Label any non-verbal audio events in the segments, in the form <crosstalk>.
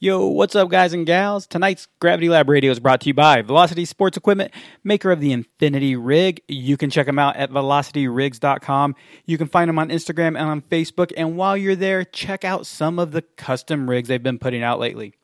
Yo, what's up, guys and gals? Tonight's Gravity Lab Radio is brought to you by Velocity Sports Equipment, maker of the Infinity Rig. You can check them out at velocityrigs.com. You can find them on Instagram and on Facebook. And while you're there, check out some of the custom rigs they've been putting out lately.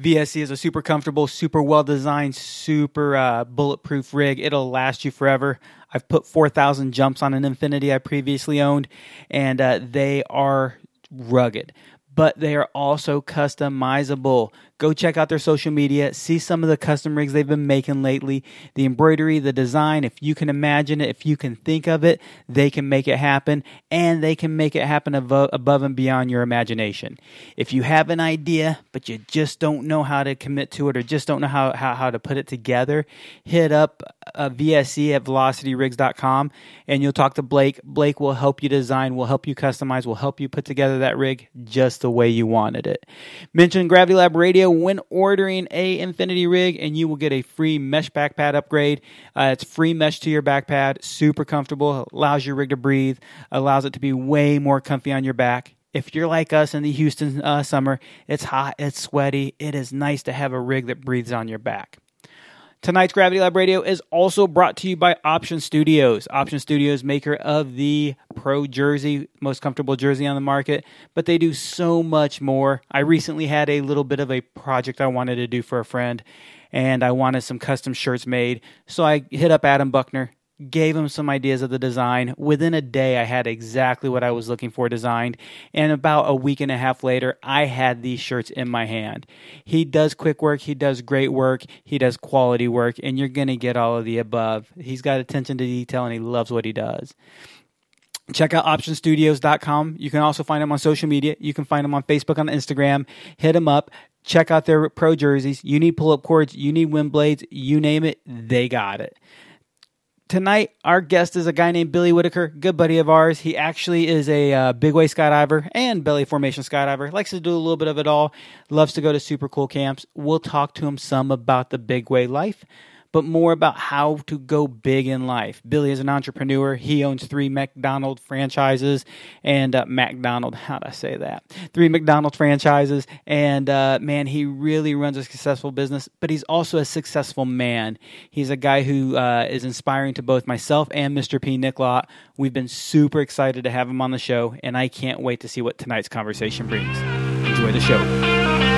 VSC is a super comfortable, super well designed, super uh, bulletproof rig. It'll last you forever. I've put 4,000 jumps on an Infinity I previously owned, and uh, they are rugged but they are also customizable. Go check out their social media, see some of the custom rigs they've been making lately. The embroidery, the design, if you can imagine it, if you can think of it, they can make it happen and they can make it happen above, and beyond your imagination. If you have an idea, but you just don't know how to commit to it or just don't know how, how, how to put it together, hit up uh, VSC at velocityrigs.com and you'll talk to Blake. Blake will help you design, will help you customize, will help you put together that rig just the way you wanted it. Mention Gravity Lab Radio when ordering a Infinity rig, and you will get a free mesh back pad upgrade. Uh, it's free mesh to your back pad, super comfortable, allows your rig to breathe, allows it to be way more comfy on your back if you're like us in the Houston uh, summer, it's hot, it's sweaty. It is nice to have a rig that breathes on your back. Tonight's Gravity Lab Radio is also brought to you by Option Studios. Option Studios, maker of the Pro Jersey, most comfortable jersey on the market, but they do so much more. I recently had a little bit of a project I wanted to do for a friend, and I wanted some custom shirts made. So I hit up Adam Buckner, gave him some ideas of the design. Within a day, I had exactly what I was looking for designed. And about a week and a half later, I had these shirts in my hand. He does quick work, he does great work, he does quality work, and you're going to get all of the above. He's got attention to detail and he loves what he does. Check out optionstudios.com. You can also find them on social media. You can find them on Facebook, on Instagram. Hit them up. Check out their pro jerseys. You need pull up cords, you need wind blades, you name it, they got it tonight our guest is a guy named Billy Whitaker, good buddy of ours. He actually is a uh, big way skydiver and belly formation skydiver. Likes to do a little bit of it all. Loves to go to super cool camps. We'll talk to him some about the big way life but more about how to go big in life. Billy is an entrepreneur. He owns three McDonald franchises and uh, McDonald, how'd I say that? Three McDonald franchises. And uh, man, he really runs a successful business, but he's also a successful man. He's a guy who uh, is inspiring to both myself and Mr. P. Nicklot. We've been super excited to have him on the show, and I can't wait to see what tonight's conversation brings. Enjoy the show.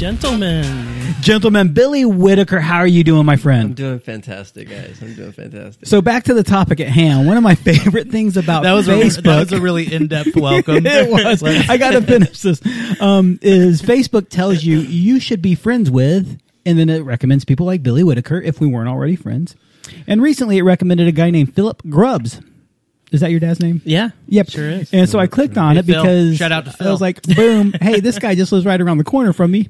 Gentlemen. Gentlemen, Billy Whitaker, how are you doing, my friend? I'm doing fantastic, guys. I'm doing fantastic. So back to the topic at hand. One of my favorite things about That was Facebook. a, that was a really in depth <laughs> welcome. it was. I got to finish this. Um, is Facebook tells you you should be friends with, and then it recommends people like Billy Whitaker if we weren't already friends. And recently, it recommended a guy named Philip Grubbs. Is that your dad's name? Yeah, Yep. sure is. And so I clicked on Hey, it Phil. because Shout out to Phil. I Phil. was like, boom, hey, this guy just lives right around the corner from me.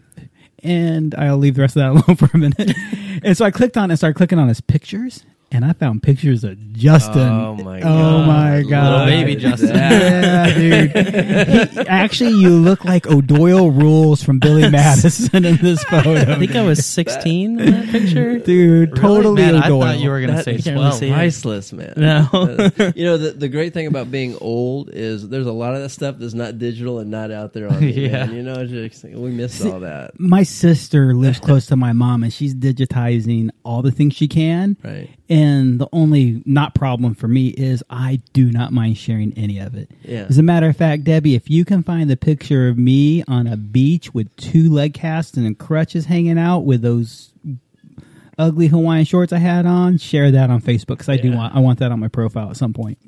And I'll leave the rest of that <laughs> alone for a minute. <laughs> and so I clicked on and started clicking on his pictures. And I found pictures of Justin. Oh, my god! Oh God. my god, Little baby Justin. Yeah, dude. He- actually, you look like O'Doyle Rules from Billy <laughs> Madison in this photo. I think I was 16 in that picture. <laughs> dude, totally Man, I thought you were going to That- say twelve. can't really priceless, man. No. <laughs> You know the the great thing about being old is there's a lot of that stuff that's not digital and not out there on the Yeah. yeah. You know, just, we miss all that. my sister lives close to my mom and she's digitizing all the things she can. Right. And the only not problem for me is I do not mind sharing any of it. Yeah. As a matter of fact, Debbie, if you can find the picture of me on a beach with two leg casts and crutches hanging out with those ugly Hawaiian shorts I had on, share that on Facebook because I do want I want that on my profile at some point.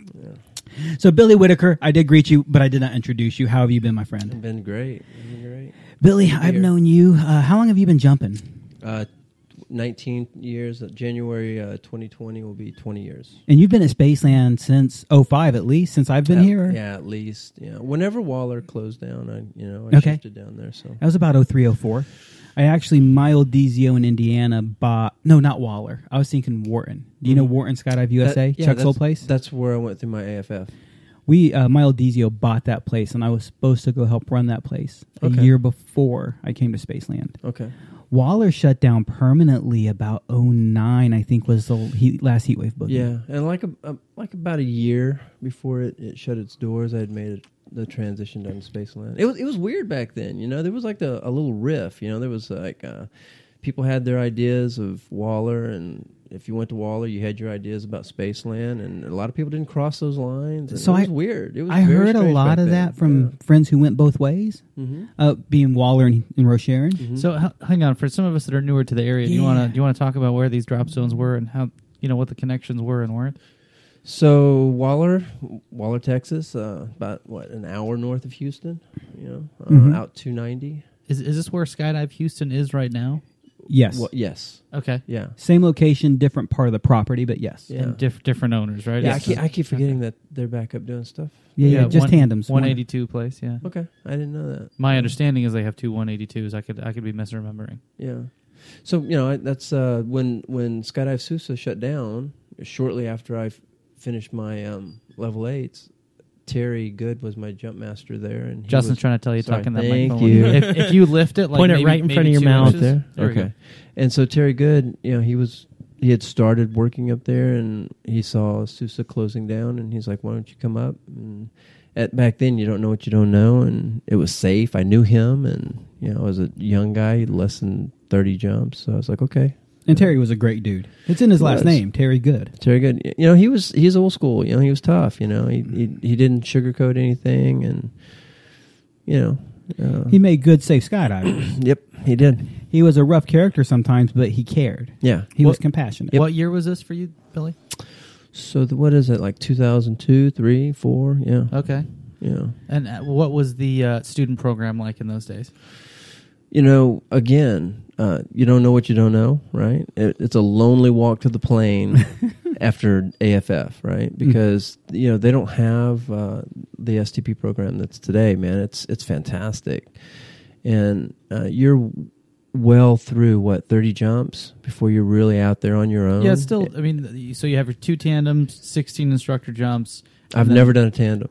So Billy Whitaker, I did greet you, but I did not introduce you. How have you been, my friend? Been great. Been great. Billy, I've known you. Uh, how long have you been jumping? Uh, 19 years. January uh, 2020 will be 20 years. And you've been at Spaceland since 05 at least, since I've been At- here. Yeah, at least. Yeah. Whenever Waller closed down, I you know I Okay. shifted down there. So That was about 03, 04. I actually, my old DZO in Indiana bought, no, not Waller. I was thinking Wharton. Do you know Wharton Skydive USA? That- yeah, Chuck's old place? That's where I went through my AFF. we, uh, DZO bought that place, and I was supposed to go help run that place a year before I came to Spaceland. Okay. Waller shut down permanently about 09, I think was the heat, last heat wave. Yeah, and like a, a like about a year before it, it shut its doors, I had made it, the transition down to Spaceland. It was it was weird back then, you know. There was like the, a little riff, you know. There was like uh, people had their ideas of Waller, and if you went to Waller, you had your ideas about Spaceland, and a lot of people didn't cross those lines. And So it was I- weird. It was I heard a lot back of then. that from friends who went both ways, Yeah. Mhm. uh, being Waller and, and Rosharon. Mm-hmm. So h- hang on, for some of us that are newer to the area, do you want to do you want to talk about where these drop zones were and how you know what the connections were and weren't? So Waller, Waller, Texas, uh, about what an hour north of Houston, you know, uh, Mhm. out two ninety. Is is this where Skydive Houston is right now? Yes. Well, yes, Okay, yeah. Same location, different part of the property, but yes. Yeah. and diff- different owners, right? Yeah, I keep, I keep forgetting that they're back up doing stuff. Yeah, yeah, just one- tandems. 182 place. Yeah. Okay, I didn't know that. My understanding is they have two 182s. I could I could be misremembering. Yeah, so you know that's uh, when when Skydive Sousa shut down. Shortly after I f- finished my um, level eights, Terry Good was my jump master there, and Justin's was, trying to tell you Sorry, talking that thank microphone. you. if, if you lift it, like Point it right in front of your mouth inches, there. There okay. And so Terry Good, you know, he was he had started working up there, and he saw Sousa closing down, and he's like, "Why don't you come up?" And at back then, you don't know what you don't know, and it was safe. I knew him, and you know, I was a young guy, less than thirty jumps, so I was like, "Okay." And Terry was a great dude. It's in his He last was. name, Terry Good. Terry Good, you know, he was he's old school. You know, he was tough. You know, he he, he didn't sugarcoat anything, and you know, uh, He made good, safe skydivers. <clears throat> yep, he did. he was a rough character sometimes, but he cared. Yeah. He was What- compassionate. What year was this for you, Billy? So the, what is it like? Two thousand two, three, four? Yeah, Okay. yeah. And uh, what was the uh, student program like in those days? You know, again, uh, you don't know what you don't know, right? It, it's a lonely walk to the plane <laughs> after AFF, right? Because you know they don't have uh, the STP program that's today, man. It's it's fantastic, and uh, you're well through what thirty jumps before you're really out there on your own. Yeah, it's still. I mean, so you have your two tandems, sixteen instructor jumps. I've never done a tandem.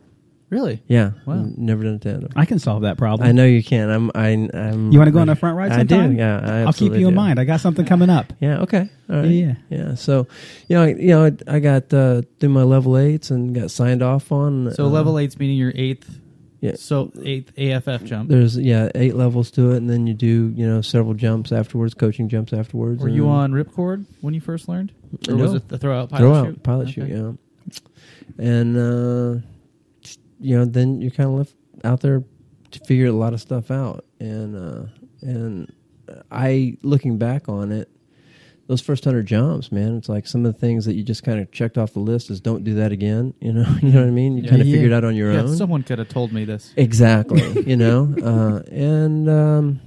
Really. Yeah, Wow. n- never done a tandem. I can solve that problem. I know you can. I'm. I, I'm. You want to go on a front ride I do. Yeah, I I'll keep absolutely you in mind. I got something coming up. Yeah. Okay. All right. Yeah, Yeah. So, you know, I, you know, I, I got uh, through my level eights and got signed off on. So uh, level eights meaning your eighth. Yeah. So eighth AFF jump. There's yeah eight levels to it, and then you do you know several jumps afterwards, coaching jumps afterwards. Were you on ripcord when you first learned, or was No. it the throw out pilot throw out chute? pilot Okay. chute? Yeah. And uh, you know, then you're kind of left out there to figure a lot of stuff out, and uh, and I looking back on it. Those first hundred jumps, man, it's like some of the things that you just kind of checked off the list is don't do that again. <laughs> You know, you know what I mean. You Yeah. kind of Yeah. figured out on your Yeah, own. someone could have told me this. Exactly, <laughs> you know, uh, and um,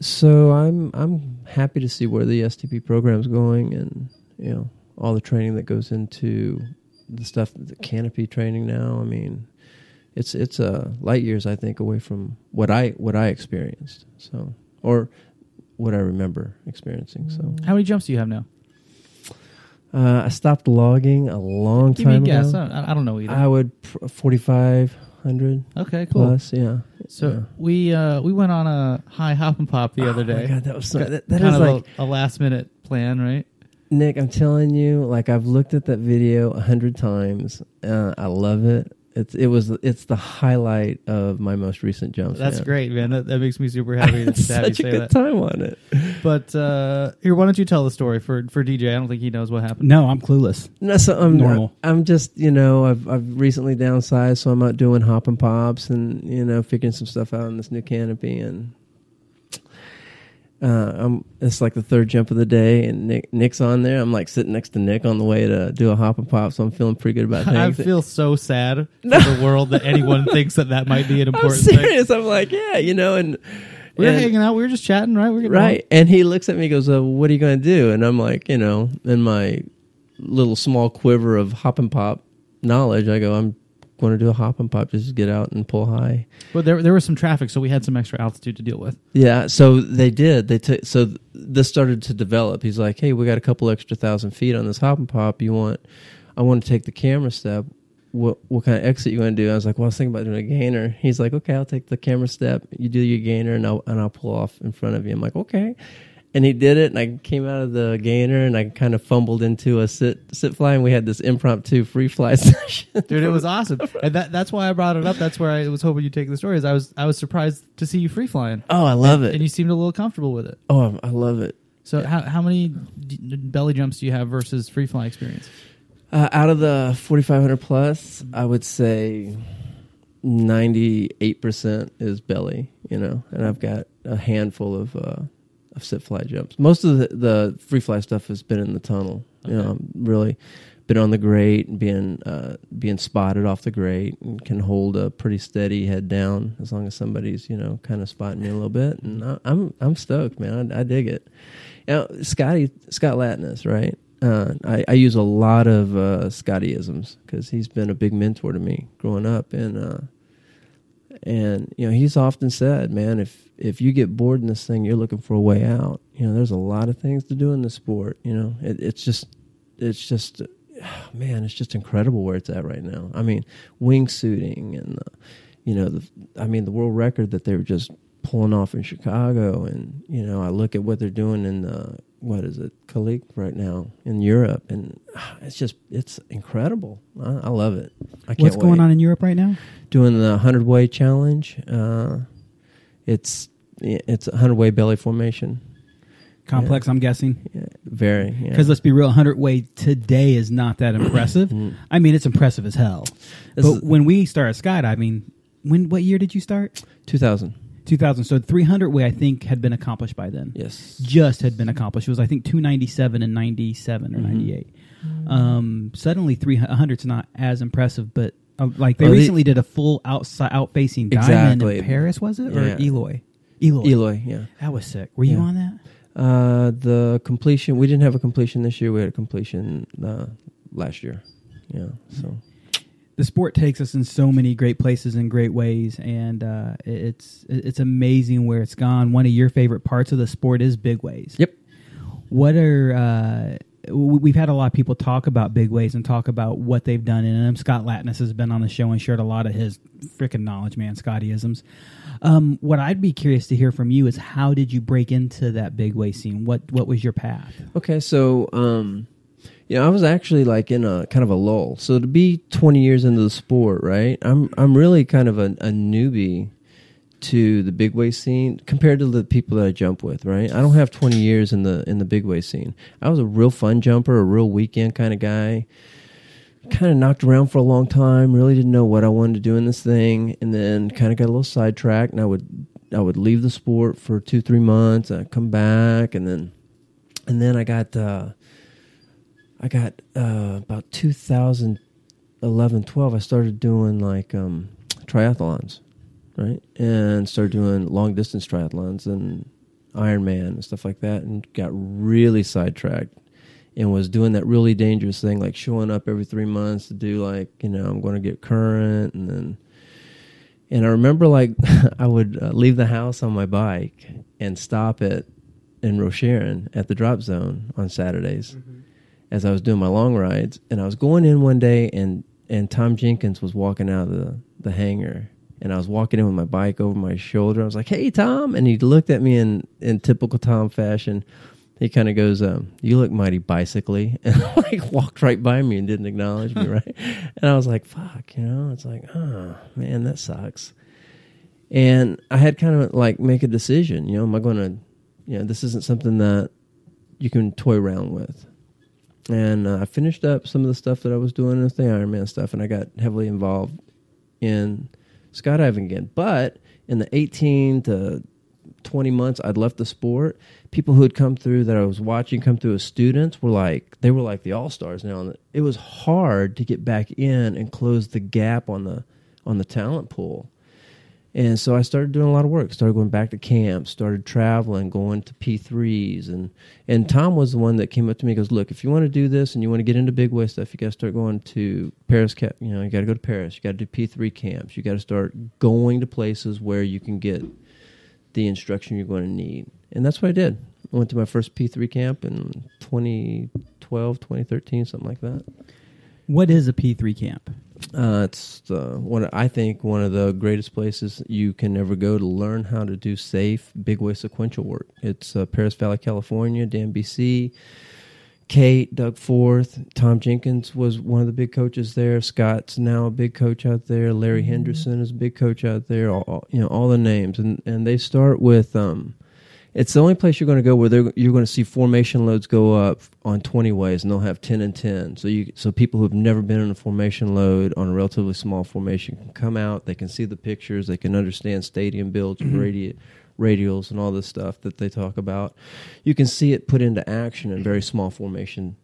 so I'm I'm happy to see where the STP program's going, and you know all the training that goes into the stuff, the canopy training now. I mean, it's it's uh, light years I think away from what I what I experienced. So or what I remember experiencing. So How many jumps do you have now? uh, I stopped logging a long Give me a time guess. ago. I, I don't know either. I would forty five hundred okay, cool. plus. Yeah. So Yeah. we uh, we went on a high hop and pop the other Oh my day. God, that was so. That, that kind of like a, a last minute plan, right? Nick. I'm telling you, like I've looked at that video a hundred times. Uh, I love it. It's it was it's the highlight of my most recent jumps. That's man. great, man. That, that makes me super <laughs> happy to, It's to have you such a say good that. time on it. But uh, here, why don't you tell the story for for DJ? I don't think he knows what happened. No, I'm clueless. No, so I'm Normal. I'm just you know I've I've recently downsized, so I'm out doing hop and pops and you know figuring some stuff out in this new canopy and. Uh, I'm. It's like the third jump of the day, and Nick Nick's on there. I'm like sitting next to Nick on the way to do a hop and pop, so I'm feeling pretty good about <laughs> things. I feel so sad <laughs> for the world that anyone thinks that that might be an important. I'm important thing. serious. I'm like, yeah, you know, and we are hanging out. We were just chatting, right? We were getting right. And he looks at me, and goes, uh, "What are you going to do?" And I'm like, you know, in my little small quiver of hop and pop knowledge, I go, "I'm going to do a hop and pop, just get out and pull high." Well, there there was some traffic, so we had some extra altitude to deal with. Yeah, so they did. They took so this started to develop. He's like, "Hey, we got a couple extra thousand feet on this hop and pop. You want? I want to take the camera step. What what kind of exit you want to do?" I was like, "Well, I was thinking about doing a gainer." He's like, "Okay, I'll take the camera step. You do your gainer, and I'll and I'll pull off in front of you." I'm like, "Okay." And he did it, and I came out of the gainer, and I kind of fumbled into a sit sit fly, and we had this impromptu free fly <laughs> session. Dude, it was awesome, and that, that's why I brought it up. That's where I was hoping you'd take the story. Is I was I was surprised to see you free flying, oh, I love and it. And you seemed a little comfortable with it. Oh, I love it. So how how many d- belly jumps do you have versus free fly experience? Uh, out of the 4,500 plus, I would say 98% is belly, you know, and I've got a handful of, uh, of sit fly jumps. Most of the, the free fly stuff has been in the tunnel, you know, really been on the grate and being, uh, being spotted off the grate and can hold a pretty steady head down as long as somebody's, you know, kind of spotting me a little bit. And I, I'm, I'm stoked, man. I, I dig it. Now, Scotty, Scott Latness, right? Uh, I, I use a lot of uh, Scottyisms because he's been a big mentor to me growing up, and uh, and you know he's often said, "Man, if if you get bored in this thing, you're looking for a way out." You know, there's a lot of things to do in the sport. You know, it, it's just it's just <sighs> man, it's just incredible where it's at right now. I mean, wingsuiting and the, you know the I mean the world record that they were just pulling off in Chicago, and you know I look at what they're doing in the what is it, Kalik right now in Europe, and <sighs> it's just it's incredible. I, I love it. I can't What's going wait. on in Europe right now? Doing the hundred way challenge. Uh, it's it's a hundred way belly formation. Complex, I'm guessing. Yeah, very. Yeah. Because let's be real, 100 way today is not that impressive. I mean, it's impressive as hell. This but is- when we started skydiving, when what year did you start? two thousand. 2000. So 300 way, I think, had been accomplished by then. Yes. Just had been accomplished. It was, I think, 297 and 97 or Mhm. 98. Um, suddenly, 300 is not as impressive, but uh, like they Well, the- recently did a full outside out facing diamond Exactly. in Perris, was it? Or Yeah. Eloy? Eloy. Eloy. Yeah. That was sick. Were you Yeah. on that? Uh, the completion. We didn't have a completion this year. We had a completion uh, last year. Yeah. So. the sport takes us in so many great places and great ways, and uh, it's it's amazing where it's gone. One of your favorite parts of the sport is big ways. Yep. What are uh, we've had a lot of people talk about big ways and talk about what they've done in them. Scott Latness has been on the show and shared a lot of his freaking knowledge, man, Scottyisms. Um, what I'd be curious to hear from you is how did you break into that big way scene? What what was your path? Okay, so um, you know, I was actually like in a kind of a lull. So to be 20 years into the sport, right? I'm I'm really kind of a, a newbie to the big way scene compared to the people that I jump with, right? I don't have 20 years in the in the big way scene. I was a real fun jumper, a real weekend kind of guy. Kind of knocked around for a long time. Really didn't know what I wanted to do in this thing, and then kind of got a little sidetracked. And I would I would leave the sport for two three months. I'd come back, and then and then I got uh, I got uh, about 2011, 12. I started doing like um, triathlons, right, and started doing long distance triathlons and Ironman and stuff like that, and got really sidetracked. And was doing that really dangerous thing, like showing up every three months to do like you know I'm going to get current, and then and I remember like <laughs> I would uh, leave the house on my bike and stop at in Rosharon at the drop zone on Saturdays as I was doing my long rides. And I was going in one day and and Tom Jenkins was walking out of the, the hangar. And I was walking in with my bike over my shoulder. I was like, "Hey, Tom!" And he looked at me in, in typical Tom fashion. He kind of goes, um, "You look mighty bicycly," <laughs> and like walked right by me and didn't acknowledge me, <laughs> right? And I was like, "Fuck," you know. It's like, oh man, that sucks. And I had kind of like make a decision. You know, am I going to, you know, this isn't something that you can toy around with. And uh, I finished up some of the stuff that I was doing with the Ironman stuff, and I got heavily involved in skydiving again. But in the 18 to 20 months I'd left the sport, people who had come through that I was watching come through as students were like, they were like the all stars now. And it was hard to get back in and close the gap on the on the talent pool And so I started doing a lot of work. Started going back to camps. Started traveling, going to P threes, and and Tom was the one that came up to me. and Goes, look, if you want to do this and you want to get into big way stuff, you got to start going to Perris. You know, you got to go to Perris. You got to do P three camps. You got to start going to places where you can get the instruction you're going to need. And that's what I did. I went to my first P three camp in 2012, 2013, something like that. What is a P3 camp? Uh, it's uh, one. I think one of the greatest places you can ever go to learn how to do safe big way sequential work. It's uh, Perris Valley, California. Dan BC, Kate, Doug Forth, Tom Jenkins was one of the big coaches there. Scott's now a big coach out there. Larry Henderson is a big coach out there. All- you know all the names, and and they start with. Um, it's the only place you're going to go where you're going to see formation loads go up on 20 ways, and they'll have 10 and 10. So you, so people who've never been in a formation load on a relatively small formation can come out. They can see the pictures. They can understand stadium builds, mm-hmm. radi- radials, and all this stuff that they talk about. You can see it put into action in very small formation,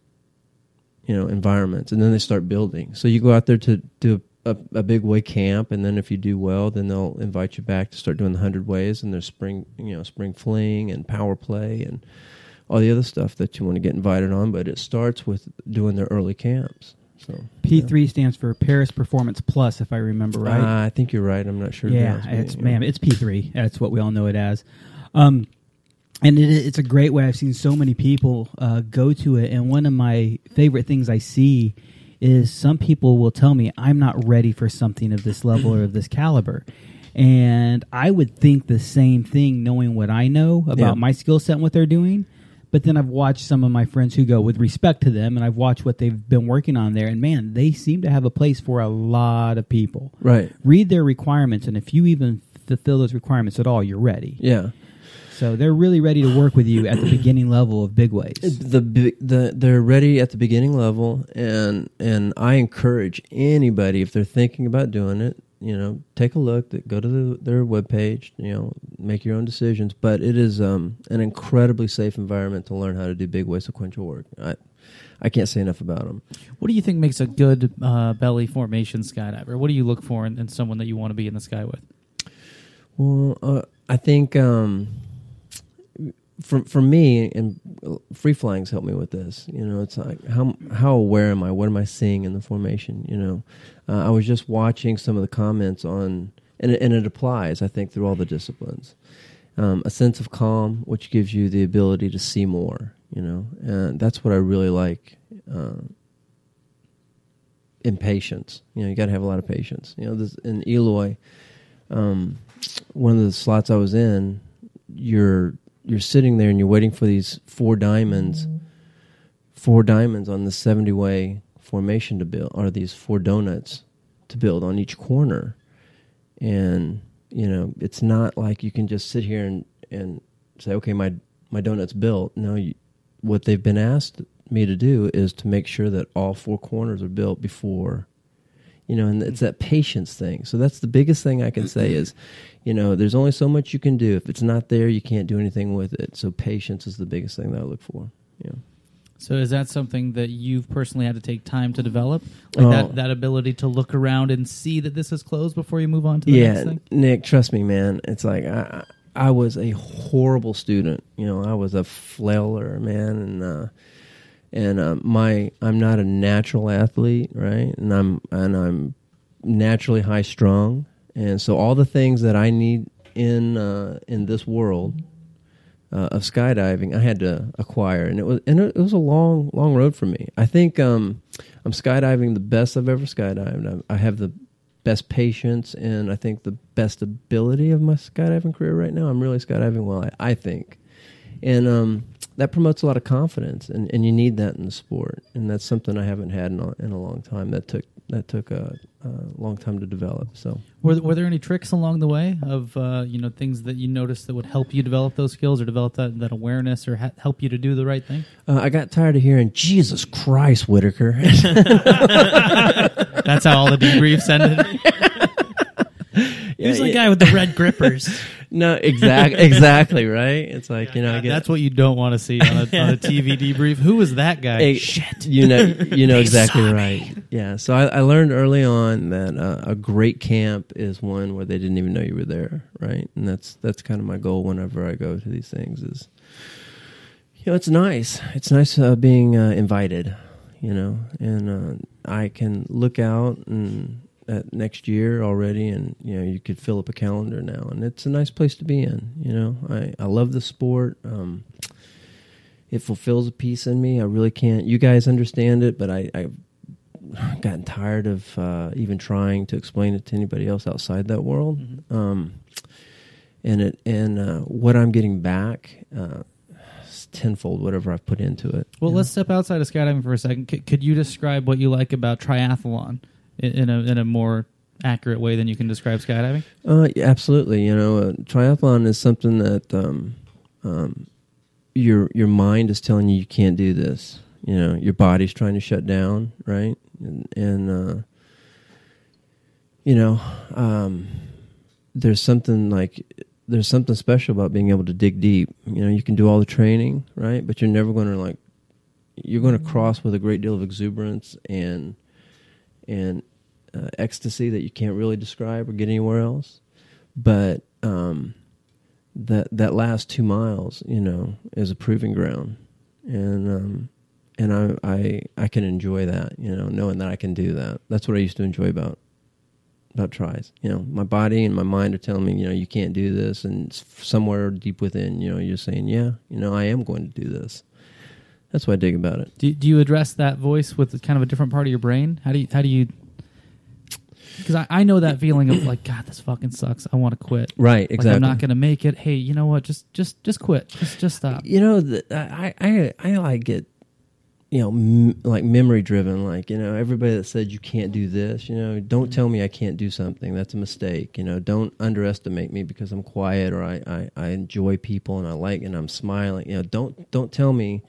you know, environments, and then they start building. So you go out there to do a, a big way camp, and then if you do well, then they'll invite you back to start doing the hundred ways, and there's spring, you know, spring fling and power play and all the other stuff that you want to get invited on. But it starts with doing their early camps. So P3 stands for Perris Performance Plus, if I remember right. Uh, I think you're right. I'm not sure. yeah, it's man, it's P3. That's what we all know it as. Um, and it, it's a great way. I've seen so many people uh, go to it, and one of my favorite things I see is some people will tell me I'm not ready for something of this level or of this caliber. And I would think the same thing, knowing what I know about Yeah. my skill set and what they're doing. But then I've watched some of my friends who go with respect to them, and I've watched what they've been working on there. And man, they seem to have a place for a lot of people Right. read their requirements, and if you even fulfill those requirements at all, you're ready. Yeah. So they're really ready to work with you at the beginning level of big ways. the the they're ready at the beginning level and and I encourage anybody if they're thinking about doing it you know take a look that go to the, their webpage you know make your own decisions but it is um, an incredibly safe environment to learn how to do big way sequential work I I can't say enough about them What do you think makes a good uh, belly formation skydiver? What do you look for in, in someone that you want to be in the sky with? Well, uh, I think um, for for me and free flying's helped me with this. You know, it's like how how aware am I? What am I seeing in the formation? You know, uh, I was just watching some of the comments on, and it, and it applies. I think through all the disciplines. Um, a sense of calm, which gives you the ability to see more. You know, and that's what I really like. Uh, you know, you got to have a lot of patience. You know, this, in Eloy, um, one of the slots I was in, you're you're sitting there and you're waiting for these four diamonds, four diamonds on the seventy way formation to build, or these four donuts to build on each corner, and you know it's not like you can just sit here and and say, okay, my my donut's built. No, you, what they've been asked me to do is to make sure that all four corners are built before you know and it's that patience thing so that's the biggest thing i can say is you know there's only so much you can do if it's not there you can't do anything with it so patience is the biggest thing that i look for yeah So is that something that you've personally had to take time to develop? Like Oh. that, that ability to look around and see that this is closed before you move on to the yeah next thing? Yeah, Nick trust me man it's like i i was a horrible student you know i was a flailer man and uh and um, my I'm not a natural athlete, right? And I'm and I'm naturally high strung, and so all the things that I need in uh, in this world uh, of skydiving, I had to acquire, and it was and it, was a long long road for me. I think um, I'm skydiving the best I've ever skydived. I, I have the best patience and I think the best ability of my skydiving career right now. I'm really skydiving well, I, I think, and um, that promotes a lot of confidence, and, and you need that in the sport, and that's something I haven't had in a, in a long time. That took that took a, a long time to develop. So Were, were there any tricks along the way of uh, you know things that you noticed that would help you develop those skills or develop that, that awareness or ha- help you to do the right thing? uh, I got tired of hearing Jesus Christ, Whitaker. <laughs> That's how all the debriefs ended. <laughs> He was the guy with the red grippers. <laughs> no, exactly, exactly, right. It's like you know, I get, That's what you don't want to see on a, on a TV <laughs> debrief. Who was that guy? Hey, Shit. You know, <laughs> you know exactly right. Yeah. So I, I learned early on that uh, a great camp is one where they didn't even know you were there, right? And that's that's kind of my goal whenever I go to these things. Is you know, it's nice. It's nice uh, being uh, invited. You know, and uh, I can look out and at next year already, and you know, you could fill up a calendar now, and it's a nice place to be in. You know, I I love the sport. Um, it fulfills a piece in me. I really can't. You guys understand it, but I, I've gotten tired of uh, even trying to explain it to anybody else outside that world. Um, and it and uh, what I'm getting back uh, is tenfold whatever I've put into it. Well, let's step outside of skydiving for a second. C- could you describe what you like about triathlon in, a in a more accurate way than you can describe skydiving? Uh, yeah, absolutely. You know, uh, triathlon is something that um, um, your your mind is telling you you can't do this. You know, your body's trying to shut down, right? And, and uh, you know, um, there's something like there's something special about being able to dig deep. You know, you can do all the training, right? But you're never going to like you're going to cross with a great deal of exuberance and and uh, ecstasy that you can't really describe or get anywhere else. But um, that that last two miles, you know, is a proving ground, and um, and I, I I can enjoy that, you know, knowing that I can do that. That's what I used to enjoy about about tries. You know, my body and my mind are telling me, you know, you can't do this, and somewhere deep within, you know, you're saying, yeah, you know, I am going to do this. That's what I dig about it. Do, do you address that voice with kind of a different part of your brain? How do you how do you? Because I, I know that feeling of like, God, this fucking sucks. I want to quit. Right, Like exactly. I'm not going to make it. Hey, you know what? Just just just quit. Just just stop. You know, the, I, I I like it you know, m- like memory driven. Like you know, everybody that said you can't do this, you know, don't tell me I can't do something. That's a mistake. You know, don't underestimate me because I'm quiet or I, I, I enjoy people and I like and I'm smiling. You know, don't don't tell me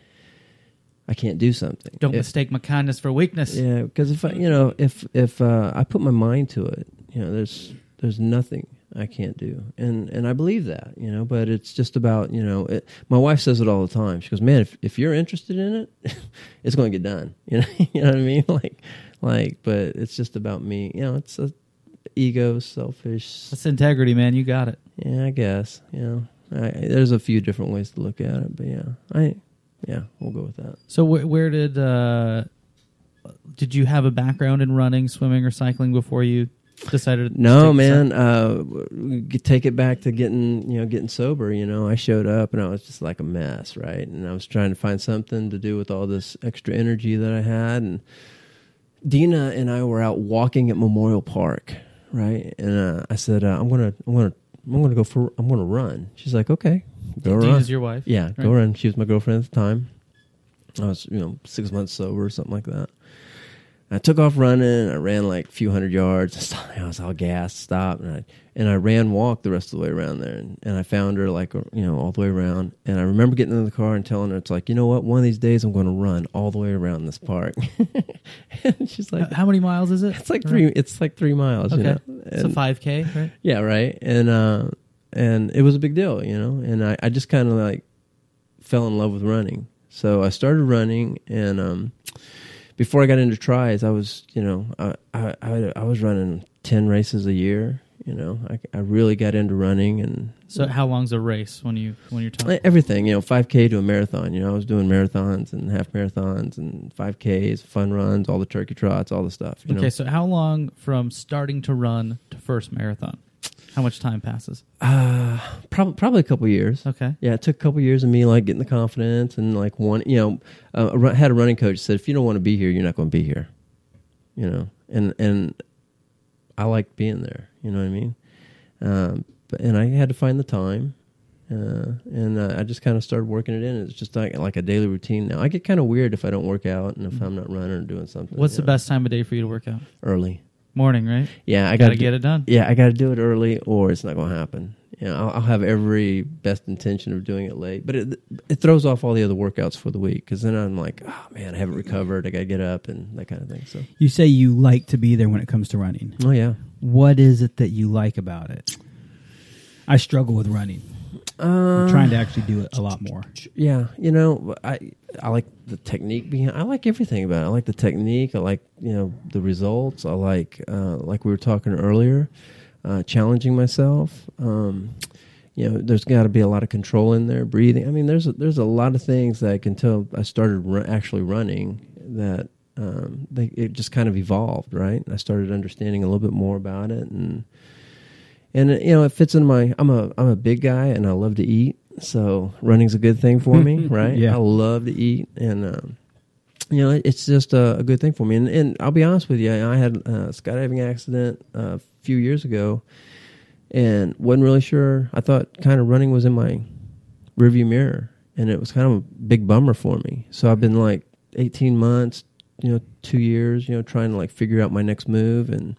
I can't do something. Don't If- mistake my kindness for weakness. Yeah, because if I, you know, if if uh, I put my mind to it, you know, there's there's nothing I can't do, and and I believe that, you know. But it's just about, you know, it, my wife says it all the time. She goes, "Man, if if you're interested in it, <laughs> it's going to get done." <laughs> You know, <laughs> you know what I mean? Like, like, but it's just about me. You know, it's a ego, selfish. That's integrity, man. You got it. Yeah, I guess. You know, I, there's a few different ways to look at it, but yeah, I, yeah, we'll go with that. So where, where did uh, did you have a background in running, swimming, or cycling before you decided? To No, take man. Uh, take it back to getting, you know, getting sober. You know, I showed up and I was just like a mess, right? And I was trying to find something to do with all this extra energy that I had. And Dina and I were out walking at Memorial Park, right? And uh, I said, uh, "I'm gonna, I'm gonna, I'm gonna go for, I'm gonna run." She's like, "Okay, go run." Dina's your wife. Yeah, go Right. run. She was my girlfriend at the time. I was, you know, six months sober or something like that. I took off running. I ran like a few hundred yards. <laughs> I was all gassed, stopped, and I and I ran walk the rest of the way around there. And, and I found her like you know all the way around. And I remember getting in the car and telling her, "It's like you know what? One of these days I'm going to run all the way around this park." <laughs> and she's like, How many miles is it? "It's like three. It's like three miles." Okay, You know? it's a five k, right? yeah, right. And uh and it was a big deal, you know. And I, I just kind of like fell in love with running. So I started running and um before I got into tries, I was, you know, I I I, I was running 10 races a year, you know. I I really got into running and So how long's a race when you when you're talking? everything, you know, 5K to a marathon. You know, I was doing marathons and half marathons and 5Ks, fun runs, all the turkey trots, all the stuff. You Okay, know? so how long from starting to run to first marathon? How much time passes? uh, probably probably a couple years. Okay. Yeah, it took a couple years of me like getting the confidence and like one, you know, uh, I had a running coach said if you don't want to be here, you're not going to be here, you know, and and I liked being there, you know what I mean, um, but and I had to find the time, uh, and uh, I just kind of started working it in. It's just like like a daily routine now. I get kind of weird if I don't work out and if I'm not running or doing something. What's the know. best time of day for you to work out? Early. Morning, right? Yeah, I Got to get it done. Yeah, I got to do it early, or it's not going to happen. You know, I'll, I'll have every best intention of doing it late, but it it throws off all the other workouts for the week because then I'm like, oh man, I haven't recovered. I got to get up and that kind of thing. So, You say you like to be there when it comes to running. oh yeah, What is it that you like about it? I struggle with running. I'm trying to actually do it a lot more. Yeah, you know, I I like the technique behind. I like everything about it. I like the technique. I like you know the results. I like uh, like we were talking earlier, uh, challenging myself. Um, you know, there's got to be a lot of control in there, breathing. I mean, there's a, there's a lot of things that I can tell. I started actually running that um, they, it just kind of evolved, right? I started understanding a little bit more about it, and and you know, it fits in my. I'm a I'm a big guy, and I love to eat. So running's a good thing for me, <laughs> right? Yeah. I love to eat, and um, you know, it's just a, a good thing for me. And, and I'll be honest with you, I had a skydiving accident uh, a few years ago, and wasn't really sure. I thought kind of running was in my rearview mirror, and it was kind of a big bummer for me. So I've been like 18 months, you know, two years, you know, trying to like figure out my next move, and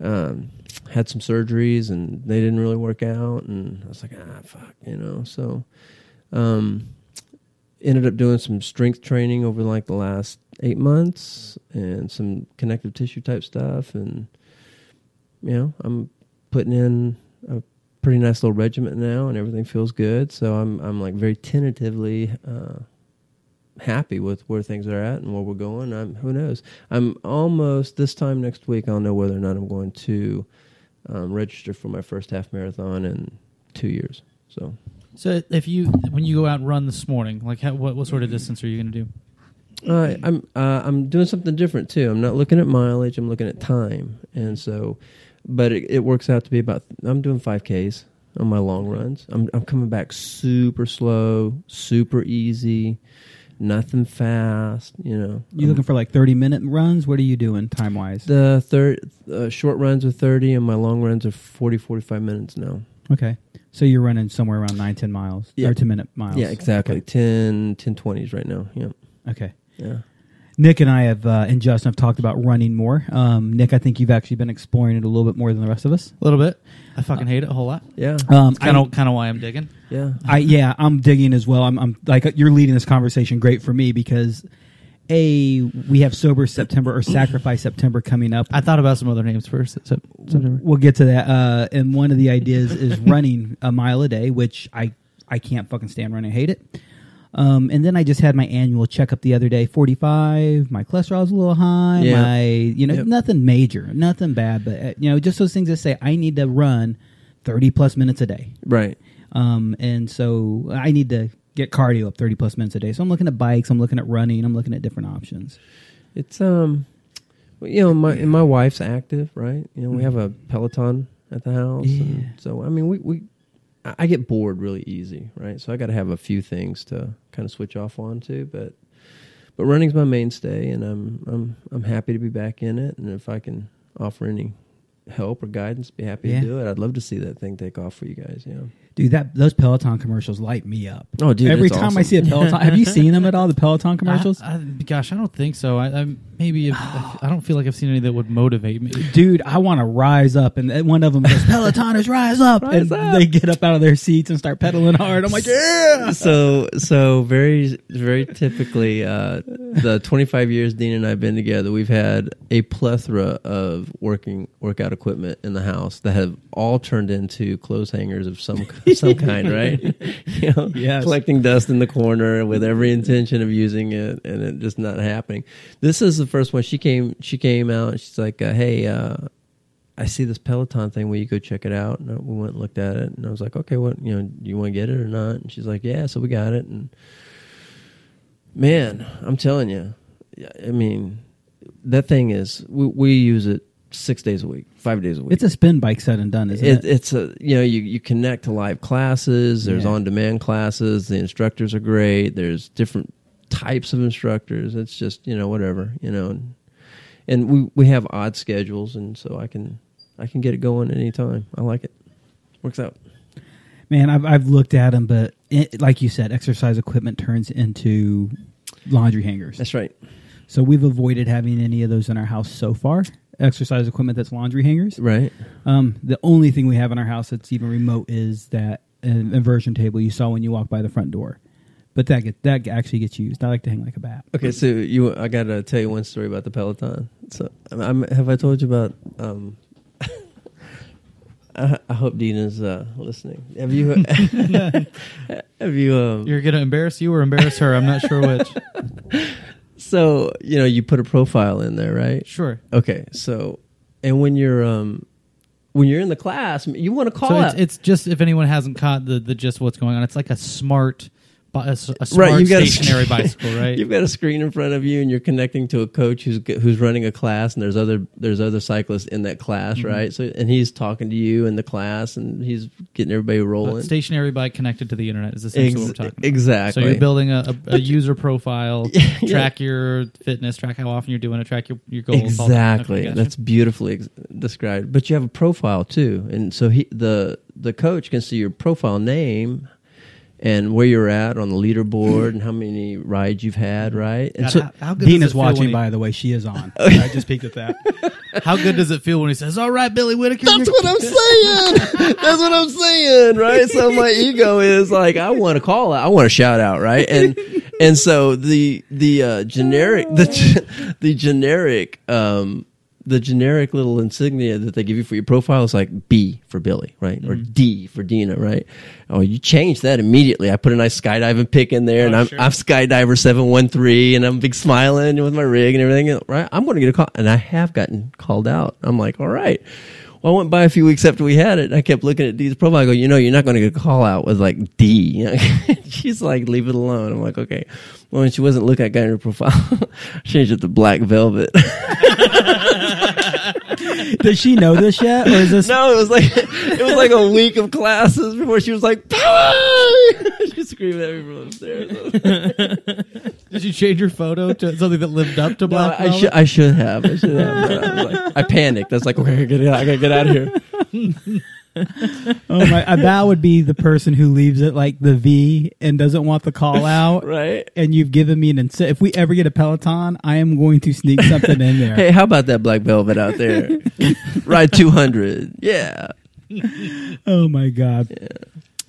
um, had some surgeries, and they didn't really work out, and I was like, ah, fuck, you know. So, um, ended up doing some strength training over like the last eight months, and some connective tissue type stuff, and you know, I'm putting in a pretty nice little regiment now, and everything feels good. So I'm I'm like very tentatively uh, happy with where things are at and where we're going. I'm who knows. I'm almost this time next week. I'll know whether or not I'm going to um, register for my first half marathon in two years. So So if you when you go out and run this morning, like how, what what sort of distance are you going to do? Uh, I'm uh, I'm doing something different too. I'm not looking at mileage. I'm looking at time, and so, but it, it works out to be about. I'm doing five Ks on my long runs. I'm I'm coming back super slow, super easy, nothing fast. You know, You looking for like 30 minute runs? What are you doing time wise? the third uh, short runs are 30, and my long runs are 40, 45 minutes now. Okay. So you're running somewhere around 9, 10 miles Yeah. or 10 minute miles. Yeah, exactly. 10, 10 20s right now. Yeah, Okay. yeah. Nick and I have, uh, and Justin have talked about running more. Um, Nick, I think you've actually been exploring it a little bit more than the rest of us. A little bit. I fucking hate it a whole lot. Yeah, Um, Kind I- of kind of why I'm digging. yeah. I yeah, I'm digging as well. I'm, I'm like you're leading this conversation great for me because a we have sober September or sacrifice September coming up. I thought about some other names first. September. We'll get to that. Uh, and one of the ideas is <laughs> running a mile a day, which I I can't fucking stand running. I hate it. Um, and then I just had my annual checkup the other day. Forty five. My cholesterol's a little high. Yeah. My you know Yep. nothing major, nothing bad, but uh, you know just those things that say I need to run thirty plus minutes a day. Right. Um, and so I need to get cardio up 30 plus minutes a day. So I'm looking at bikes, I'm looking at running, I'm looking at different options. It's um, you know, my and my wife's active, right? You know, we have a Peloton at the house, Yeah. so I mean, we we I get bored really easy, right? So I got to have a few things to kind of switch off onto, but but running's my mainstay, and I'm I'm I'm happy to be back in it, and if I can offer any help or guidance, be happy Yeah. to do it. I'd love to see that thing take off for you guys. Yeah. Dude, that those Peloton commercials light me up. Oh, dude, Every it's time I see a Peloton, have you seen them at all? The Peloton <laughs> commercials, I, I, gosh, I don't think so. I, I maybe if, I don't feel like I've seen any that would motivate me. dude. I want to rise up, and one of them goes, "Pelotoners, rise up!" <laughs> Rise and up. they get up out of their seats and start pedaling hard. I'm like, yeah. so so very very typically uh, the 25 years Dean and I've been together we've had a plethora of working workout equipment in the house that have all turned into clothes hangers of some some kind right <laughs> you know Yes. collecting dust in the corner with every intention of using it and it just not happening this is the first one she came she came out and she's like uh, hey uh I see this Peloton thing. Will you go check it out? And we went and looked at it, and I was like, okay, what you know, do you want to get it or not? And she's like, yeah. So we got it, and man, I'm telling you, I mean, that thing is we, we use it six days a week, five days a week. It's a spin bike said and done, isn't it? It, it's a you know you, you connect to live classes. There's Yeah. on demand classes. The instructors are great. There's different types of instructors. It's just you know whatever you know, and, and we we have odd schedules, and so I can I can get it going anytime. I like it. Works out. Man, I've I've looked at them, but it, like you said, exercise equipment turns into laundry hangers. That's right. So we've avoided having any of those in our house so far. Exercise equipment that's laundry hangers. Right. Um, the only thing we have in our house that's even remote is that uh, inversion table you saw when you walked by the front door. But that get, that actually gets used. I like to hang like a bat. Okay, so you, I gotta tell you one story about the Peloton. So, I'm, have I told you about? Um, <laughs> I, I hope Dina's uh, listening. Have you? <laughs> <laughs> have you? Um, You're gonna embarrass you or embarrass her. I'm not sure which. So you know, you put a profile in there, right? Sure. Okay. So, and when you're um, when you're in the class, you want to call So out. it's, it's just if anyone hasn't caught the the gist of what's going on, it's like a smart, a, a smart Right, you've got a stationary sc- bicycle, right? <laughs> You've got a screen in front of you, and you're connecting to a coach who's who's running a class, and there's other there's other cyclists in that class, Mm-hmm. right? So, and he's talking to you in the class, and he's getting everybody A rolling. stationary bike connected to the internet is essentially what we're talking about. exactly. So you're building a, a, a user profile, <laughs> Yeah. track your fitness, track how often you're doing it, track your, your goals. that. Exactly. Gotcha. That's beautifully ex- described. But you have a profile too, and so he the the coach can see your profile name and where you're at on the leaderboard and how many rides you've had, right? And God, so how, how good does Dina's it feel when watching, he- by the way. She is on. <laughs> I just peeked at that. How good does it feel when he says, "All right, Billy Whitaker"? That's what I'm saying. That's what I'm saying, right? So my <laughs> ego is like, I want to call out, I want to shout out, right? And and so the the uh, generic the ge- <laughs> the generic um the generic little insignia that they give you for your profile is like B for Billy, right, or mm-hmm. D for Dina, right? Oh, you change that immediately. I put a nice skydiving pic in there, oh, and I'm I'm skydiver seven one three, and I'm big smiling with my rig and everything, right? I'm going to get a call, and I have gotten called out. I'm like, all right. Well, I went by a few weeks after we had it. And I kept looking at Dee's profile. I go, you know, you're not going to get a call out with like D. <laughs> She's like, leave it alone. I'm like, okay. Well, when she wasn't looking at guy in her profile, I <laughs> changed it to black velvet. <laughs> Does she know this yet, or is this? no, it was like it was like a week of classes before she was like, power! she screamed at me from upstairs. Did you change your photo to something that lived up to No, Black I Velvet? should I should have. I should have. I, was like, I panicked. I was like, okay, I gotta get out. I gotta get out of here. Oh my! That would be the person who leaves it like the V and doesn't want the call <laughs> out. Right? And you've given me an incentive. If we ever get a Peloton, I am going to sneak something in there. <laughs> Hey, how about that black velvet out there? <laughs> Ride 200. Yeah. Oh my god.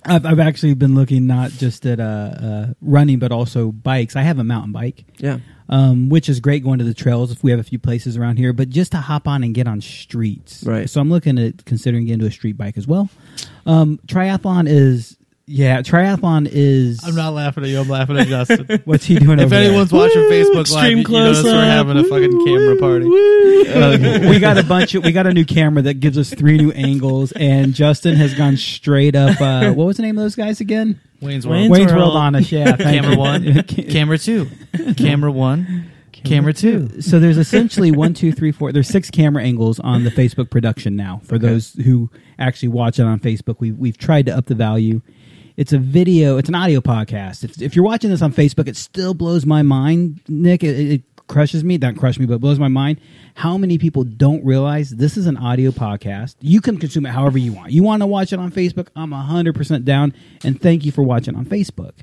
I've, I've actually been looking not just at uh, uh, running, but also bikes. I have a mountain bike, Yeah. um, which is great going to the trails if we have a few places around here, but just to hop on and get on streets. Right. So I'm looking at considering getting to a street bike as well. Um, triathlon is, yeah, triathlon is. I'm not laughing at you. I'm laughing at Justin. <laughs> What's he doing if over anyone's there? watching Facebook Live, you, you notice we're close-up. having a fucking camera party. Uh, <laughs> we got a bunch of we got a new camera that gives us three new angles and justin has gone straight up uh what was the name of those guys again Wayne's Wayne's World. wayne's world World. on us yeah Camera one, <laughs> camera two, camera one, camera two. so there's essentially one two three four there's six camera angles on the facebook production now for those who actually watch it on facebook we, we've tried to up the value it's a video it's an audio podcast. If, if you're watching this on facebook it still blows my mind nick. It, it crushes me. Not crush me but blows my mind how many people don't realize this is an audio podcast. You can consume it however you want. You want to watch it on facebook? I'm 100% down and thank you for watching on facebook.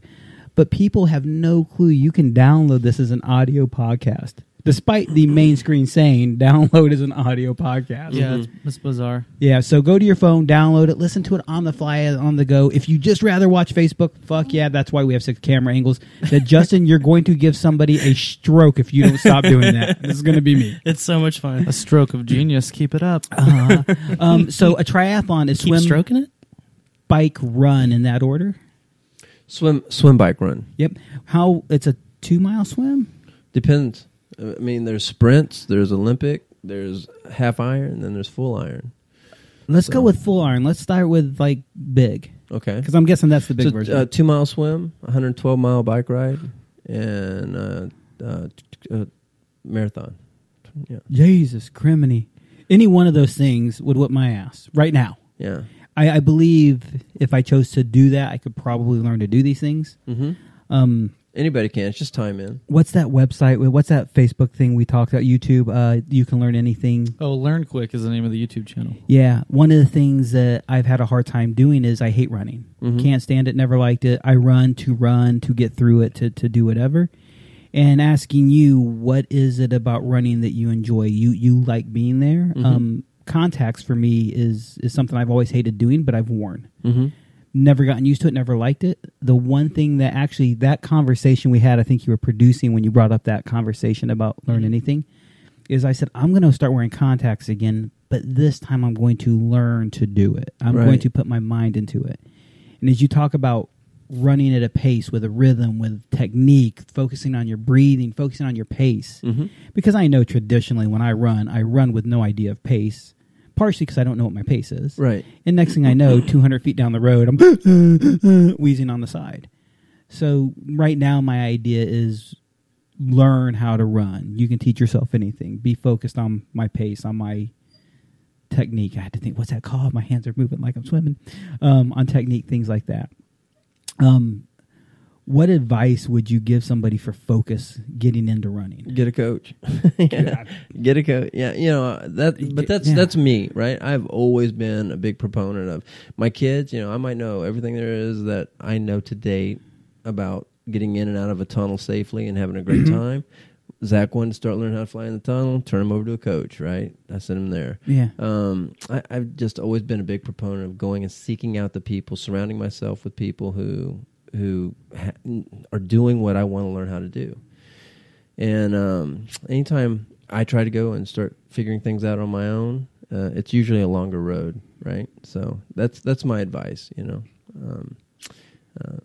But people have no clue you can download this as an audio podcast despite the main screen saying download as an audio podcast Yeah, it's, it's bizarre. yeah, so go to your phone, download it, listen to it on the fly, on the go. If you just rather watch Facebook, fuck yeah, that's why we have six camera angles. That Justin, you're going to give somebody a stroke if you don't stop doing that. This is going to be me. <laughs> It's so much fun. A stroke of genius. Keep it up. Uh, um, so a triathlon is Keep swim, stroking it. bike, run in that order. Swim swim bike run. Yep. How it's a two mile swim. Depends. I mean, there's sprints, there's Olympic, there's half iron, and then there's full iron. Let's So- go with full iron. Let's start with like big Okay. because I'm guessing that's the big So, version. uh, two mile swim, 112 mile bike ride, and uh, uh, uh, marathon. Yeah. Jesus criminy. Any one of those things would whip my ass right now. Yeah. I, I believe if I chose to do that, I could probably learn to do these things. hmm Um, Anybody can. It's just time in. what's that website? What's that Facebook thing we talked about? YouTube. Uh, you can learn anything. Oh, Learn Quick is the name of the YouTube channel. Yeah, one of the things that I've had a hard time doing is I hate running. Mhm. Can't stand it. Never liked it. I run to run to get through it to to do whatever. And asking you, what is it about running that you enjoy? You you like being there. Mhm. Um, contacts for me is is something I've always hated doing, but I've worn. Mm-hmm. Never gotten used to it, never liked it. The one thing that actually that conversation we had, I think you were producing when you brought up that conversation about learn anything, is I said I'm going to start wearing contacts again but this time I'm going to learn to do it. I'm Right. going to put my mind into it. And as you talk about running at a pace with a rhythm, with technique, focusing on your breathing, focusing on your pace, Mhm. because I know traditionally when I run, I run with no idea of pace. Partially because I don't know what my pace is. Right. And next thing I know, <clears throat> 200 feet down the road, I'm <laughs> wheezing on the side. So right now, my idea is learn how to run. You can teach yourself anything. Be focused on my pace, on my technique. I had to think, what's that called? My hands are moving like I'm swimming. Um, on technique, things like that. Um, what advice would you give somebody for focus getting into running? Get a coach. <laughs> yeah. Get a coach. Yeah, you know that. But that's Yeah. that's me, right? I've always been a big proponent of my kids. You know, I might know everything there is that I know to date about getting in and out of a tunnel safely and having a great time. Zach wanted to start learning how to fly in the tunnel. Turn him over to a coach, right? I sent him there. Yeah. Um, I, I've just always been a big proponent of going and seeking out the people, surrounding myself with people who who ha- are doing what I want to learn how to do. And um, anytime I try to go and start figuring things out on my own, uh, it's usually a longer road, right? So that's that's my advice, you know. Um, uh,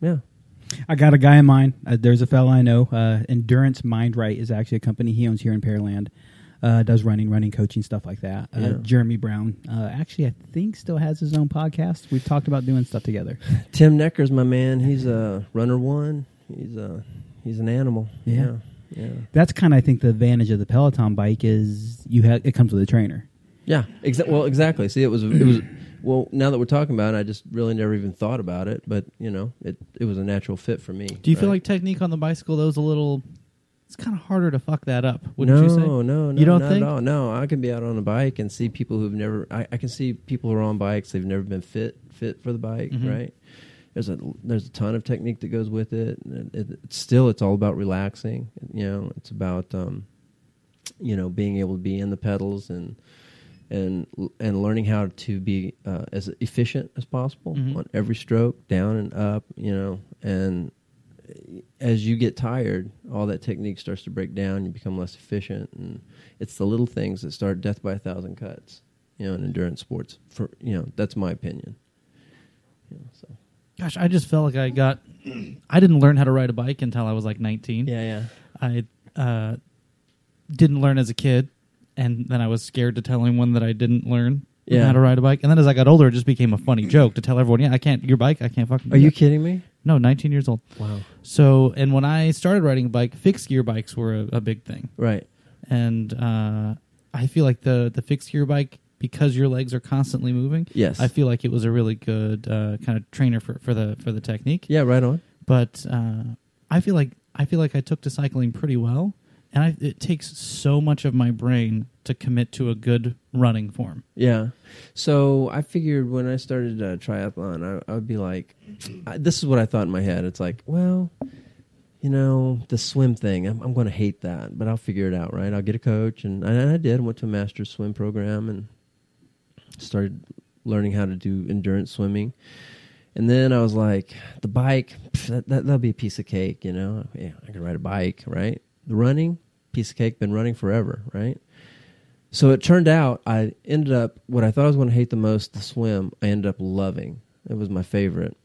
yeah, I got a guy in mind. Uh, there's a fella I know. Uh, Endurance Mind Right is actually a company he owns here in Pearland. Uh, does running, running coaching, stuff like that. Uh, Yeah. Jeremy Brown, uh, actually, I think still has his own podcast. We've talked about doing stuff together. <laughs> Tim Necker's my man. He's a runner one. He's a he's an animal. Yeah. yeah, yeah. That's kind of, I think, the advantage of the Peloton bike is you have it comes with a trainer. Yeah, exa- well, exactly. See, it was it was well. Now that we're talking about it, I just really never even thought about it. But you know, it it was a natural fit for me. Do you feel like technique on the bicycle though is a little? It's kind of harder to fuck that up, wouldn't no, you say? No, no, You don't not think? At all. No, I can be out on a bike and see people who've never. I, I can see people who are on bikes. They've never been fit fit for the bike. Mhm. Right. There's a there's a ton of technique that goes with it. It, it's still, it's all about relaxing. You know, it's about um, you know being able to be in the pedals and and and learning how to be uh, as efficient as possible Mhm. on every stroke, down and up. You know, and as you get tired, all that technique starts to break down. You become less efficient, and it's the little things that start death by a thousand cuts. You know, in endurance sports. For you know, that's my opinion. You know, so Gosh, I just felt like I got. I didn't learn how to ride a bike until I was like 19. yeah, yeah, I uh, didn't learn as a kid, and then I was scared to tell anyone that I didn't learn Yeah. how to ride a bike. And then as I got older, it just became a funny joke to tell everyone, "Yeah, I can't. Your bike, I can't fucking." Are you that." kidding me? No, 19 years old. Wow. So, and when I started riding a bike, fixed gear bikes were a, a big thing, Right. and uh, I feel like the the fixed gear bike because your legs are constantly moving. Yes. I feel like it was a really good uh, kind of trainer for, for the for the technique. yeah. Right on. But uh, I feel like I feel like I took to cycling pretty well, and I, it takes so much of my brain to commit to a good running form. Yeah. So I figured when I started uh, triathlon, I, I would be like, I, this is what I thought in my head. It's like, well, you know, the swim thing, I'm, I'm going to hate that, but I'll figure it out, right? I'll get a coach. And, and I did. I went to a master's swim program and started learning how to do endurance swimming. And then I was like, the bike, pff, that, that, that'll be a piece of cake, you know? Yeah, I can ride a bike, right? The running, piece of cake, been running forever, right? So it turned out I ended up what I thought I was going to hate the most, the swim. I ended up loving. It was my favorite.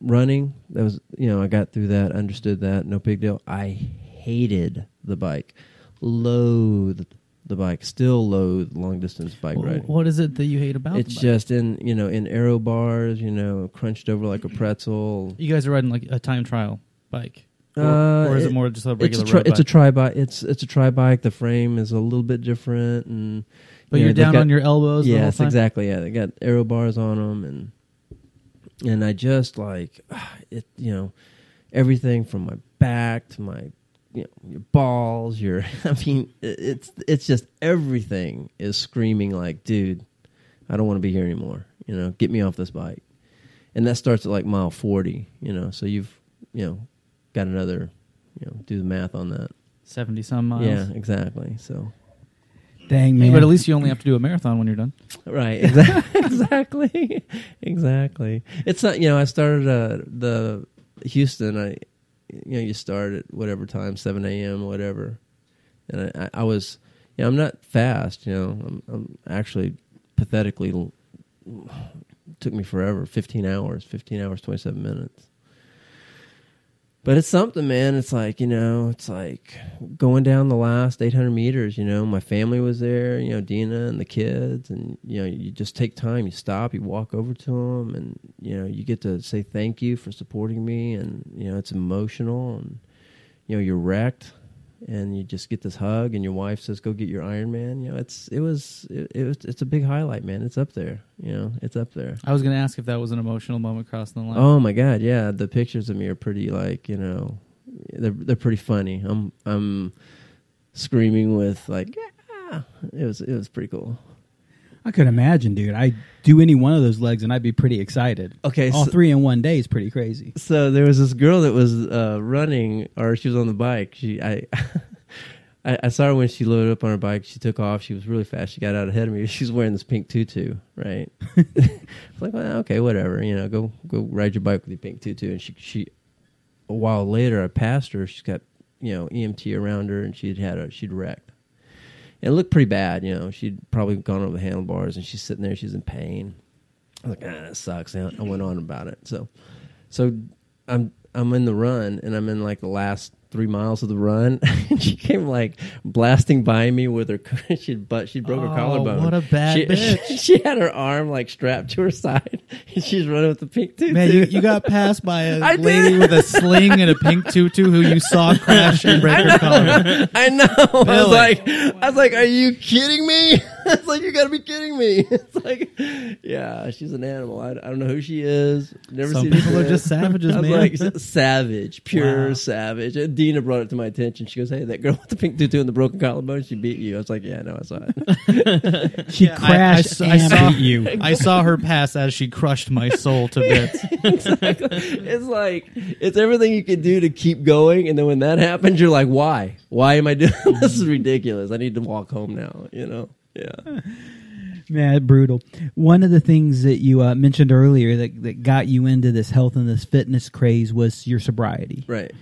Running, that was you know I got through that, understood that, no big deal. I hated the bike, loathed the bike, still loathe long distance bike Wh- riding. What is it that you hate about? It's just in you know in aero bars, you know, crunched over like a pretzel. you guys are riding like a time trial bike, or, Uh, or is it, it- more just a It's a tri- it's a bike? tri bike. It's it's a tri bike. The frame is a little bit different, and but you you're they've down got- on your elbows. Yes, exactly. Yeah, they got aero bars on them, and and I just like <sighs> it. You know, everything from my back to my you know your balls. Your <laughs> I mean, it's it's just everything is screaming like, dude, I don't want to be here anymore. You know, get me off this bike. And that starts at like mile forty. You know, so you've you know got another. You know, do the math on that. seventy some miles. Yeah, exactly. So Dang, Hey, man. but at least you only have to do a marathon when you're done. Right. Exactly. <laughs> exactly. Exactly. It's not. You know, I started uh, the Houston. I, you know, you start at whatever time, seven a.m. whatever, and I, I, I was. You Yeah, I'm not fast. You know, I'm, I'm actually pathetically took me forever. 15 hours, 15 hours, 27 minutes. But it's something, man. It's like you know, it's like going down the last 800 meters. You know, my family was there. You know, Dina and the kids, and you know, you just take time. You stop. You walk over to them, and you know, you get to say thank you for supporting me, and you know, it's emotional, and you know, you're wrecked, and you just get this hug, and your wife says, "Go get your Ironman." You know, it's it was it, it was it's a big highlight, man. It's up there. You know, it's up there. I was going to ask if that was an emotional moment crossing the line. Oh my god, yeah. The pictures of me are pretty like, you know, they're they're pretty funny. I'm I'm screaming with like yeah. It was it was pretty cool. I could imagine, dude. I do any one of those legs and I'd be pretty excited. Okay, All so- three in one day is pretty crazy. So there was this girl that was uh, running, or she was on the bike. She, I, <laughs> I, I saw her when she loaded up on her bike. She took off. She was really fast. She got out ahead of me. <laughs> She's wearing this pink tutu, right? I was <laughs> like, well, okay, whatever. You know, go go ride your bike with your pink tutu. And she, she, a while later, I passed her. She's got, you know, EMT around her, and she'd had a, she'd wrecked. It looked pretty bad, you know. She'd probably gone over the handlebars, and she's sitting there. She's in pain. I was like, ah, that sucks. And I went on about it. So, so I'm I'm in the run, and I'm in like the last three miles of the run. and <laughs> she came like blasting by me with her. <laughs> She but she broke her Oh, collarbone. what a bad <laughs> she, bitch. She, had her arm like strapped to her side, and she's running with the pink tutu. Man, you, you got passed by a I lady did. with a sling and a pink tutu who you saw crash and break her collarbone. I know. I was like, I was like, are you kidding me? <laughs> it's like you got to be kidding me. <laughs> It's like, yeah, she's an animal. I, I don't know who she is. Never Some seen people are just savages, <laughs> I was man. like savage, pure Wow. savage. And Dina brought it to my attention. She goes, "Hey, that girl with the pink tutu and the broken collarbone, she beat you." I was like, "Yeah, no, I saw it." She I- I crashed s- I and saw- beat you. I saw her pass as she crushed my soul to bits. Exactly. It's like it's everything you can do to keep going, and then when that happens, you're like, "Why? Why am I doing this? Is ridiculous. I need to walk home now." You know? Yeah. Man, brutal. One of the things that you uh, mentioned earlier that, that got you into this health and this fitness craze was your sobriety, Right.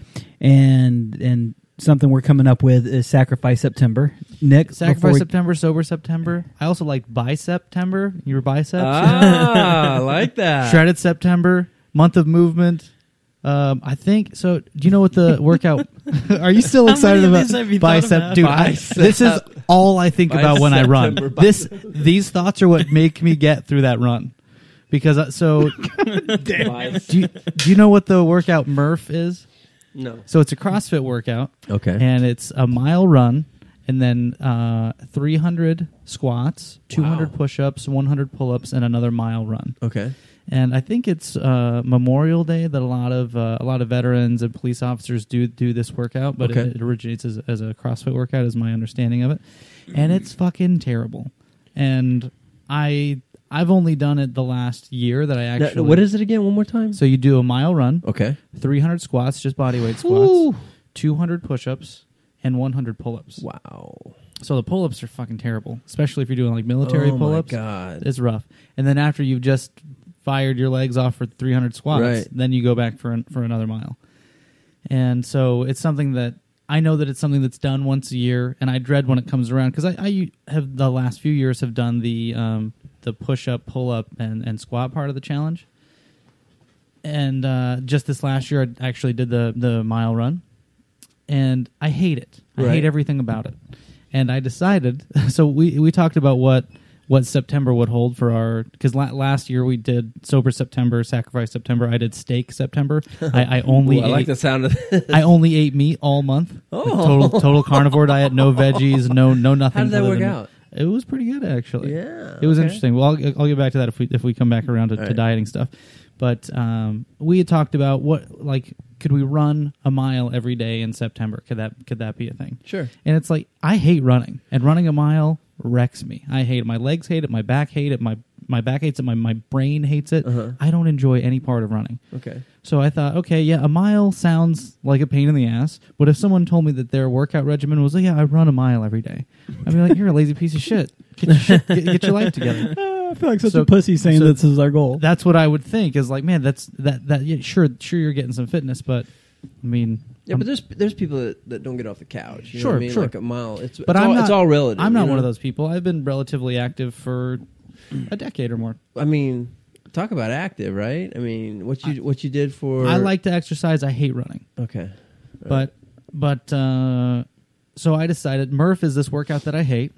and and something we're coming up with is Sacrifice September. Nick, before Sacrifice we- September, sober September. I also like bicep September. Your biceps. Ah, I like that. <laughs> Shredded September, month of movement. Um, I think so. Do you know what the <laughs> workout? <laughs> are you still How excited many of about these have you thought bicep, about? dude? I, this is all I think about when I run. Bicep, This these thoughts are what make me get through that run. Because uh, so, <laughs> do you, do you know what the workout Murph is? No. So it's a CrossFit workout, Okay. and it's a mile run, and then uh, 300 squats, 200 Wow. push-ups, 100 pull-ups, and another mile run okay. And I think it's uh, Memorial Day that a lot of uh, a lot of veterans and police officers do do this workout, but Okay. it, it originates as, as a CrossFit workout, is my understanding of it, and it's fucking terrible. And I I've only done it the last year that I Now, actually. what is it again? One more time. So you do a mile run, okay. 300 squats, just body weight squats, 200 push-ups, and 100 pull-ups. Wow. So the pull-ups are fucking terrible, especially if you're doing like military oh pull-ups. My God. It's rough. And then after you've just fired your legs off for 300 squats, Right. then you go back for an, for another mile. And so it's something that I know that it's something that's done once a year, and I dread when it comes around because I, I have the last few years have done the um, the push up, pull up, and and squat part of the challenge. And uh, just this last year, I actually did the the mile run, and I hate it. I Right. hate everything about it. And I decided. <laughs> So we we talked about what what September would hold for our because la- last year we did sober September, sacrifice September. I did steak September. <laughs> I, I only Ooh, I like ate, the sound of this. I only ate meat all month. Oh. Total total carnivore diet, no veggies, no no nothing. How did that work out? It was pretty good actually. Yeah. It was okay. interesting. Well, I'll, I'll get back to that if we if we come back around to, to right. dieting stuff. But um, we had talked about what like could we run a mile every day in September? Could that could that be a thing? Sure. And it's like I hate running, and running a mile wrecks me. I hate it. My legs hate it. My back hate it. My my back hates it. My my brain hates it. Uh-huh. I don't enjoy any part of running. Okay. So I thought, okay, yeah, a mile sounds like a pain in the ass. But if someone told me that their workout regimen was, like, yeah, I run a mile every day, I'd be like, you're a lazy piece of shit. Get your, shit, get, get your life together. <laughs> I feel like such So- a pussy saying so- this is our goal. That's what I would think is like, man, that's that that yeah, sure, sure, you're getting some fitness, but I mean, Yeah, I'm- but there's there's people that, that don't get off the couch. You know Sure, what I mean? sure. Like a mile. It's but it's I'm all, not. it's all relative. I'm not you one of those people. I've been relatively active for a decade or more. I mean, talk about active, right? I mean, what you what you did for I like to exercise. I hate running, Okay, but but uh, so I decided Murph is this workout that I hate,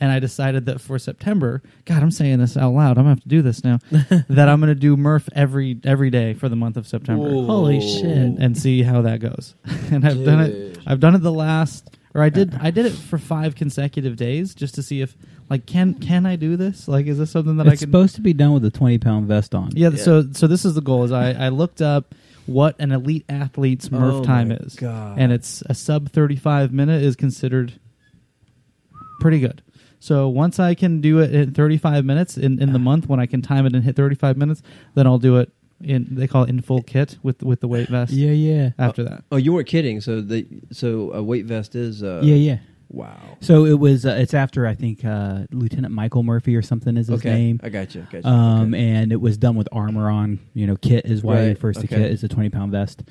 and I decided that for September, God, I'm saying this out loud. I'm gonna have to do this now. <laughs> that I'm gonna do Murph every every day for the month of September. Holy shit. and, and see how that goes. <laughs> and I've done it. I've done it the last, or I did. <laughs> I did it for five consecutive days just to see if, like, can can I do this? Like, is this something that I it's can? supposed to be done with a 20 pound vest on. yeah, So so this is the goal. Is I I looked up what an elite athlete's Murph Oh time my is, God. and it's a sub thirty five minute is considered pretty good. So once I can do it in 35 minutes in, in the month, when I can time it and hit 35 minutes, then I'll do it in. They call it in full kit with with the weight vest. Yeah, yeah. After that, Oh, you weren't kidding. So the so a weight vest is uh, yeah, yeah. Wow. So it was. Uh, it's after I think uh, Lieutenant Michael Murphy or something is his okay, name. I got you. Got you. Um, okay. and it was done with armor on. You know, kit is why Right, it refers to kit. It's a twenty pound vest.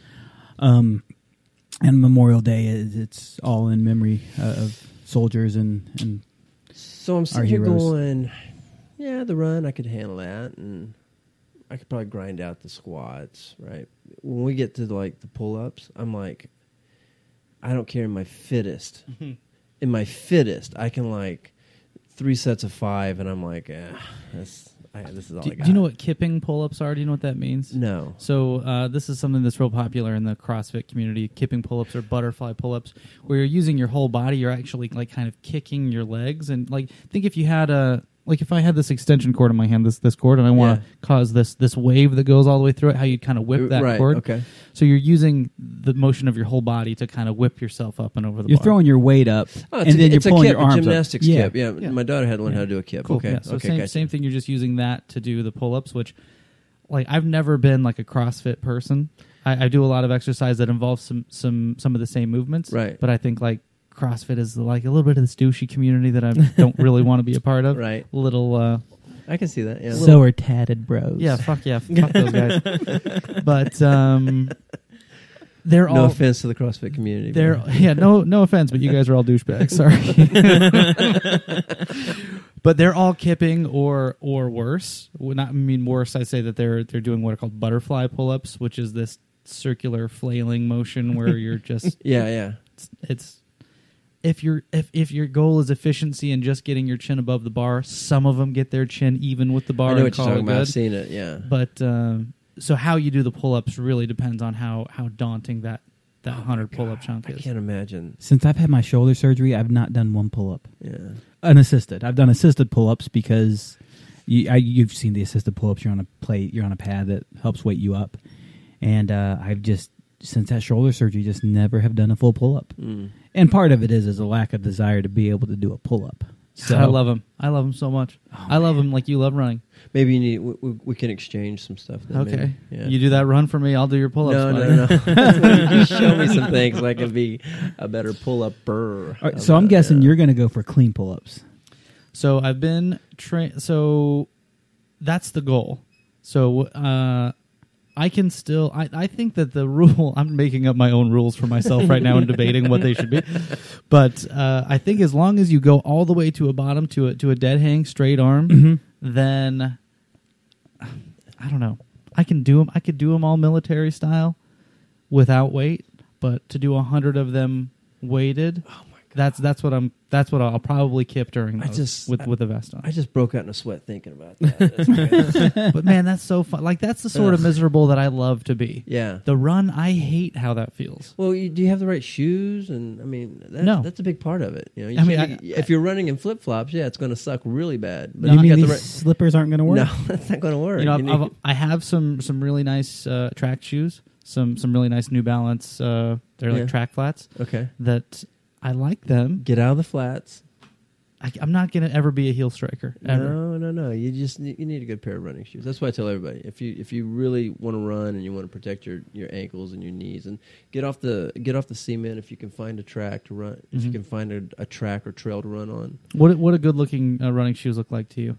Um, and Memorial Day is it's all in memory uh, of soldiers and and so I'm our sitting here heroes. going, yeah, the run I could handle that, and I could probably grind out the squats. Right when we get to like the pull ups, I'm like, I don't care in my fittest. in my fittest, I can like three sets of five, and I'm like, eh, this, I, this is all do, I do you know what kipping pull ups are? Do you know what that means? No. So uh, this is something that's real popular in the CrossFit community. Kipping pull-ups or butterfly pull-ups, where you're using your whole body. You're actually like kind of kicking your legs, and like think if you had a like if I had this extension cord in my hand, this this cord, and I want to Yeah. cause this this wave that goes all the way through it, how you'd kind of whip uh, that right. cord. Okay. So you're using the motion of your whole body to kind of whip yourself up and over the you're bar. throwing your weight up, Oh, and a, then you're it's a pulling kip, your arms a gymnastics up. Kip. Yeah, Yeah. my daughter had to learn how to do a kip. Cool. Okay, Yeah, so okay, same, gotcha. same thing. You're just using that to do the pull ups, which, like, I've never been like a CrossFit person. I, I do a lot of exercise that involves some some some of the same movements, Right. But I think like CrossFit is like a little bit of this douchey community that I don't really want to be a part of. <laughs> Right. Little, uh, I can see that. Yeah. So are tatted bros. yeah, fuck yeah, <laughs> fuck those guys. But um, they're no all offense to the CrossFit community. they're but- yeah, no no offense, but you guys are all douchebags. Sorry. <laughs> but they're all kipping or or worse. Would not I mean worse. I say that they're they're doing what are called butterfly pull-ups, which is this circular flailing motion where you're just yeah, yeah. it's, it's if your if if your goal is efficiency and just getting your chin above the bar, some of them get their chin even with the bar. I know what you're talking about. I've seen it. Yeah. But um, so how you do the pull-ups really depends on how how daunting that that hundred pull-up chunk is. I can't imagine. Since I've had my shoulder surgery, I've not done one pull up. Yeah. Unassisted. I've done assisted pull ups because you, I, you've seen the assisted pull ups. You're on a plate. You're on a pad that helps weight you up. And uh, I've just since that shoulder surgery, just never have done a full pull up. Mm. And part of it is is a lack of desire to be able to do a pull up. So I love him. I love him so much. I love him like you love running. Maybe you need. We, we, we can exchange some stuff. Then Okay. Yeah. you do that run for me. I'll do your pull-ups. no, buddy. no, no, <laughs> <laughs> show me some things so I can be a better pull up burr. All right, so I'm guessing you're going to go for clean pull ups. So I've been train. So that's the goal. So uh, I can still. I, I think that the rule. <laughs> I'm making up my own rules for myself right now and <laughs> debating what they should be. But uh, I think as long as you go all the way to a bottom to a to a dead hang straight arm, then I don't know. I can do them. I could do them all military style without weight, but to do a hundred of them weighted. Oh. That's that's what I'm. That's what I'll probably kip during I those just- with I- with a vest on. I just broke out in a sweat thinking about that. <laughs> But man, that's so fun. Like that's the sort of Ugh. miserable that I love to be. yeah. The run, I hate how that feels. Well, you, do you have the right shoes? And I mean, that, No. that's a big part of it. You know, you I mean, can't- I- if you're running in flip flops, yeah, it's going to suck really bad. But you if you mean got these the right, slippers aren't going to work? <laughs> no, that's not going to work. You know, You I've, need- I've, I have some some really nice uh, track shoes. Some some really nice New Balance. Uh, they're like Yeah. track flats okay, that I like them. get out of the flats. I, I'm not gonna ever be a heel striker ever. No, no, no. You just need, you need a good pair of running shoes. That's why I tell everybody if you if you really want to run and you want to protect your, your ankles and your knees and get off the get off the cement if you can find a track to run if you Mhm. can find a, a track or trail to run on. What what a good looking uh, running shoes look like to you?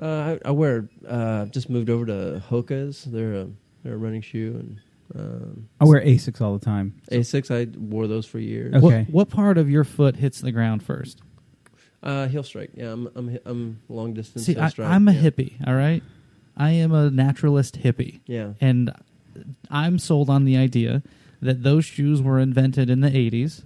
Uh, I, I wear uh, just moved over to Hoka's. They're a they're a running shoe and Um, I wear Asics all the time. Asics, I wore those for years. Okay. What, what part of your foot hits the ground first? Uh, heel strike. Yeah, I'm I'm I'm long distance. See, heel I, strike. I'm a yeah. hippie. All right, I am a naturalist hippie, Yeah. and I'm sold on the idea that those shoes were invented in the '80s,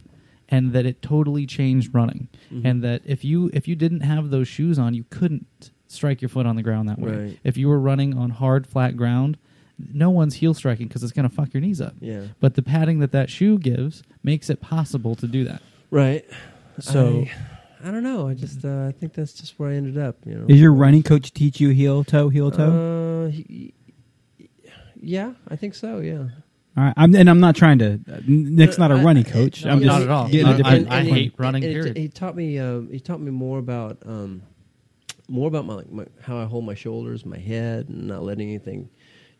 and that it totally changed running, Mhm. and that if you if you didn't have those shoes on, you couldn't strike your foot on the ground that way. Right. If you were running on hard, flat ground, no one's heel striking because it's going to fuck your knees up. Yeah. But the padding that that shoe gives makes it possible to do that. Right. So- I, I don't know. I just uh, I think that's just where I ended up. You know. Is your running coach teach you heel toe, heel toe? Uh, he, yeah, I think so. Yeah. all right, I'm, and I'm not trying to. uh, Nick's not a I- running coach. no, I'm not just at all. getting I- a different. I- I hate running, and it- period. He taught me. Uh, he taught me more about um, more about my, my how I hold my shoulders, my head, and not letting anything,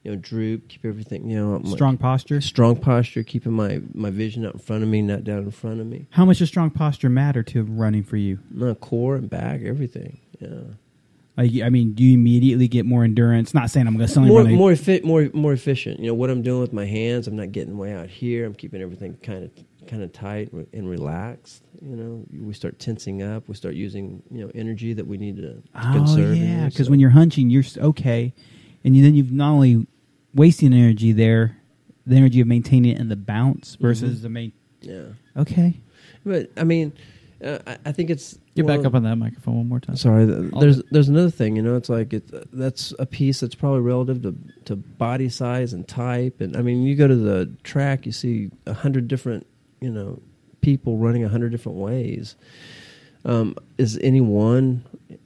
you know, droop. Keep everything, you know, my- strong posture. strong posture. Keeping my my vision out in front of me, not down in front of me. How much does strong posture matter to running for you? No core and back, everything. Yeah. Like, I mean, do you immediately get more endurance? Not saying I'm going to suddenly more more effi- more more efficient. You know what I'm doing with my hands. I'm not getting way out here. I'm keeping everything kind of kind of tight and relaxed. You know, we start tensing up. We start using you know energy that we need to, to Oh conserve. yeah, because when you're hunching, you're okay, and you, then you've not only wasting energy there, the energy of maintaining it in the bounce versus Mhm. the main. yeah, Okay, but I mean, uh, I, I think it's Get back up on that microphone one more time. Sorry, th- there's good. there's another thing. You know, it's like it, that's a piece that's probably relative to to body size and type. And I mean, you go to the track, you see a hundred different you know people running a hundred different ways. Um, is any one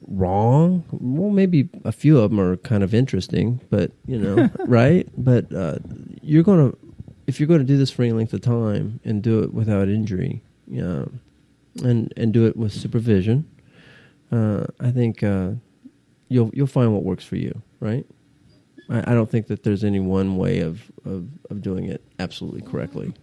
wrong? Well, maybe a few of them are kind of interesting, but you know, <laughs> right? But uh, you're gonna if you're going to do this for any length of time and do it without injury, yeah, and and do it with supervision, uh, I think uh, you'll you'll find what works for you, right? I, I don't think that there's any one way of, of, of doing it absolutely correctly.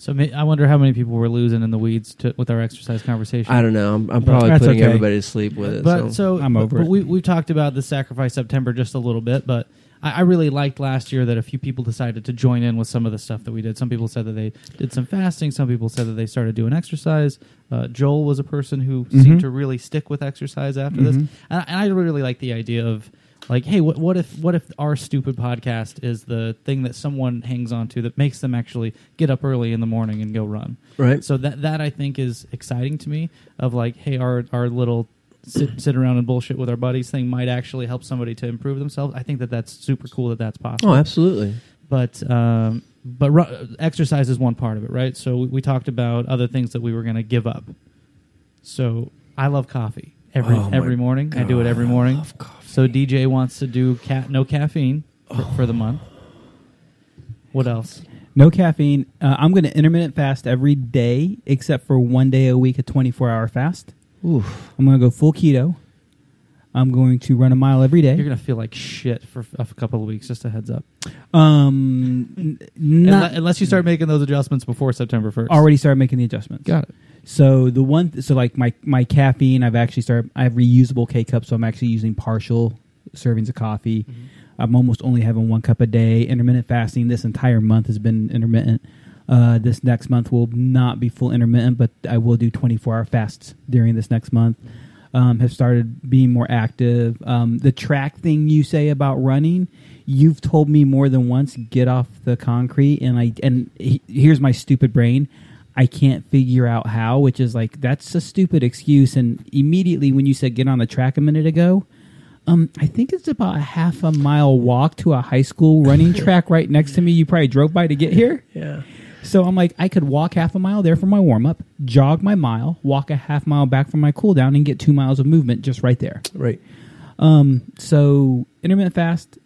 So ma- I wonder how many people we're losing in the weeds to, with our exercise conversation. I don't know. I'm, I'm probably That's putting okay. everybody to sleep with it. But so I'm over but it. We we've talked about the sacrifice September just a little bit, but I, I really liked last year that a few people decided to join in with some of the stuff that we did. Some people said that they did some fasting. Some people said that they started doing exercise. Uh, Joel was a person who Mhm. seemed to really stick with exercise after this, Mhm. and, I- and I really like the idea of like, hey, what, what if what if our stupid podcast is the thing that someone hangs on to that makes them actually get up early in the morning and go run? right? So that that I think is exciting to me. Of like, hey, our our little sit, sit around and bullshit with our buddies thing might actually help somebody to improve themselves. I think that that's super cool that that's possible. Oh, absolutely. But um, but ru- exercise is one part of it, right? So we, we talked about other things that we were going to give up. So I love coffee every Oh, my every morning. I do it every morning. So DJ wants to do cat no caffeine for, for the month. What else? no caffeine. Uh, I'm going to intermittent fast every day except for one day a week, a 24 hour fast. Oof. I'm going to go full keto. I'm going to run a mile every day. You're gonna feel like shit for a couple of weeks. Just a heads up. Um, n- not Unle- unless you start making those adjustments before September first. already started making the adjustments. got it. So the one, so like my my caffeine, I've actually started. I have reusable K cups, so I'm actually using partial servings of coffee. I'm almost only having one cup a day. Intermittent fasting this entire month has been intermittent. Uh, this next month will not be full intermittent, but I will do 24 hour fasts during this next month. Um, have started being more active. Um, the track thing you say about running, you've told me more than once. Get off the concrete, and I and he, here's my stupid brain. I can't figure out how, which is like that's a stupid excuse. And immediately when you said get on the track a minute ago, um, I think it's about a half a mile walk to a high school running <laughs> track right next to me. You probably drove by to get here. Yeah. So I'm like, I could walk half a mile there for my warm up, jog my mile, walk a half mile back for my cool down, and get two miles of movement just right there. Right. Um, so intermittent fast,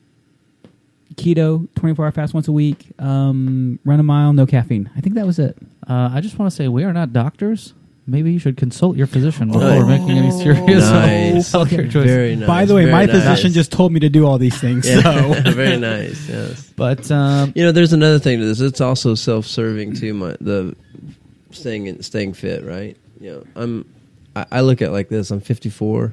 keto, 24 hour fast once a week, um, run a mile, no caffeine. I think that was it. Uh, I just want to say we are not doctors. Maybe you should consult your physician before Nice. making any serious Nice. <laughs> healthcare choices. Very nice. By the way, very my nice. physician just told me to do all these things. So <laughs> very nice. Yes. But um, You know, there's another thing to this. It's also self-serving too. My the staying in, staying fit, right? You know, I'm. I, I look at it like this. I'm 54,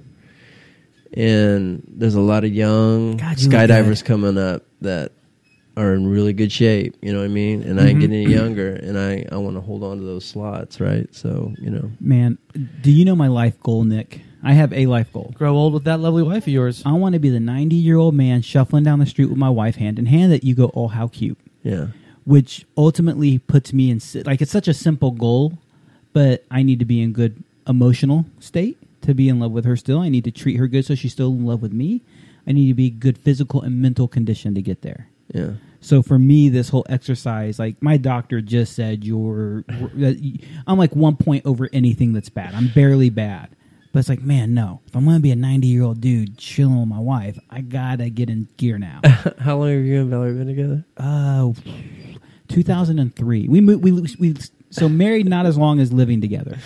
and there's a lot of young God, skydivers good. coming up that are in really good shape. You know what I mean? And I ain't mm-hmm. getting any younger, and I I want to hold on to those slots, right? So you know, Man, do you know my life goal, Nick? I have a life goal. Grow old with that lovely wife of yours. I want to be the 90 year old man shuffling down the street with my wife hand in hand that you go, oh, how cute. yeah, Which ultimately puts me in, like, it's such a simple goal, but I need to be in good emotional state to be in love with her still. I need to treat her good so she's still in love with me. I need to be good physical and mental condition to get there. yeah. So for me, this whole exercise, like my doctor just said, you're, I'm like one point over anything that's bad. I'm barely bad. But it's like, man, no. If I'm going to be a 90 year old dude chilling with my wife, I got to get in gear now. <laughs> How long have you and Valerie been together? uh, 2003. We moved, we, we, so married not as long as living together.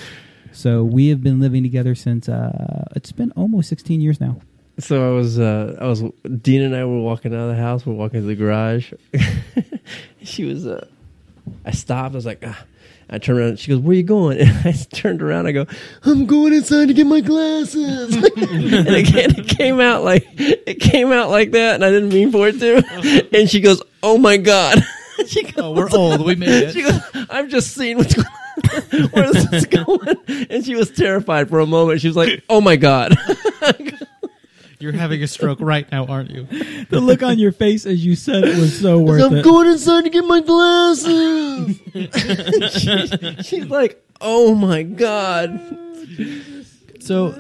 So we have been living together since, uh, it's been almost 16 years now. So I was, uh, I was, Dean and I were walking out of the house. We're walking to the garage. <laughs> she was, uh, I stopped. I was like, ah. I turned around. She goes, "Where are you going?" <laughs> And I turned around. I go, "I'm going inside to get my glasses." <laughs> and again, it came out like it came out like that, and I didn't mean for it to. And she goes, "Oh my god!" she goes, Oh, we're old. We made She it. goes, "I've just seen what's going. Where is this going?" And she was terrified for a moment. She was like, "Oh my god!" You're having a stroke right now, aren't you? <laughs> The look on your face as you said it was so <laughs> worth I'm it. going inside to get my glasses. She- <laughs> she's like, "Oh my god!" So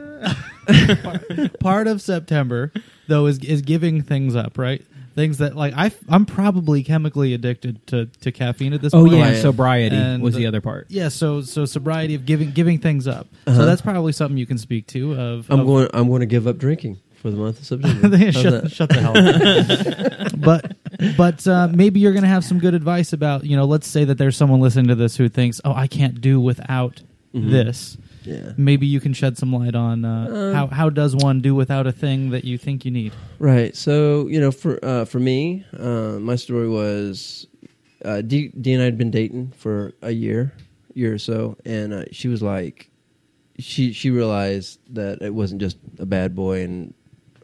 part of September though is is giving things up, right? Things that like I I'm probably chemically addicted to to caffeine at this point. Oh point. yeah, Right. sobriety And- was the other part. Yeah, so so sobriety of giving giving things up. Uh-huh. So that's probably something you can speak to. Of I'm of- going. I'm going to give up drinking for the month of <laughs> September. How's shut, shut the hell up. <laughs> but but uh, maybe you're going to have some good advice about you know. Let's say that there's someone listening to this who thinks, oh, I can't do without Mm-hmm. this. Yeah. Maybe you can shed some light on uh, how how does one do without a thing that you think you need. Right. So you know, for uh, for me, uh, my story was uh, D, D and I had been dating for a year, year or so, and uh, she was like, she she realized that it wasn't just a bad boy and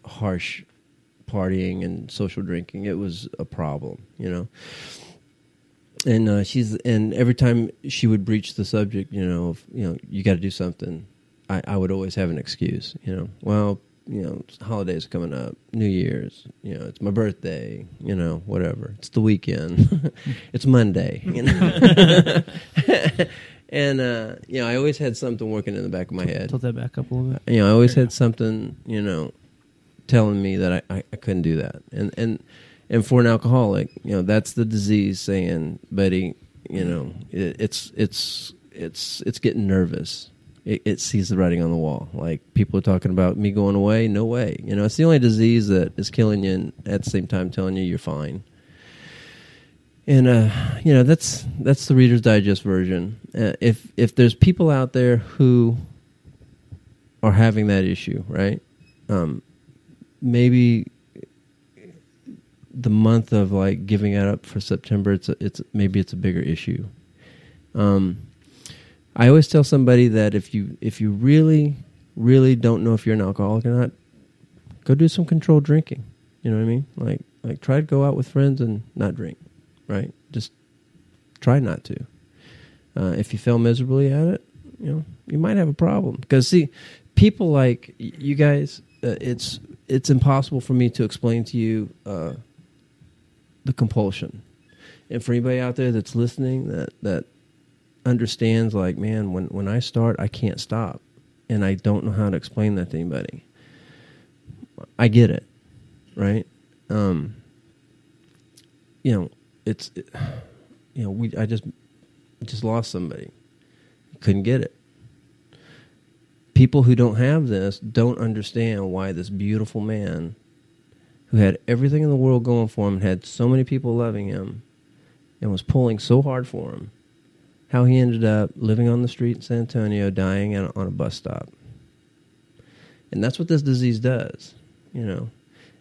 harsh partying and social drinking; it was a problem. You know. And uh, she's and every time she would breach the subject, you know, of, you know, you got to do something. I, I would always have an excuse, you know. Well, you know, holidays coming up, New Year's, you know, it's my birthday, you know, whatever. It's the weekend. <laughs> it's Monday, you know. <laughs> and uh, you know, I always had something working in the back of my head. Tilt that back up a little bit. You know, I always had something, you know, telling me that I, I, I couldn't do that. And and and for an alcoholic, you know, that's the disease saying, buddy, you know, it, it's it's it's it's getting nervous. It, it sees the writing on the wall. Like people are talking about me going away. No way. You know, it's the only disease that is killing you, and at the same time telling you you're fine. And uh, you know, that's that's the Reader's Digest version. Uh, if if there's people out there who are having that issue, right? Um, maybe the month of like giving it up for September, it's a, it's maybe it's a bigger issue. Um, I always tell somebody that if you if you really really don't know if you're an alcoholic or not, go do some controlled drinking. You know what I mean? Like like try to go out with friends and not drink, right? Just try not to. Uh, if you fail miserably at it, you know you might have a problem because see, people like you guys, uh, it's it's impossible for me to explain to you uh, the compulsion. And for anybody out there that's listening, that that understands, like, man, when when I start, I can't stop, and I don't know how to explain that to anybody. I get it, right? Um, you know, it's, you know, we I just just lost somebody, couldn't get it people who don't have this don't understand why this beautiful man who had everything in the world going for him and had so many people loving him and was pulling so hard for him how he ended up living on the street in san antonio dying on a bus stop. And that's what this disease does you know.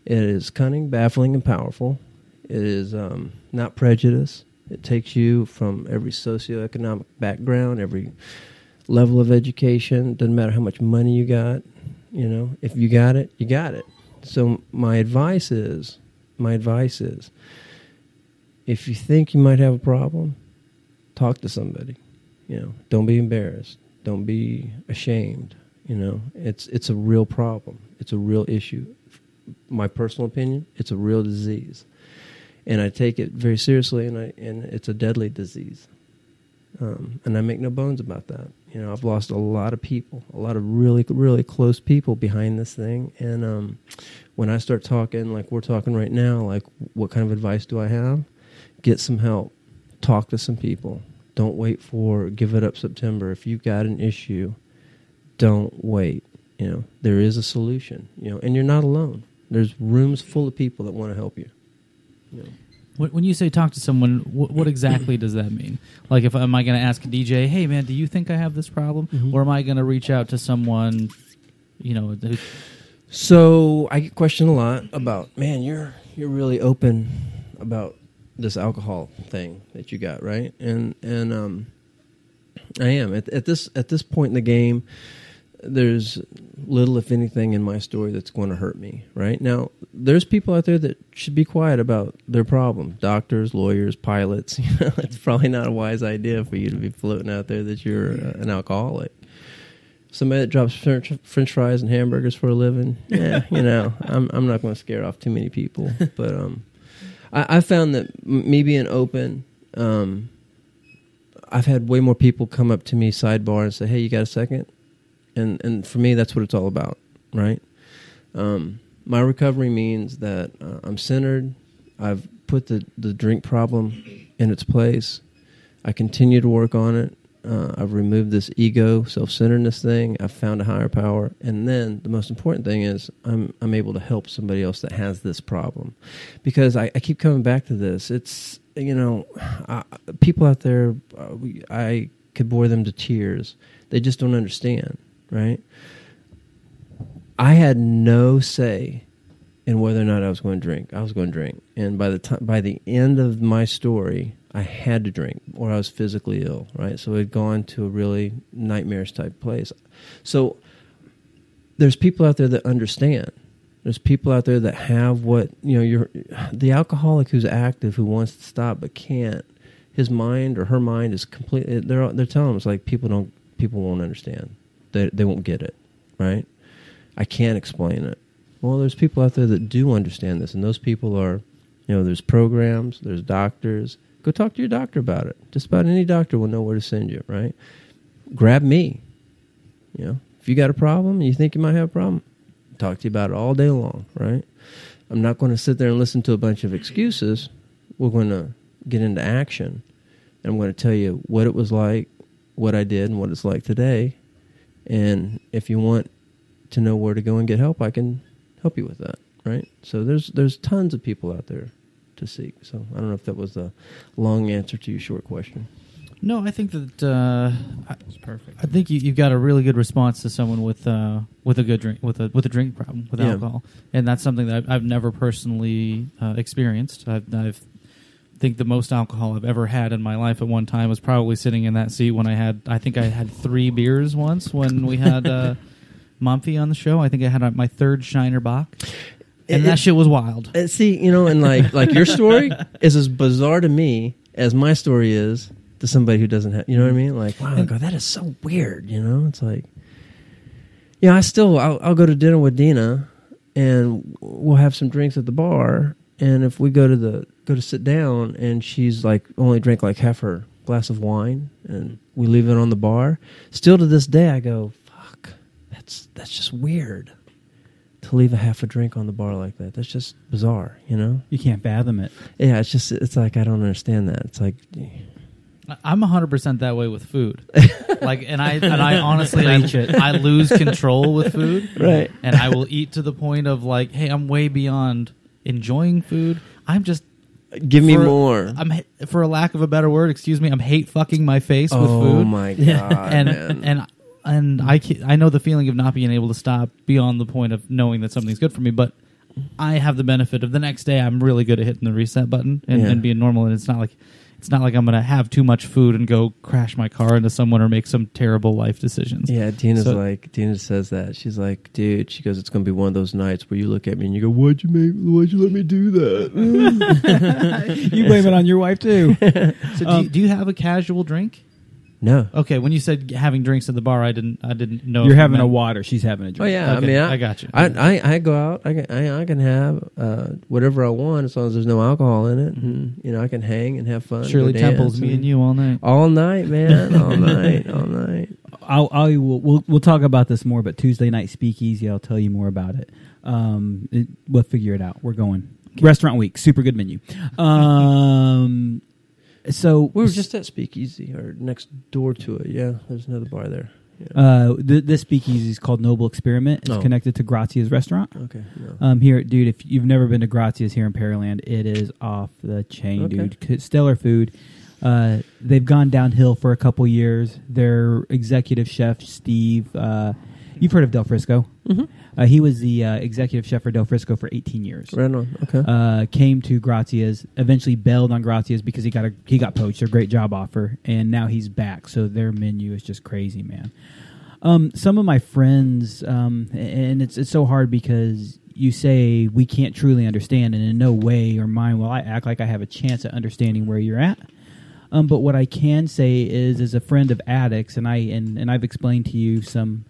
It is cunning baffling and powerful. It is um, not prejudice. It takes you from every socioeconomic background every level of education doesn't matter how much money you got you know if you got it you got it so my advice is my advice is if you think you might have a problem, talk to somebody. You know, don't be embarrassed. Don't be ashamed. You know, it's it's a real problem. It's a real issue. My personal opinion, it's a real disease, and I take it very seriously. And I and it's a deadly disease, um, and I make no bones about that. You know, I've lost a lot of people, a lot of really really close people behind this thing, and um, when I start talking like we're talking right now, like what kind of advice do I have? Get some help. Talk to some people. Don't wait for give it up September. If you've got an issue, don't wait. You know, there is a solution, you know, and you're not alone. There's rooms full of people that want to help you. you know. When when you say talk to someone, what, what exactly does that mean? Like, if am I going to ask a DJ, "Hey, man, do you think I have this problem?" Mhm. Or am I going to reach out to someone, you know, who, So I get questioned a lot about, man, you're you're really open about this alcohol thing that you got, right? And and um, I am at, at this at this point in the game. There's little, if anything, in my story that's going to hurt me. Right now, there's people out there that should be quiet about their problem. Doctors, lawyers, pilots. <laughs> You know, it's probably not a wise idea for you to be floating out there that you're uh, an alcoholic somebody that drops french, french fries and hamburgers for a living <laughs> yeah you know i'm, I'm not going to scare off too many people but um, I, I found that m- me being open um, i've had way more people come up to me sidebar and say hey you got a second and and for me that's what it's all about right? Um, my recovery means that uh, i'm centered. I've put the, the drink problem in its place. I continue to work on it. Uh, I've removed this ego, self-centeredness thing. I've found a higher power, and then the most important thing is I'm I'm able to help somebody else that has this problem, because I, I keep coming back to this. It's you know, I, people out there, uh, we, I could bore them to tears. They just don't understand, right? I had no say in whether or not I was going to drink. I was going to drink, and by the time by the end of my story, I had to drink, or I was physically ill. Right, so had gone to a really nightmarish type place. So there's people out there that understand. There's people out there that have what you know. You're the alcoholic who's active, who wants to stop but can't. His mind or her mind is completely. They're they're telling it's like people don't people won't understand. They they won't get it, right? I can't explain it. Well, there's people out there that do understand this, and those people are, you know, there's programs, there's doctors. Go talk to your doctor about it. Just about any doctor will know where to send you, right? Grab me. You know, if you got a problem and you think you might have a problem, talk to you about it all day long, right? I'm not going to sit there and listen to a bunch of excuses. We're going to get into action. And I'm going to tell you what it was like, what I did, and what it's like today. And if you want to know where to go and get help, I can help you with that, right? So there's there's tons of people out there to seek. So I don't know if that was a long answer to your short question. No, I think that uh, it's perfect. I think you, you've got a really good response to someone with uh, with a good drink with a with a drink problem with Yeah. alcohol, and that's something that I've, I've never personally uh, experienced. I've, I've think the most alcohol I've ever had in my life at one time was probably sitting in that seat when I had I think I had three beers once when we had uh, <laughs> Mumphy on the show. I think I had my third Shiner Bock, and It- that shit was wild. Uh, see, you know, and like like your story <laughs> is as bizarre to me as my story is to somebody who doesn't have. You know what I mean? Like, wow, go, that is so weird. You know, it's like, yeah, I still I'll, I'll go to dinner with Dina, and we'll have some drinks at the bar. And if we go to the go to sit down, and she's like only drank like half her glass of wine, and we leave it on the bar. Still to this day, I go, fuck, that's that's just weird to leave a half a drink on the bar like that. That's just bizarre, you know? You can't fathom it. Yeah, it's just it's like I don't understand that. It's like I'm 100% that way with food. <laughs> like and I and I honestly I, it. I lose control with food. Right. And I will eat to the point of like, hey, I'm way beyond enjoying food. I'm just give me for- more. I'm for a lack of a better word, excuse me, I'm hate fucking my face with oh food. oh my <laughs> god. and man. and and I I know the feeling of not being able to stop beyond the point of knowing that something's good for me, but I have the benefit of the next day I'm really good at hitting the reset button and, Yeah. and being normal, and it's not like it's not like I'm going to have too much food and go crash my car into someone or make some terrible life decisions. Yeah, Dina's So- like Dina says that. She's like, dude, she goes, it's gonna be one of those nights where you look at me and you go, Why'd you make why'd you let me do that? <laughs> you blame it on your wife too. <laughs> So do, Um, you, do you have a casual drink? No. Okay, when you said having drinks at the bar, I didn't I didn't know. You're having a water. She's having a drink. Oh drink. yeah, I mean I, I got you. I, I I go out, I can I, I can have uh, whatever I want as long as there's no alcohol in it. And you know, I can hang and have fun. Shirley go Temple's me and you all night. All night, man. <laughs> All night. All night. I'll, I will, we'll, we'll talk about this more, but Tuesday night speakeasy, I'll tell you more about it. Um, it, we'll figure it out. We're going restaurant week, super good menu. <laughs> Um, so We were just at Speakeasy or next door to it. Yeah, there's another bar there. Yeah. uh, th- this speakeasy is called Noble Experiment. It's Oh. connected to Grazia's restaurant. okay. No. Um, here, dude, if you've never been to Grazia's here in Pearland, it is off the chain, Okay. dude. Stellar food. Uh, they've gone downhill for a couple years. Their executive chef, Steve, uh, you've heard of Del Frisco. mm-hmm. Uh, he was the uh, executive chef for Del Frisco for 18 years. Right on. Okay. Uh, came to Grazia's, eventually bailed on Grazia's because he got a he got poached, a great job offer, and now he's back. So their menu is just crazy, man. Um, some of my friends, um, and it's it's so hard because you say we can't truly understand, and in no way or mind will I act like I have a chance at understanding where you're at. Um, but what I can say is, as a friend of addicts, and I and, and I've explained to you some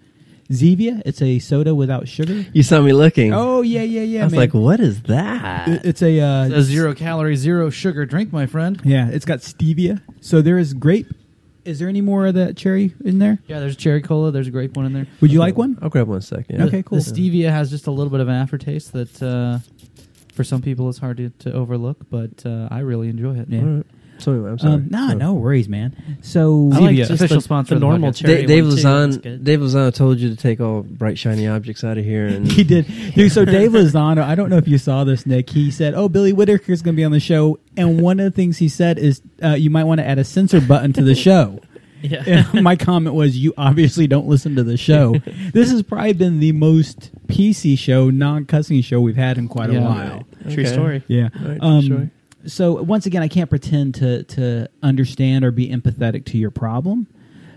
Zevia. It's a soda without sugar. you saw me looking. Oh yeah, yeah, yeah. I was man. like, what is that? It- it's a uh, It's a zero calorie, zero sugar drink, my friend. Yeah, it's got stevia. So there is grape. Is there any more of that cherry in there? Yeah, there's cherry cola. There's a grape one in there. Would you like one? I'll grab one second. Okay, cool. The stevia has just a little bit of an aftertaste that, uh, for some people, is hard to, to overlook, but uh, I really enjoy it. Yeah. All right. So anyway, I'm sorry. Um, no, no worries, man. So I like Zevia, just official the, sponsor the of the normal podcast. cherry Da- Dave one, too. That's Lozano, good. Dave Lozano told you to take all bright shiny objects out of here, and <laughs> he did, dude. So Dave <laughs> Lozano, I don't know if you saw this, Nick. He said, "Oh, Billy Whitaker's going to be on the show," and <laughs> one of the things he said is, uh, "You might want to add a censor button to the show." Yeah. And my comment was, "You obviously don't listen to the show." this has probably been the most PC show, non-cussing show we've had in quite a Yeah. while. True Okay. story. Yeah. All right, Um, sure. So once again, I can't pretend to to understand or be empathetic to your problem.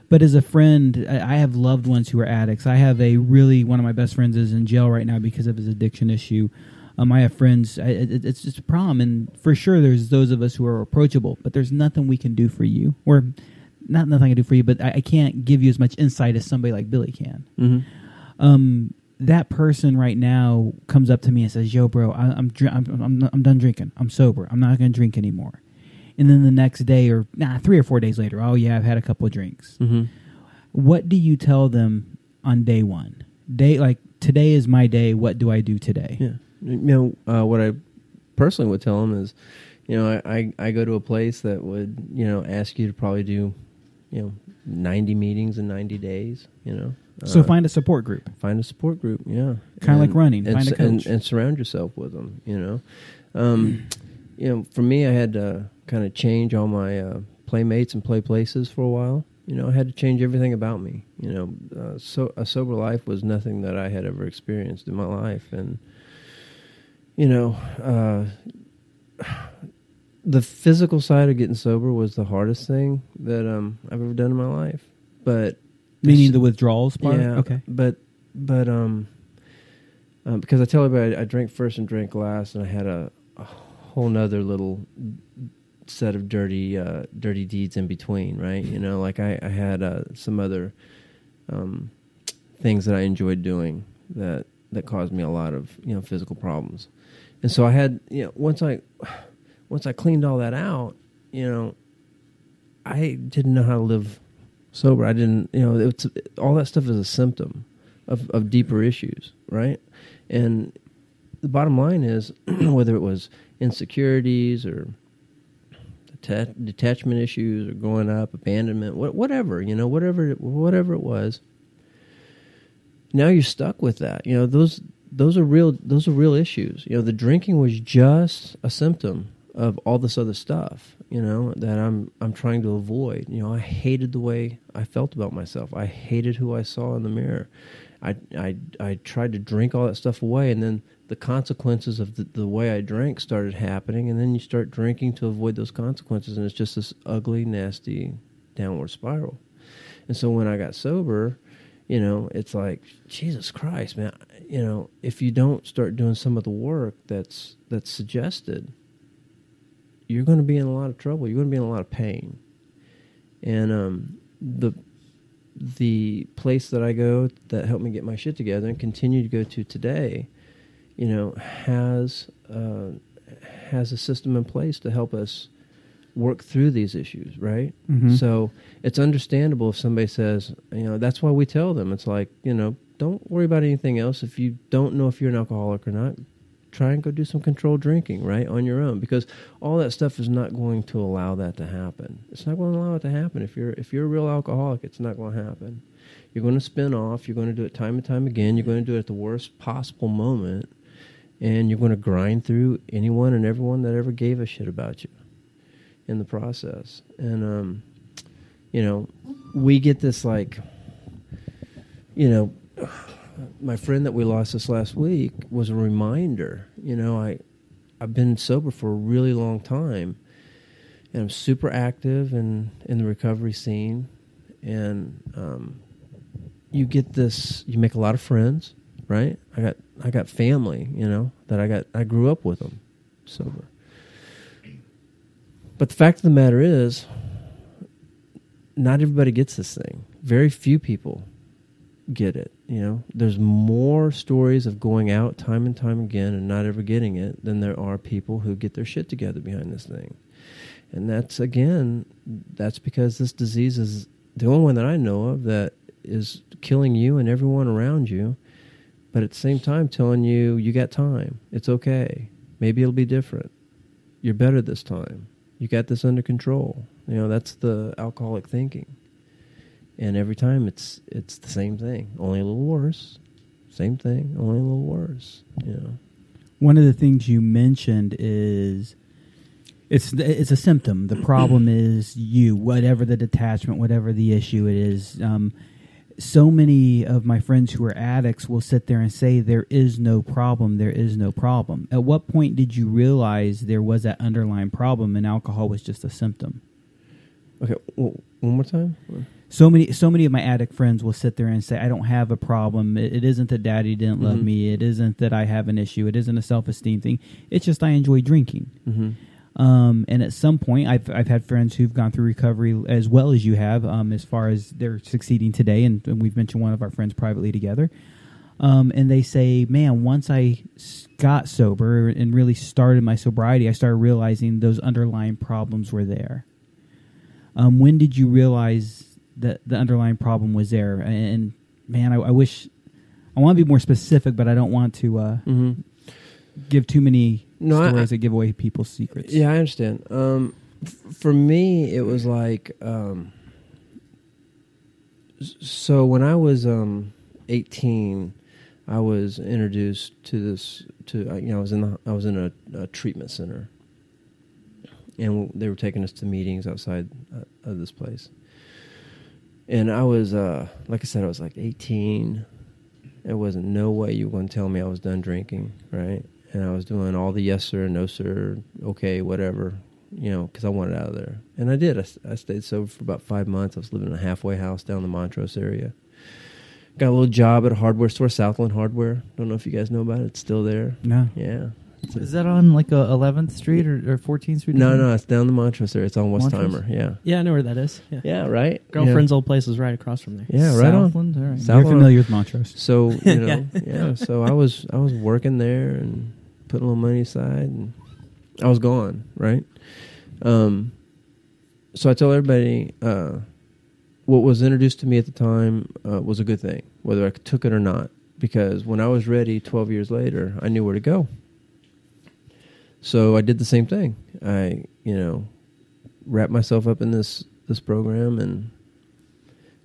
But as a friend, I have loved ones who are addicts. I have a really one of my best friends is in jail right now because of his addiction issue. Um, I have friends. I, it, it's just a problem, and for sure, there's those of us who are approachable. But there's nothing we can do for you, or not nothing I can do for you. But I, I can't give you as much insight as somebody like Billy can Mhm. um, that person right now comes up to me and says, "Yo, bro, I, I'm, dr- I'm I'm I'm done drinking. I'm sober. I'm not going to drink anymore." And then the next day, or nah, three or four days later, oh yeah, I've had a couple of drinks. Mhm. What do you tell them on day one? Day like today is my day. What do I do today? Yeah. You know, uh, what I personally would tell them is, you know, I, I, I go to a place that would, you know, ask you to probably do, you know, 90 meetings in 90 days, you know. So Uh, find a support group. find a support group, yeah. Kinda like running, And, find a s- and, and surround yourself with them, you know. Um, <clears throat> you know, for me, I had to kind of change all my uh, playmates and play places for a while. You know, I had to change everything about me. You know, uh, so a sober life was nothing that I had ever experienced in my life, and you know, uh, <sighs> the physical side of getting sober was the hardest thing that um, I've ever done in my life. But Meaning the withdrawals part. yeah. Okay. But but um, um, because I tell everybody I, I drink first and drank last, and I had a, a whole nother little set of dirty uh, dirty deeds in between, right? You know, like I, I had uh, some other um, things that I enjoyed doing that that caused me a lot of you know physical problems, and so I had you know once I once I cleaned all that out, you know, I didn't know how to live sober. I didn't, you know, it's all that stuff is a symptom of of deeper issues, right? And the bottom line is <clears throat> whether it was insecurities or detachment issues or growing up, abandonment, wha- whatever, you know, whatever whatever it was. Now you're stuck with that. You know, those those are real those are real issues. You know, the drinking was just a symptom of all this other stuff, you know, that I'm I'm trying to avoid. You know, I hated the way I felt about myself. I hated who I saw in the mirror. I I I tried to drink all that stuff away, and then the consequences of the, the way I drank started happening, and then you start drinking to avoid those consequences, and it's just this ugly, nasty downward spiral. And so when I got sober, you know, it's like Jesus Christ, man. You know, if you don't start doing some of the work that's that's suggested, you're going to be in a lot of trouble. You're going to be in a lot of pain. And um, the the place that I go that helped me get my shit together and continue to go to today, you know, has uh, has a system in place to help us work through these issues, right? Mhm. So it's understandable if somebody says, you know, that's why we tell them. It's like, you know, don't worry about anything else. If you don't know if you're an alcoholic or not, try and go do some controlled drinking, right, on your own, because all that stuff is not going to allow that to happen. It's not going to allow it to happen. If you're if you're a real alcoholic, it's not going to happen. You're going to spin off. You're going to do it time and time again. You're going to do it at the worst possible moment, and you're going to grind through anyone and everyone that ever gave a shit about you in the process. And um, you know, we get this like, you know, my friend that we lost this last week was a reminder. You know, I I've been sober for a really long time, and I'm super active in in the recovery scene, and um, you get this. You make a lot of friends, right? I got I got family, you know, that I got. I grew up with them, sober. But the fact of the matter is, not everybody gets this thing. Very few people get it. You know, there's more stories of going out time and time again and not ever getting it than there are people who get their shit together behind this thing. And that's again, that's because this disease is the only one that I know of that is killing you and everyone around you, but at the same time telling you you got time. It's okay. Maybe it'll be different. You're better this time. You got this under control. You know, that's the alcoholic thinking and every time it's it's the same thing, only a little worse. Same thing, only a little worse. You know. One of the things you mentioned is it's it's a symptom. The problem <clears throat> is you, whatever the detachment, whatever the issue it is. Um, so many of my friends who are addicts will sit there and say there is no problem, there is no problem. At what point did you realize there was that underlying problem and alcohol was just a symptom? Okay, well, one more time. So many so many of my addict friends will sit there and say i don't have a problem. It, it isn't that daddy didn't love Mhm. me. It isn't that i have an issue. It isn't a self-esteem thing. It's just i enjoy drinking. Mm-hmm. um, and at some point I've, I've had friends who've gone through recovery as well as you have um, as far as they're succeeding today and, and we've mentioned one of our friends privately together. Um, and they say man once i got sober and really started my sobriety i started realizing those underlying problems were there. Um, when did you realize that the underlying problem was there? And man, I, I wish I want to be more specific, but I don't want to uh, Mm-hmm. give too many No, I- stories that give away people's secrets. Yeah, I understand. Um, f- for me, it was like um, so when I was um, eighteen, I was introduced to this. To uh, you know, I was in the, I was in a, a treatment center, and they were taking us to meetings outside uh, of this place. And I was, uh, like I said, I was like eighteen. There wasn't no way you were going to tell me I was done drinking, right? And I was doing all the yes sir, no sir, okay, whatever, you know, because I wanted out of there. And I did. I stayed sober for about five months. I was living in a halfway house down in the Montrose area. Got a little job at a hardware store, Southland Hardware. Don't know if you guys know about it. It's still there. No. Yeah. It's a- Is that on like a 11th Street or, or 14th Street? no, no, it's down the Montrose. It's on Montrose? Westheimer. Yeah. Yeah, I know where that is. Yeah. Yeah, right? Girlfriend's old place is right across from there. Yeah, yeah right on. Southland? All right. South- You're familiar with Montrose. So <laughs> you know, Yeah. yeah. So I was I was working there and putting a little money aside, and I was gone. Right. Um. So I tell everybody, uh, what was introduced to me at the time uh, was a good thing, whether I took it or not. Because when I was ready, twelve years later, I knew where to go. So I did the same thing. I, you know, wrapped myself up in this this program and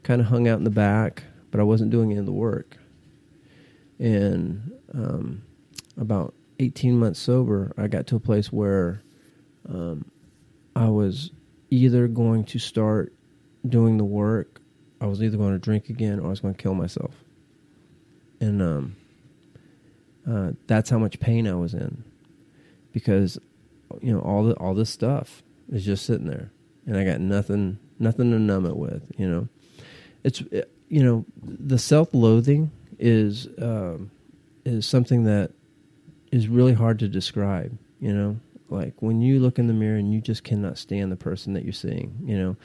kind of hung out in the back, but I wasn't doing any of the work. And um, about 18 months sober, I got to a place where um, I was either going to start doing the work, I was either going to drink again, or I was going to kill myself. and um, uh, that's how much pain I was in because you know all the all this stuff is just sitting there, and I got nothing nothing to numb it with. You know, it's it, you know the self loathing is um, is something that is really hard to describe. You know, like when you look in the mirror and you just cannot stand the person that you're seeing. You know,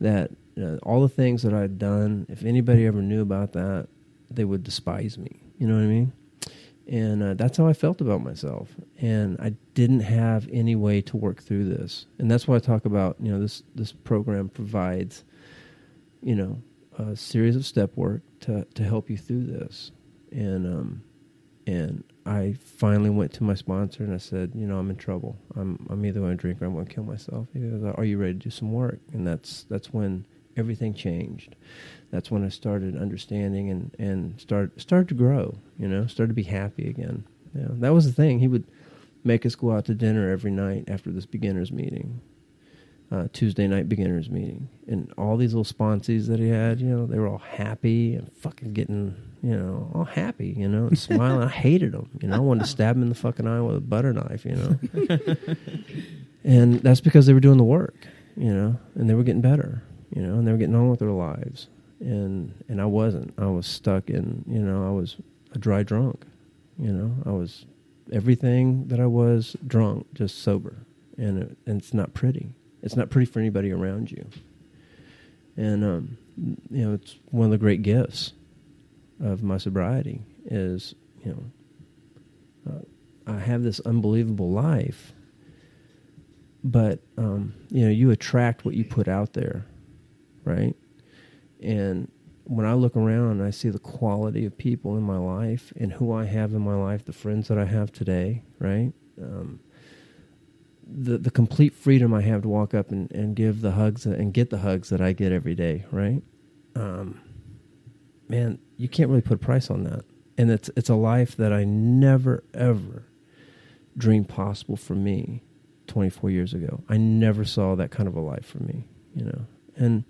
that uh, all the things that I'd done, if anybody ever knew about that, they would despise me. You know what I mean? And uh, that's how I felt about myself. And I didn't have any way to work through this. And that's why I talk about, you know, this, this program provides, you know, a series of step work to, to help you through this. And, um, and I finally went to my sponsor and I said, you know, I'm in trouble. I'm, I'm either going to drink or I'm going to kill myself. He goes, are you ready to do some work? And that's, that's when everything changed. That's when I started understanding and and start started to grow. You know, started to be happy again. Yeah, that was the thing. He would make us go out to dinner every night after this beginners meeting, uh, Tuesday night beginners meeting, and all these little sponsees that he had. You know, they were all happy and fucking getting. You know, all happy, you know, and smiling. I hated them. You know, I wanted to stab them in the fucking eye with a butter knife, you know. <laughs> and that's because they were doing the work, you know, and they were getting better you know, and they were getting on with their lives, and and I wasn't. I was stuck in, you know, I was a dry drunk, you know, I was everything that I was drunk, just sober, and, it, and it's not pretty. It's not pretty for anybody around you, and um, you know, it's one of the great gifts of my sobriety is, you know, uh, I have this unbelievable life but um, you know you attract what you put out there right? And when I look around and I see the quality of people in my life and who I have in my life, the friends that I have today, right? Um, the the complete freedom I have to walk up and, and give the hugs and get the hugs that I get every day, right? Um, man, you can't really put a price on that. And it's it's a life that I never ever dreamed possible for me 24 years ago. I never saw that kind of a life for me, you know. And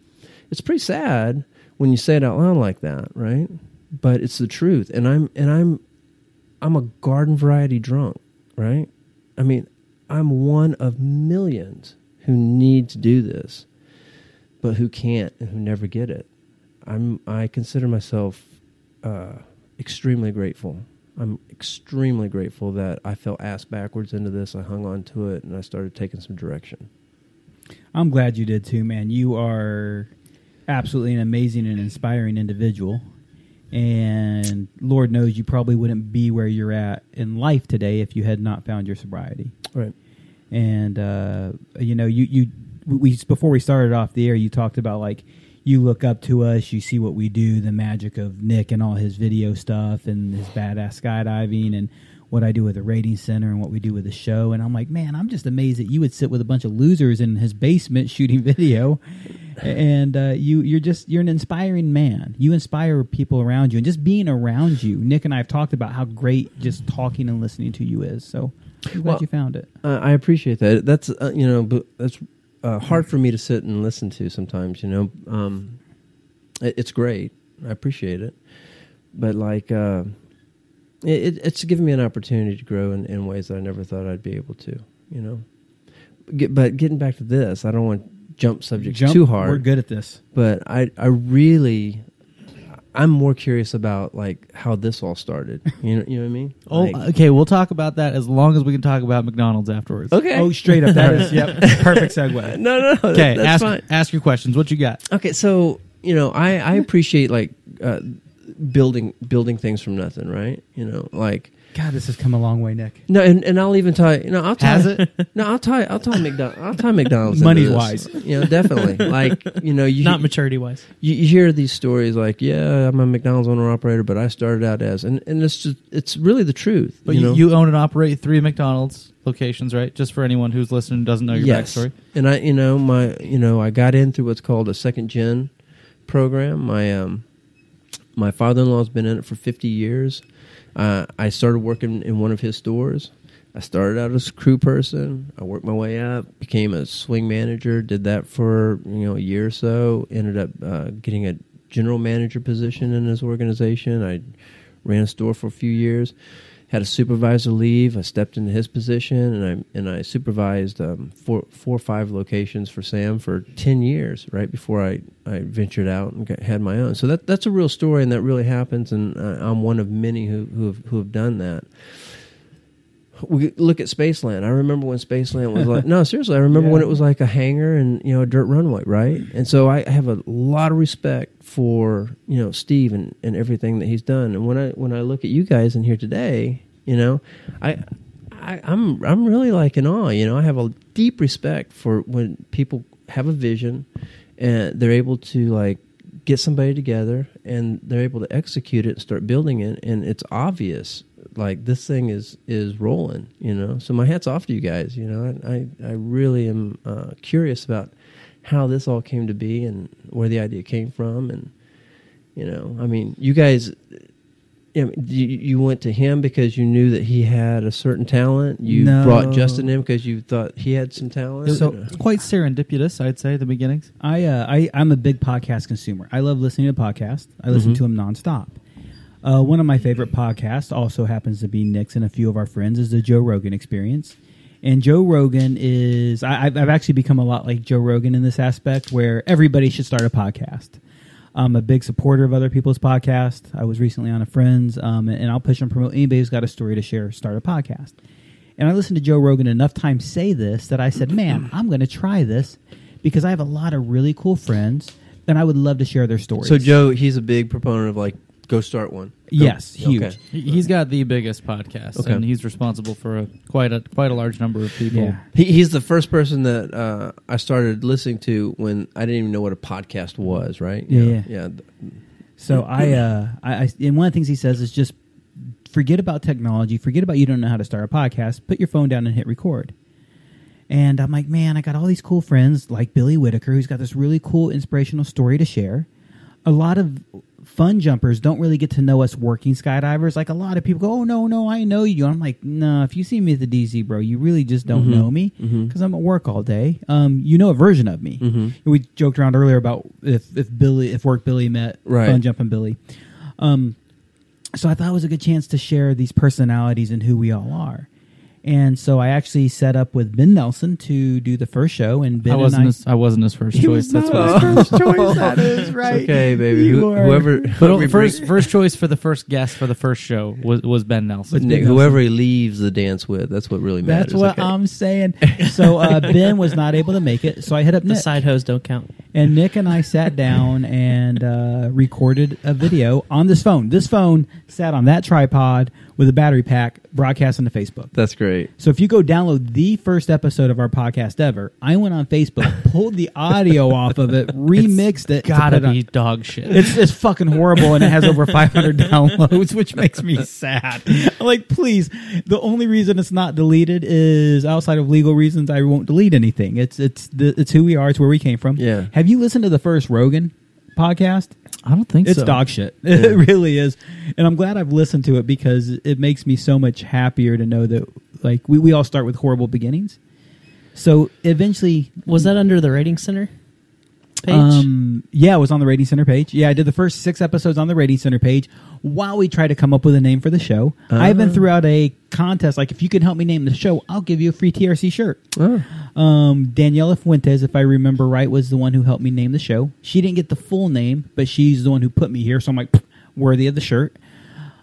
it's pretty sad when you say it out loud like that, right? But it's the truth. And I'm and I'm I'm a garden variety drunk, right? I mean, I'm one of millions who need to do this, but who can't and who never get it. I'm I consider myself uh, extremely grateful. I'm extremely grateful that I fell ass backwards into this. I hung on to it and I started taking some direction. I'm glad you did too, man. You are absolutely an amazing and inspiring individual. And Lord knows you probably wouldn't be where you're at in life today if you had not found your sobriety. Right. And uh, you know, you you we before we started off the air, you talked about like you look up to us, you see what we do, the magic of Nick and all his video stuff and his badass skydiving and what I do with the rating center and what we do with the show. And I'm like, man, I'm just amazed that you would sit with a bunch of losers in his basement <laughs> shooting video. and uh, you, you're just you're an inspiring man. You inspire people around you, and just being around you. Nick and I have talked about how great just talking and listening to you is. So I'm glad Well, you found it. Uh, I appreciate that. That's uh, you know, but that's uh, hard for me to sit and listen to sometimes. You know, um, it, it's great. I appreciate it, but like, uh, it, it's given me an opportunity to grow in, in ways that I never thought I'd be able to. You know, Get, but getting back to this, I don't want to jump subjects Jump, too hard. We're good at this. but I I really I'm more curious about like how this all started. <laughs> You know, you know what I mean? Oh, Like- okay. We'll talk about that as long as we can talk about McDonald's afterwards. okay. Oh, straight up, that is <laughs> yep, perfect segue. <laughs> no, no, no. Okay. that's Ask fine. ask your questions. What you got? Okay, so you know, I I appreciate like uh, building building things from nothing, right? You know, like God, this has come a long way, Nick. no, and, and I'll even tie. You know, I'll tie. Has it? No, I'll tie. <laughs> I'll tie McDonald's. I'll tie McDonald's. into Money this. wise. you know, definitely. Like you know, you Not maturity wise. you, you hear these stories like, yeah, I'm a McDonald's owner operator, but I started out as, and and it's just it's really the truth. But you you, know, you own and operate three McDonald's locations, right? Just for anyone who's listening and doesn't know your yes. backstory. And I, you know, my, you know, I got in through what's called a second gen program. My, um, my father-in-law's been in it for 50 years. Uh, I started working in one of his stores. I started out as a crew person. I worked my way up, became a swing manager. Did that for you know a year or so. Ended up uh, getting a general manager position in his organization. I ran a store for a few years. Had a supervisor leave. I stepped into his position, and I and I supervised um, four four or five locations for Sam for ten years. Right before I, I ventured out and got, had my own. So that that's a real story, and that really happens. And uh, I'm one of many who who have, who have done that we look at Spaceland. I remember when Spaceland was like <laughs> no, seriously. I remember when it was like a hangar and you know a dirt runway, right? And so I have a lot of respect for you know Steve and, and everything that he's done. And when I when I look at you guys in here today, you know, I, I I'm I'm really like in awe. You know, I have a deep respect for when people have a vision and they're able to like get somebody together and they're able to execute it and start building it and it's obvious like this thing is is rolling you know so my hats off to you guys you know i i, I really am uh, curious about how this all came to be and where the idea came from and you know i mean you guys you, you, went to him because you knew that he had a certain talent. You No. brought Justin in because you thought he had some talent. So it's quite serendipitous, I'd say, the beginnings. I, uh, I I'm a big podcast consumer. I love listening to podcasts. I listen Mhm. to them nonstop. Uh, one of my favorite podcasts also happens to be Nick's and a few of our friends is the Joe Rogan Experience. And Joe Rogan is I, I've, I've actually become a lot like Joe Rogan in this aspect, where everybody should start a podcast. I'm a big supporter of other people's podcasts. I was recently on a friend's, um, and I'll push and promote anybody who's got a story to share. Start a podcast. And I listened to Joe Rogan enough times say this that I said, <clears throat> "Man, I'm going to try this because I have a lot of really cool friends, and I would love to share their stories." So Joe, he's a big proponent of like go start one. Go- Yes, huge. Okay. He- He's got the biggest podcast, Okay. and he's responsible for a, quite a quite a large number of people. Yeah. He, he's the first person that uh, I started listening to when I didn't even know what a podcast was. Right? Yeah, yeah. yeah. So I, uh, I, I, and one of the things he says is just forget about technology, forget about you don't know how to start a podcast, put your phone down and hit record. And I'm like, man, I got all these cool friends like Billy Whitaker, who's got this really cool inspirational story to share. A lot of fun jumpers don't really get to know us working skydivers. Like a lot of people go, oh no, no, I know you. I'm like, no, if you see me at the DZ, bro, you really just don't Mhm. know me because I'm at work all day. Um, you know a version of me. Mhm. We joked around earlier about if if Billy, if work Billy met Right. fun jumping Billy. Um, so I thought it was a good chance to share these personalities and who we all are. And so I actually set up with Ben Nelson to do the first show, and Ben I wasn't and I, his, I wasn't his first He choice. was That's not what his first choice. That <laughs> is right. It's okay, baby. You Who, whoever, But whoever first, first choice for the first guest for the first show was, was Ben Nelson. Nick, Ben Nelson. whoever he leaves the dance with, that's what really matters. That's what okay? I'm saying. So uh, <laughs> Ben was not able to make it, so I hit up The side hose don't count. and Nick and I sat down and uh, recorded a video on this phone. This phone sat on that tripod with a battery pack, broadcasting to Facebook. That's great. So if you go download the first episode of our podcast ever, I went on Facebook, <laughs> pulled the audio off of it, remixed it. to Gotta on- be dog shit. It's it's fucking horrible, and it has over 500 <laughs> downloads, which makes me sad. I'm like, please. The only reason it's not deleted is outside of legal reasons. I won't delete anything. It's it's the, it's who we are. It's where we came from. Yeah. Have you listened to the first Rogan podcast? I don't think so. It's so. dog shit. <laughs> It really is. And I'm glad I've listened to it because it makes me so much happier to know that like we, we all start with horrible beginnings. So eventually Was that under the rating center page? um, yeah, it was on the Rating Center page. Yeah, I did the first six episodes on the Rating Center page while we tried to come up with a name for the show. I even Ah. threw out a contest like, if you can help me name the show, I'll give you a free TRC shirt. Oh. Um, Daniela Fuentes, if I remember right, was the one who helped me name the show. She didn't get the full name, but she's the one who put me here. So I'm like, "Pff, worthy of the shirt.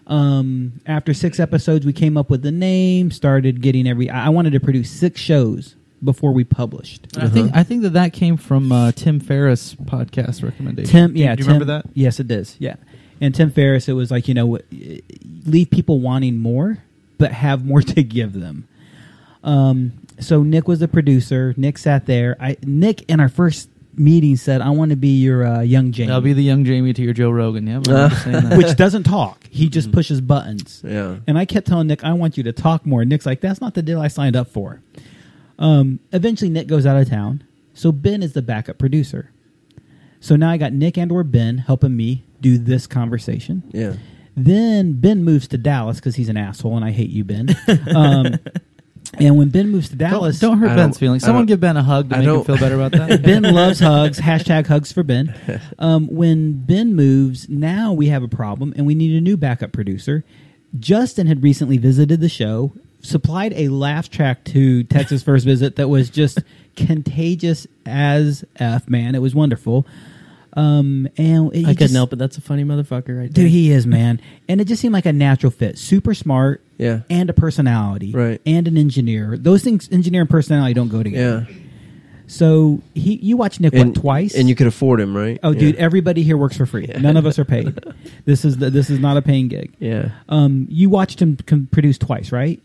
Um, after six episodes, we came up with the name, started getting every. I I wanted to produce six shows before we published. I think I think that that came from uh, Tim Ferriss podcast recommendation. Tim, Do you- yeah, do you Tim- remember that? Yes, it does. Yeah, and Tim Ferriss, it was like you know, leave people wanting more, but have more <laughs> to give them. Um, so Nick was the producer. Nick sat there. I Nick in our first meeting said, "I want to be your uh, young Jamie," I'll be the young Jamie to your Joe Rogan. Yeah, I remember <laughs> saying that. which doesn't talk. He just pushes buttons. Yeah. And I kept telling Nick, I want you to talk more. Nick's like, that's not the deal I signed up for. Um, eventually, Nick goes out of town. So Ben is the backup producer. So now I got Nick and or Ben helping me do this conversation. Yeah. Then Ben moves to Dallas because he's an asshole and I hate you, Ben. um, <laughs> And when Ben moves to Don't, Dallas, don't hurt I Ben's don't- feelings. Someone give Ben a hug to I make him feel better about that. <laughs> Ben loves hugs. <laughs> Hashtag hugs for Ben. Um, when Ben moves, now we have a problem, and we need a new backup producer. Justin had recently visited the show, supplied a laugh track to Tex's First Visit that was just <laughs> contagious as f. Man, it was wonderful. Um, and I couldn't help it. That's a funny motherfucker right there. Dude, he is man, and it just seemed like a natural fit. Super smart, Yeah. and a personality, Right. And an engineer. Those things, engineer and personality, don't go together. Yeah. So he, you watched Nick And what twice, and you could afford him, right? Oh, Yeah. dude, everybody here works for free. None of us are paid. <laughs> This is the, this is not a paying gig. Yeah. Um, you watched him com- produce twice, right?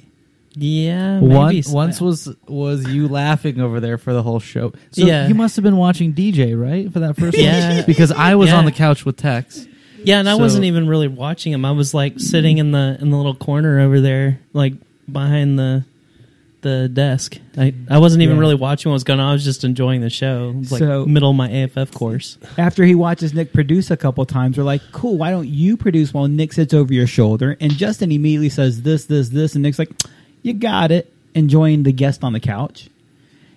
Yeah, One, maybe. once was was you laughing over there for the whole show. So Yeah. you must have been watching DJ right for that first <laughs> Yeah. one because I was Yeah. on the couch with Tex. Yeah, and I wasn't even really watching him. I was like sitting in the in the little corner over there, like behind the the desk. I I wasn't even Yeah. really watching what was going on. I was just enjoying the show. It was like So- middle of my AFF course. After he watches Nick produce a couple times, we're like, "Cool, why don't you produce while Nick sits over your shoulder?" And Justin immediately says this, this, this, and Nick's like, "You got it." Enjoying the guest on the couch,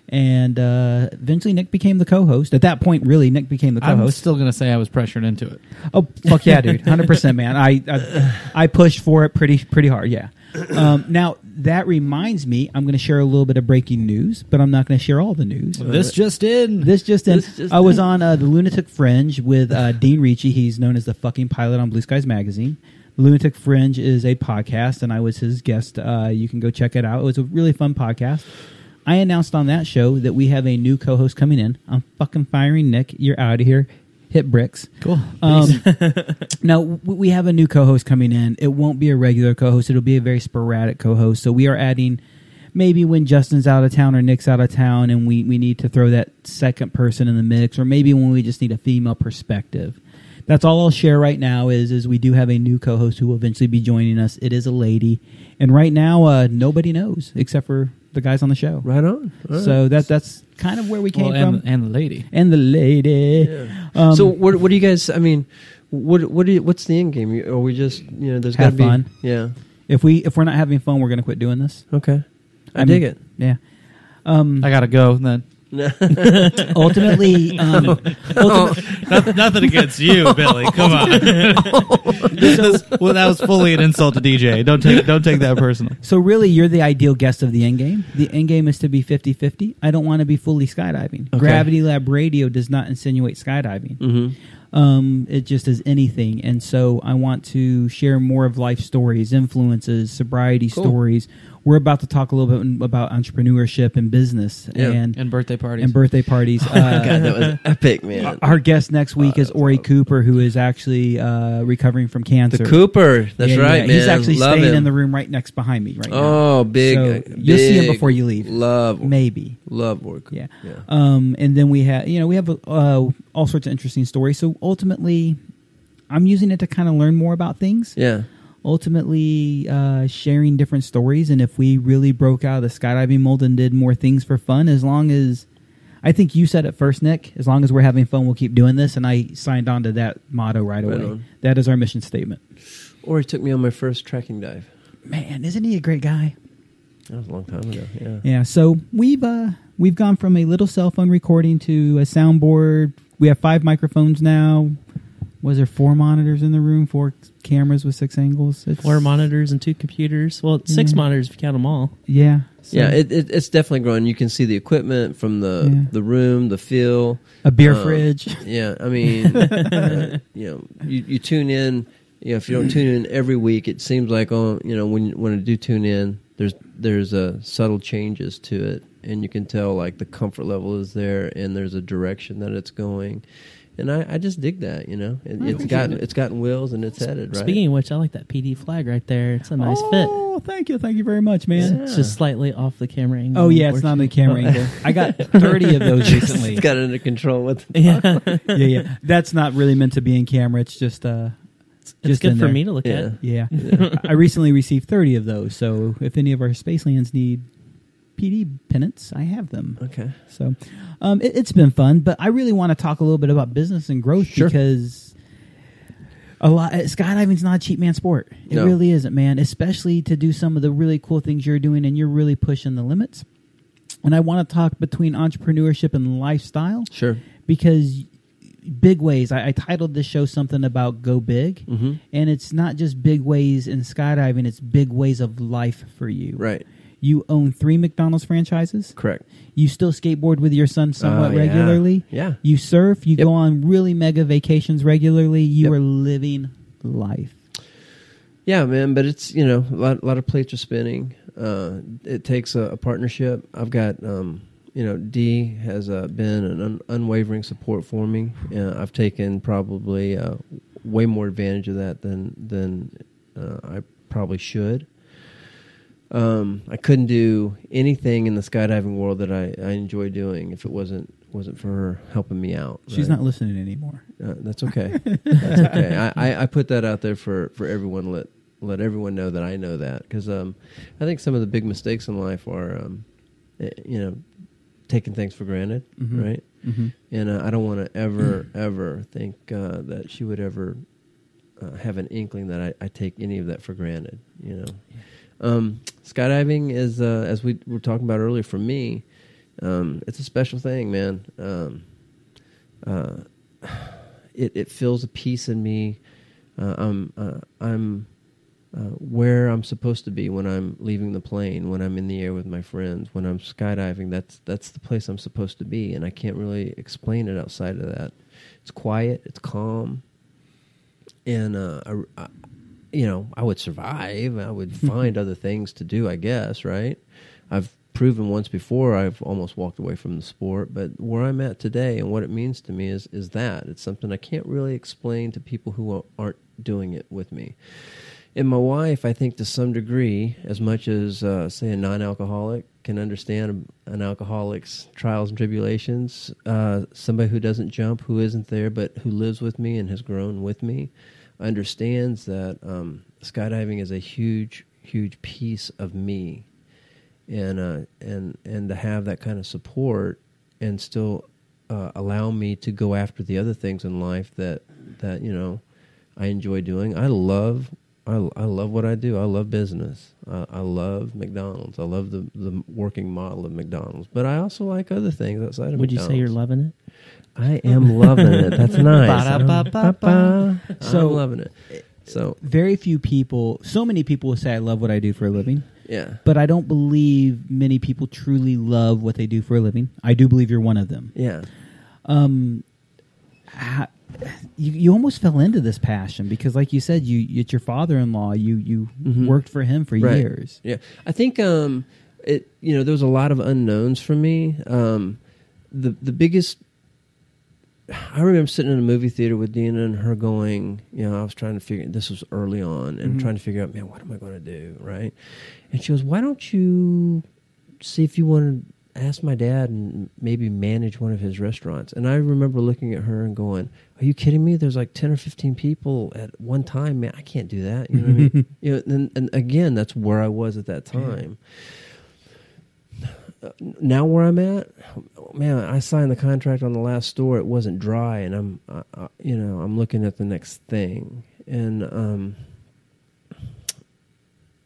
and uh, eventually Nick became the co-host. At that point, really, Nick became the co-host. I'm co-host. still gonna say I was pressured into it. Oh fuck yeah, dude, hundred percent, man. I, I I pushed for it pretty pretty hard. Yeah. Um, now that reminds me, I'm going to share a little bit of breaking news, but I'm not going to share all the news. This just in. This just in. This just I was on uh, the Lunatic Fringe with uh, Dean Ricci. He's known as the fucking pilot on Blue Skies Magazine. Lunatic Fringe is a podcast, and I was his guest. Uh, you can go check it out. It was a really fun podcast. I announced on that show that we have a new co-host coming in. I'm fucking firing Nick. You're out of here. Hit bricks. cool. Um, <laughs> now we have a new co-host coming in. It won't be a regular co-host. It'll be a very sporadic co-host. So we are adding maybe when Justin's out of town or Nick's out of town, and we we need to throw that second person in the mix, or maybe when we just need a female perspective. That's all I'll share right now. Is is we do have a new co-host who will eventually be joining us. It is a lady, and right now uh, nobody knows except for the guys on the show. Right on. All right. So that that's kind of where we came Well, and, from. and the lady. And the lady. Um, so what? What do you guys? I mean, what? What do you, What's the end game? You- Are we just you know? There's got to Have be fun. Yeah. if we if we're not having fun, we're going to quit doing this. Okay. I, I dig mean- Yeah. Um, I gotta go then. <laughs> ultimately, um, ulti- nothing, nothing against you, Billy. <laughs> Come on. <laughs> well, that was fully an insult to DJ. Don't take don't take that personal. so really, you're the ideal guest of the end game. The end game is to be 50-50. I don't want to be fully skydiving. Gravity Lab Radio does not insinuate skydiving. hmm Um, it just is anything, and so I want to share more of life stories, influences, sobriety stories. We're about to talk a little bit about entrepreneurship and business Yeah. and And birthday parties. and birthday parties. <laughs> Uh, God, that was epic, man. Our guest next week Oh, is that's Ori. Cooper, who is actually uh, recovering from cancer. The Cooper. That's Yeah, right, yeah. man. He's actually Love staying him. in the room right next behind me right now. Oh, big. So uh, you'll see him before you leave. Love, Maybe. love work. Yeah. yeah. Um, and then we have, you know, we have uh, all sorts of interesting stories. So ultimately, I'm using it to kind of learn more about things. Yeah. Ultimately, uh, sharing different stories. And if we really broke out of the skydiving mold and did more things for fun, as long as I think you said it first, Nick, as long as we're having fun, we'll keep doing this. And I signed on to that motto right, Right away. on. That is our mission statement. Or he took me on my first tracking dive. Man, isn't he a great guy? That was a long time ago. Yeah. Yeah, so we've uh we've gone from a little cell phone recording to a soundboard. We have five microphones now. Was there four monitors in the room? Four cameras with six angles. It's, Four monitors and two computers. Well, six Yeah. monitors if you count them all. Yeah, so Yeah, it, it, it's definitely growing. You can see the equipment from the Yeah. the room, the feel. a beer Um, fridge. Yeah, I mean, <laughs> uh, you know, you, you tune in. You know, if you don't tune in every week, it seems like oh, you know, when when I do tune in, there's there's uh, subtle changes to it, and you can tell like the comfort level is there, and there's a direction that it's going, and I, I just dig that. You know, it, it's gotten it's gotten wheels and it's headed right. Speaking of which, I like that PD flag right there. It's a nice fit. Oh, thank you, thank you very much, man. It's just slightly off the camera angle. Oh yeah, it's not on the camera angle. I got <laughs> thirty of those recently. it's got it under control with yeah, <laughs> yeah, yeah. That's not really meant to be in camera. It's just uh, it's Just good for there. me to look Yeah. at. yeah. <laughs> I recently received thirty of those. So if any of our space lands need PD pennants, I have them. Okay. So um, it, it's been fun, but I really want to talk a little bit about business and growth Sure. because A lot. uh, Skydiving's not a cheap man sport. It No. really isn't, man. Especially to do some of the really cool things you're doing, and you're really pushing the limits. And I want to talk between entrepreneurship and lifestyle Sure. because big ways. I, I titled this show something about go big, Mm-hmm. and it's not just big ways in skydiving; it's big ways of life for you. Right. You own three McDonald's franchises. Correct. You still skateboard with your son somewhat Oh, yeah. regularly. Yeah. You surf. You Yep. go on really mega vacations regularly. You Yep. are living life. Yeah, man, but it's you know a lot, a lot of plates are spinning. Uh, it takes a, a partnership. I've got um, you know D has uh, been an un- unwavering support for me. Uh, I've taken probably uh, way more advantage of that than than uh, I probably should. Um, I couldn't do anything in the skydiving world that I, I enjoy doing if it wasn't wasn't for her helping me out. She's right? not listening anymore. Uh, that's okay. <laughs> that's okay. I, I, I put that out there for, for everyone. Let let everyone know that I know that because um, I think some of the big mistakes in life are, um, eh, you know, taking things for granted, Mhm. right? Mm-hmm. And uh, I don't want to ever <clears throat> ever think uh, that she would ever uh, have an inkling that I, I take any of that for granted. You know, um, skydiving is uh, as we were talking about earlier. For me, um, it's a special thing, man. Um, uh, it it fills a piece in me. Uh, I'm uh, I'm uh, where I'm supposed to be when I'm leaving the plane, when I'm in the air with my friends, when I'm skydiving. That's that's the place I'm supposed to be, and I can't really explain it outside of that. It's quiet, it's calm, and uh, I, I, you know, I would survive. I would <laughs> find other things to do. I guess, right? I've proven once before I've almost walked away from the sport, but where I'm at today and what it means to me is is that it's something I can't really explain to people who aren't doing it with me. And my wife, I think, to some degree, as much as uh, say a non-alcoholic can understand an alcoholic's trials and tribulations, uh, somebody who doesn't jump, who isn't there, but who lives with me and has grown with me, understands that um, skydiving is a huge, huge piece of me and uh, and and to have that kind of support and still uh, allow me to go after the other things in life that that you know I enjoy doing. I love I, I love what I do. I love business. I, I love McDonald's. I love the the working model of McDonald's. But I also like other things outside of McDonald's Would you say you're loving it? I am loving it. That's <laughs> nice. Ba-da-ba-ba-ba. So- I'm loving it. So Very few people, so many people will say, I love what I do for a living. yeah, But I don't believe many people truly love what they do for a living. I do believe you're one of them. yeah. Um, ha- you you almost fell into this passion because, like you said, you it's your father-in-law. You you Mhm. worked for him for Right. years. Yeah, I think um, it. You know, there was a lot of unknowns for me. Um, the the biggest. I remember sitting in a movie theater with Dina and her going, you know, I was trying to figure. This was early on, and Mhm. trying to figure out, man, what am I going to do, right? And she goes, "Why don't you see if you want to ask my dad and maybe manage one of his restaurants?" And I remember looking at her and going, "Are you kidding me? There's like ten or fifteen people at one time, man. I can't do that." You know what I mean? <laughs> You know, and, and again, that's where I was at that time. Uh, Now where I'm at, man, I signed the contract on the last store. It wasn't dry, and I'm, you know, I'm looking at the next thing, and um,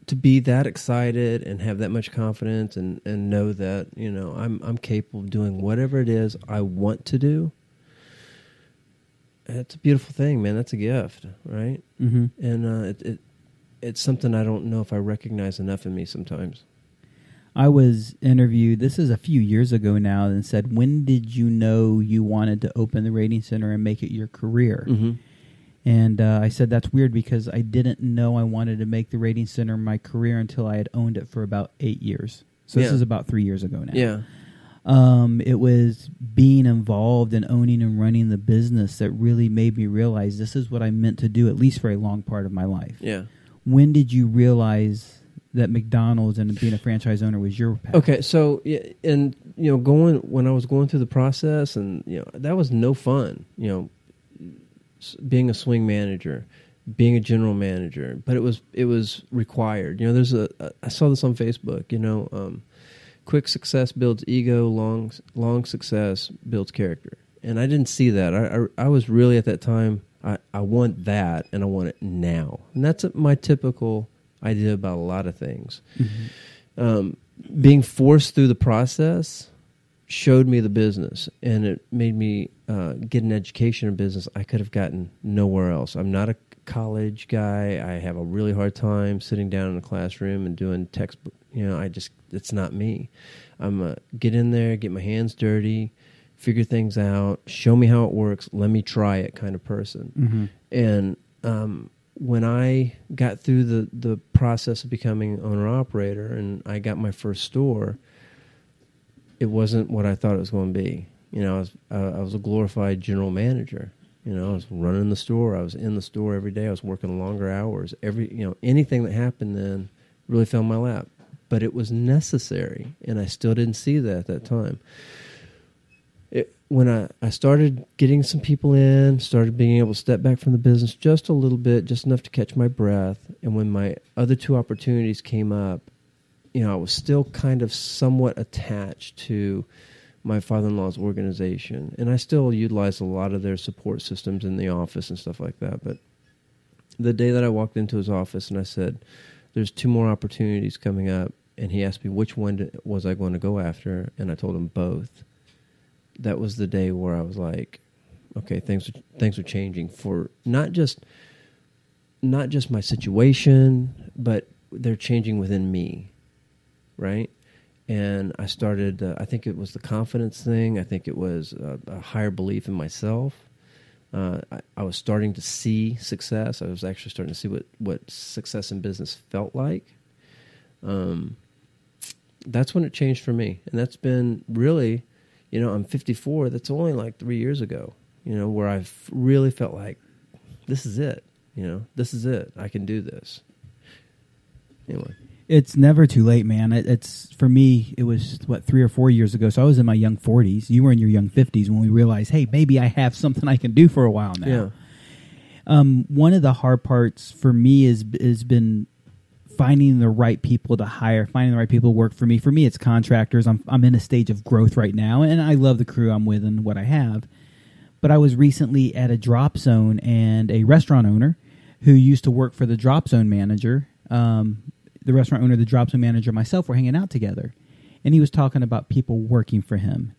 to be that excited and have that much confidence, and and know that you know I'm I'm capable of doing whatever it is I want to do. It's a beautiful thing, man. That's a gift, right? Mm-hmm. and uh, it, it it's something I don't know if I recognize enough in me sometimes. I was interviewed. This is a few years ago now, and said, "When did you know you wanted to open the rating center and make it your career?" Mm-hmm. And uh, I said, "That's weird because I didn't know I wanted to make the rating center my career until I had owned it for about eight years. So this is about three years ago now. Yeah, Um, it was being involved in owning and running the business that really made me realize this is what I meant to do, at least for a long part of my life. yeah. When did you realize that McDonald's and being a franchise owner was your path? Okay, so and you know, going when I was going through the process, and you know, that was no fun. You know, being a swing manager, being a general manager, but it was it was required. You know, there's a I saw this on Facebook. You know, um, quick success builds ego, long long success builds character, and I didn't see that. I I, I was really at that time I, I want that and I want it now. And that's my typical idea about a lot of things. Um, being forced through the process showed me the business and it made me uh, get an education in business I could have gotten nowhere else. I'm not a college guy. I have a really hard time sitting down in a classroom and doing textbook. You know, I just, it's not me. I'm a get in there, get my hands dirty, figure things out, show me how it works, let me try it kind of person. And um, when I got through the, the process of becoming owner operator and I got my first store, it wasn't what I thought it was going to be. You know, I was uh, I was a glorified general manager. You know, I was running the store. I was in the store every day. I was working longer hours. Every you know anything that happened then really fell in my lap. But it was necessary, and I still didn't see that at that time. When I, I started getting some people in, started being able to step back from the business just a little bit, just enough to catch my breath, and when my other two opportunities came up, you know, I was still kind of somewhat attached to my father-in-law's organization, and I still utilize a lot of their support systems in the office and stuff like that. But the day that I walked into his office and I said, "There's two more opportunities coming up," and he asked me which one was I going to go after, and I told him both. That was the day where I was like, "Okay, things are, things are changing for not just not just my situation, but they're changing within me." right? And I started. Uh, I think it was the confidence thing. I think it was uh, a higher belief in myself. Uh, I, I was starting to see success. I was actually starting to see what what success in business felt like. Um, that's when it changed for me, and that's been really, you know, I'm 54. That's only like three years ago. You know, where I've really felt like this is it. You know, this is it. I can do this. Anyway. It's never too late, man. It, it's for me. It was what three or four years ago. So I was in my young forties. You were in your young fifties when we realized, hey, maybe I have something I can do for a while now. Yeah. Um, one of the hard parts for me is has been finding the right people to hire, finding the right people to work for me. For me, it's contractors. I'm I'm in a stage of growth right now, and I love the crew I'm with and what I have. But I was recently at a drop zone, and a restaurant owner who used to work for the drop zone manager, um, the restaurant owner, the drop zone manager, myself were hanging out together, and he was talking about people working for him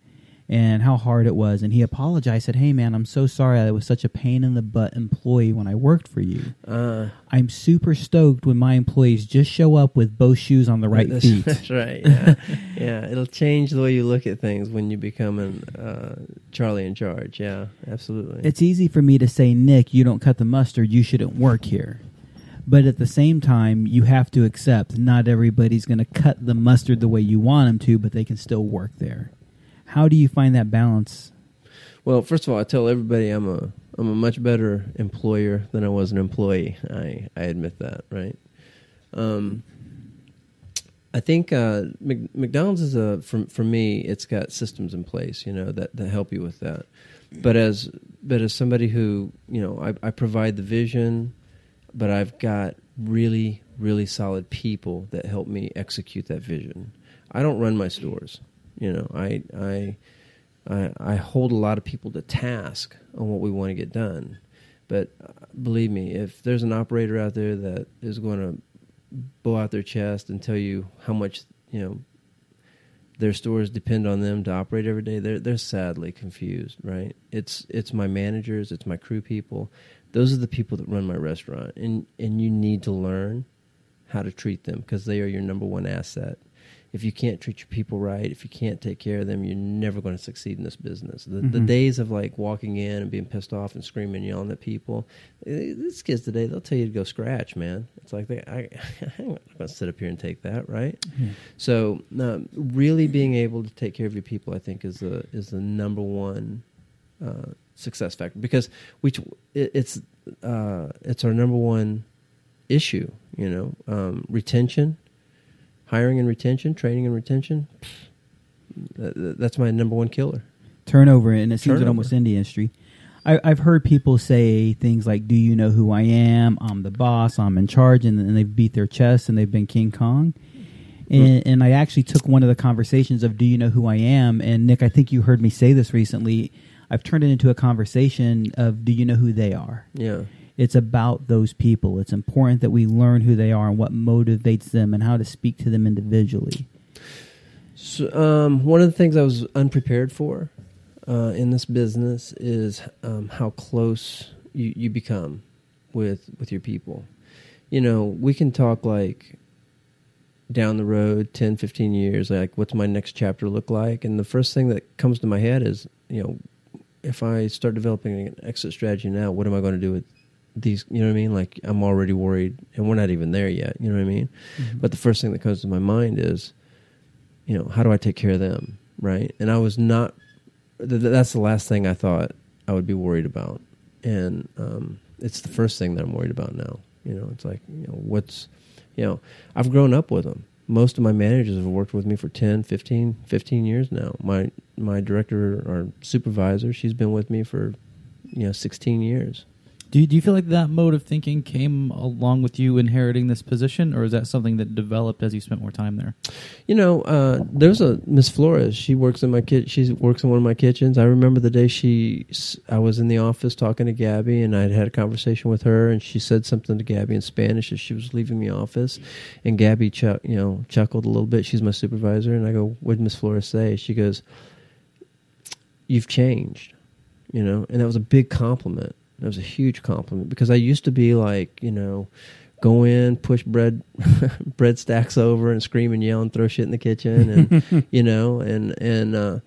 and how hard it was. And he apologized, said, "Hey, man, I'm so sorry. I was such a pain in the butt employee when I worked for you. Uh, I'm super stoked when my employees just show up with both shoes on the right that's, feet." <laughs> That's right. Yeah, <laughs> yeah. It'll change the way you look at things when you become an uh, Charlie in charge. Yeah, absolutely. It's easy for me to say, Nick, you don't cut the mustard. You shouldn't work here. But at the same time, you have to accept not everybody's going to cut the mustard the way you want them to, but they can still work there. How do you find that balance? well, first of all, I tell everybody I'm a I'm a much better employer than I was an employee. I I admit that, right? Um, I think uh, Mc, McDonald's is a for for me. It's got systems in place, you know, that that help you with that. But as but as somebody who you know, I, I provide the vision, but I've got really really solid people that help me execute that vision. I don't run my stores, you know. I I I, I hold a lot of people to task on what we want to get done. But uh, believe me, if there's an operator out there that is going to blow out their chest and tell you how much you know their stores depend on them to operate every day, they're they're sadly confused, right? It's it's my managers, it's my crew people. Those are the people that run my restaurant, and and you need to learn how to treat them because they are your number one asset. If you can't treat your people right, if you can't take care of them, you're never going to succeed in this business. The, the Mhm. days of like walking in and being pissed off and screaming and yelling at people, eh, these kids today, they'll tell you to go scratch, man. It's like, they, I, <laughs> I'm not going to sit up here and take that, right? So, um, really being able to take care of your people, I think, is the is the number one uh, success factor because we it, it's uh, it's our number one issue. You know, um, retention, hiring and retention, training and retention. That's my number one killer. Turnover, and it seems Turnover. almost in the industry. I, I've heard people say things like, "Do you know who I am? I'm the boss. I'm in charge," and, and they've beat their chest and they've been King Kong. And, and I actually took one of the conversations of "Do you know who I am?" And Nick, I think you heard me say this recently. I've turned it into a conversation of do you know who they are? Yeah. It's about those people. It's important that we learn who they are and what motivates them and how to speak to them individually. So, um, one of the things I was unprepared for uh, in this business is um, how close you, you become with with your people. You know, we can talk like down the road 10 15 years like what's my next chapter look like and the first thing that comes to my head is you know if i start developing an exit strategy now what am i going to do with these you know what i mean? Like i'm already worried and we're not even there yet you know what i mean? But the first thing that comes to my mind is you know how do i take care of them right? And i was not th- that's the last thing i thought i would be worried about. And um, it's the first thing that i'm worried about now you know? It's like you know what's you know i've grown up with them. Most of my managers have worked with me for 10 15 15 years now. My my director or supervisor she's been with me for you know 16 years Do you, do you feel like that mode of thinking came along with you inheriting this position, or is that something that developed as you spent more time there? You know, uh, there's a Miss Flores. She works in my kit. She works in one of my kitchens. I remember the day she, I was in the office talking to Gabby, and I'd had a conversation with her, and she said something to Gabby in Spanish as she was leaving the office, and Gabby, you know, chuckled a little bit. She's my supervisor, and I go, "What did Miss Flores say?" She goes, "You've changed," you know, and that was a big compliment. That was a huge compliment because I used to be like, you know, go in, push bread <laughs> bread stacks over, and scream and yell and throw shit in the kitchen, and <laughs> you know, and and uh,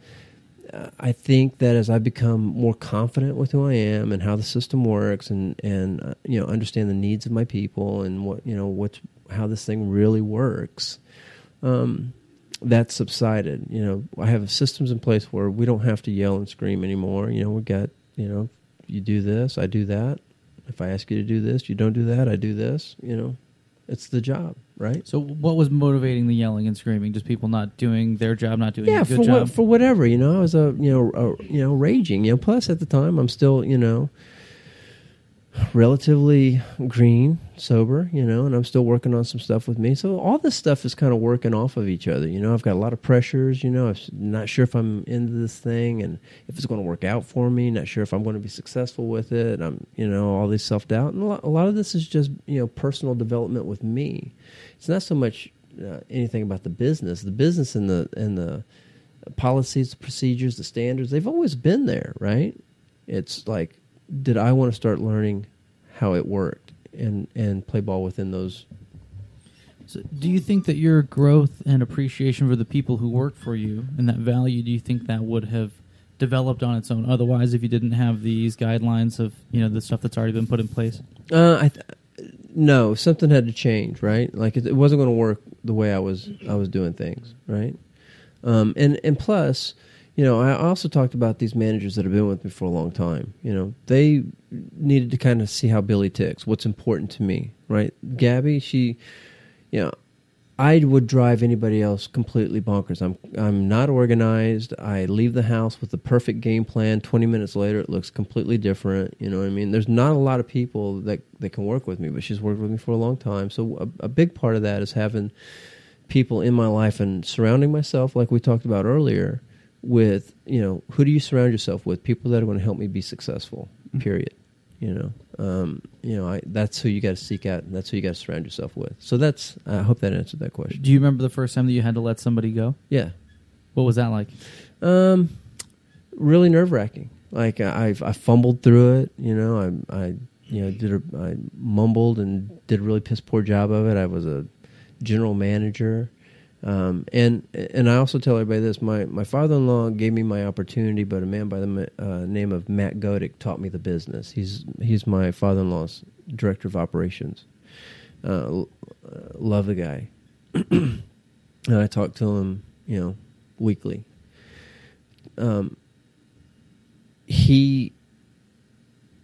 I think that as I become more confident with who I am and how the system works, and and uh, you know, understand the needs of my people and what you know what's how this thing really works. Um, that's subsided. You know, I have systems in place where we don't have to yell and scream anymore. You know, we got you know, you do this, I do that. If I ask you to do this, you don't do that, I do this. You know, it's the job, right? So, what was motivating the yelling and screaming? Just people not doing their job, not doing yeah, a good for job. what, for whatever, you know, I was a you know a, you know raging, you know. Plus, at the time, I'm still you know relatively green, sober, you know, and I'm still working on some stuff with me. So all this stuff is kind of working off of each other. You know, I've got a lot of pressures. You know, I'm not sure if I'm into this thing and if it's going to work out for me. Not sure if I'm going to be successful with it. I'm, you know, all this self doubt, and a lot, of this is just you know personal development with me. It's not so much uh, anything about the business. The business and the and the policies, the procedures, the standards, they've always been there, right? It's like, did I want to start learning how it worked and and play ball within those? So do you think that your growth and appreciation for the people who work for you and that value, do you think that would have developed on its own otherwise if you didn't have these guidelines of you know the stuff that's already been put in place? Uh, I th- no, something had to change, right? Like it, it wasn't going to work the way I was I was doing things, right? Um, and and plus, you know, I also talked about these managers that have been with me for a long time. You know, they needed to kind of see how Billy ticks, what's important to me, right? Gabby, she, you know, I would drive anybody else completely bonkers. I'm I'm not organized. I leave the house with the perfect game plan. Twenty minutes later, it looks completely different. You know what I mean? There's not a lot of people that that can work with me, but she's worked with me for a long time. So a, a big part of that is having people in my life and surrounding myself, like we talked about earlier, with you know who do you surround yourself with? People that are going to help me be successful. Period. You know, um, you know, I, that's who you got to seek out. And that's who you got to surround yourself with. So that's. I hope that answered that question. Do you remember the first time that you had to let somebody go? Yeah. What was that like? Um, really nerve wracking. Like I, I fumbled through it. You know, I, I, you know, did a, I mumbled and did a really piss poor job of it. I was a general manager, um, and and I also tell everybody this: my my father in law gave me my opportunity, but a man by the uh, name of Matt Godick taught me the business. He's he's my father in law's director of operations. Uh, uh, love the guy, <clears throat> and I talk to him, you know, weekly um, he,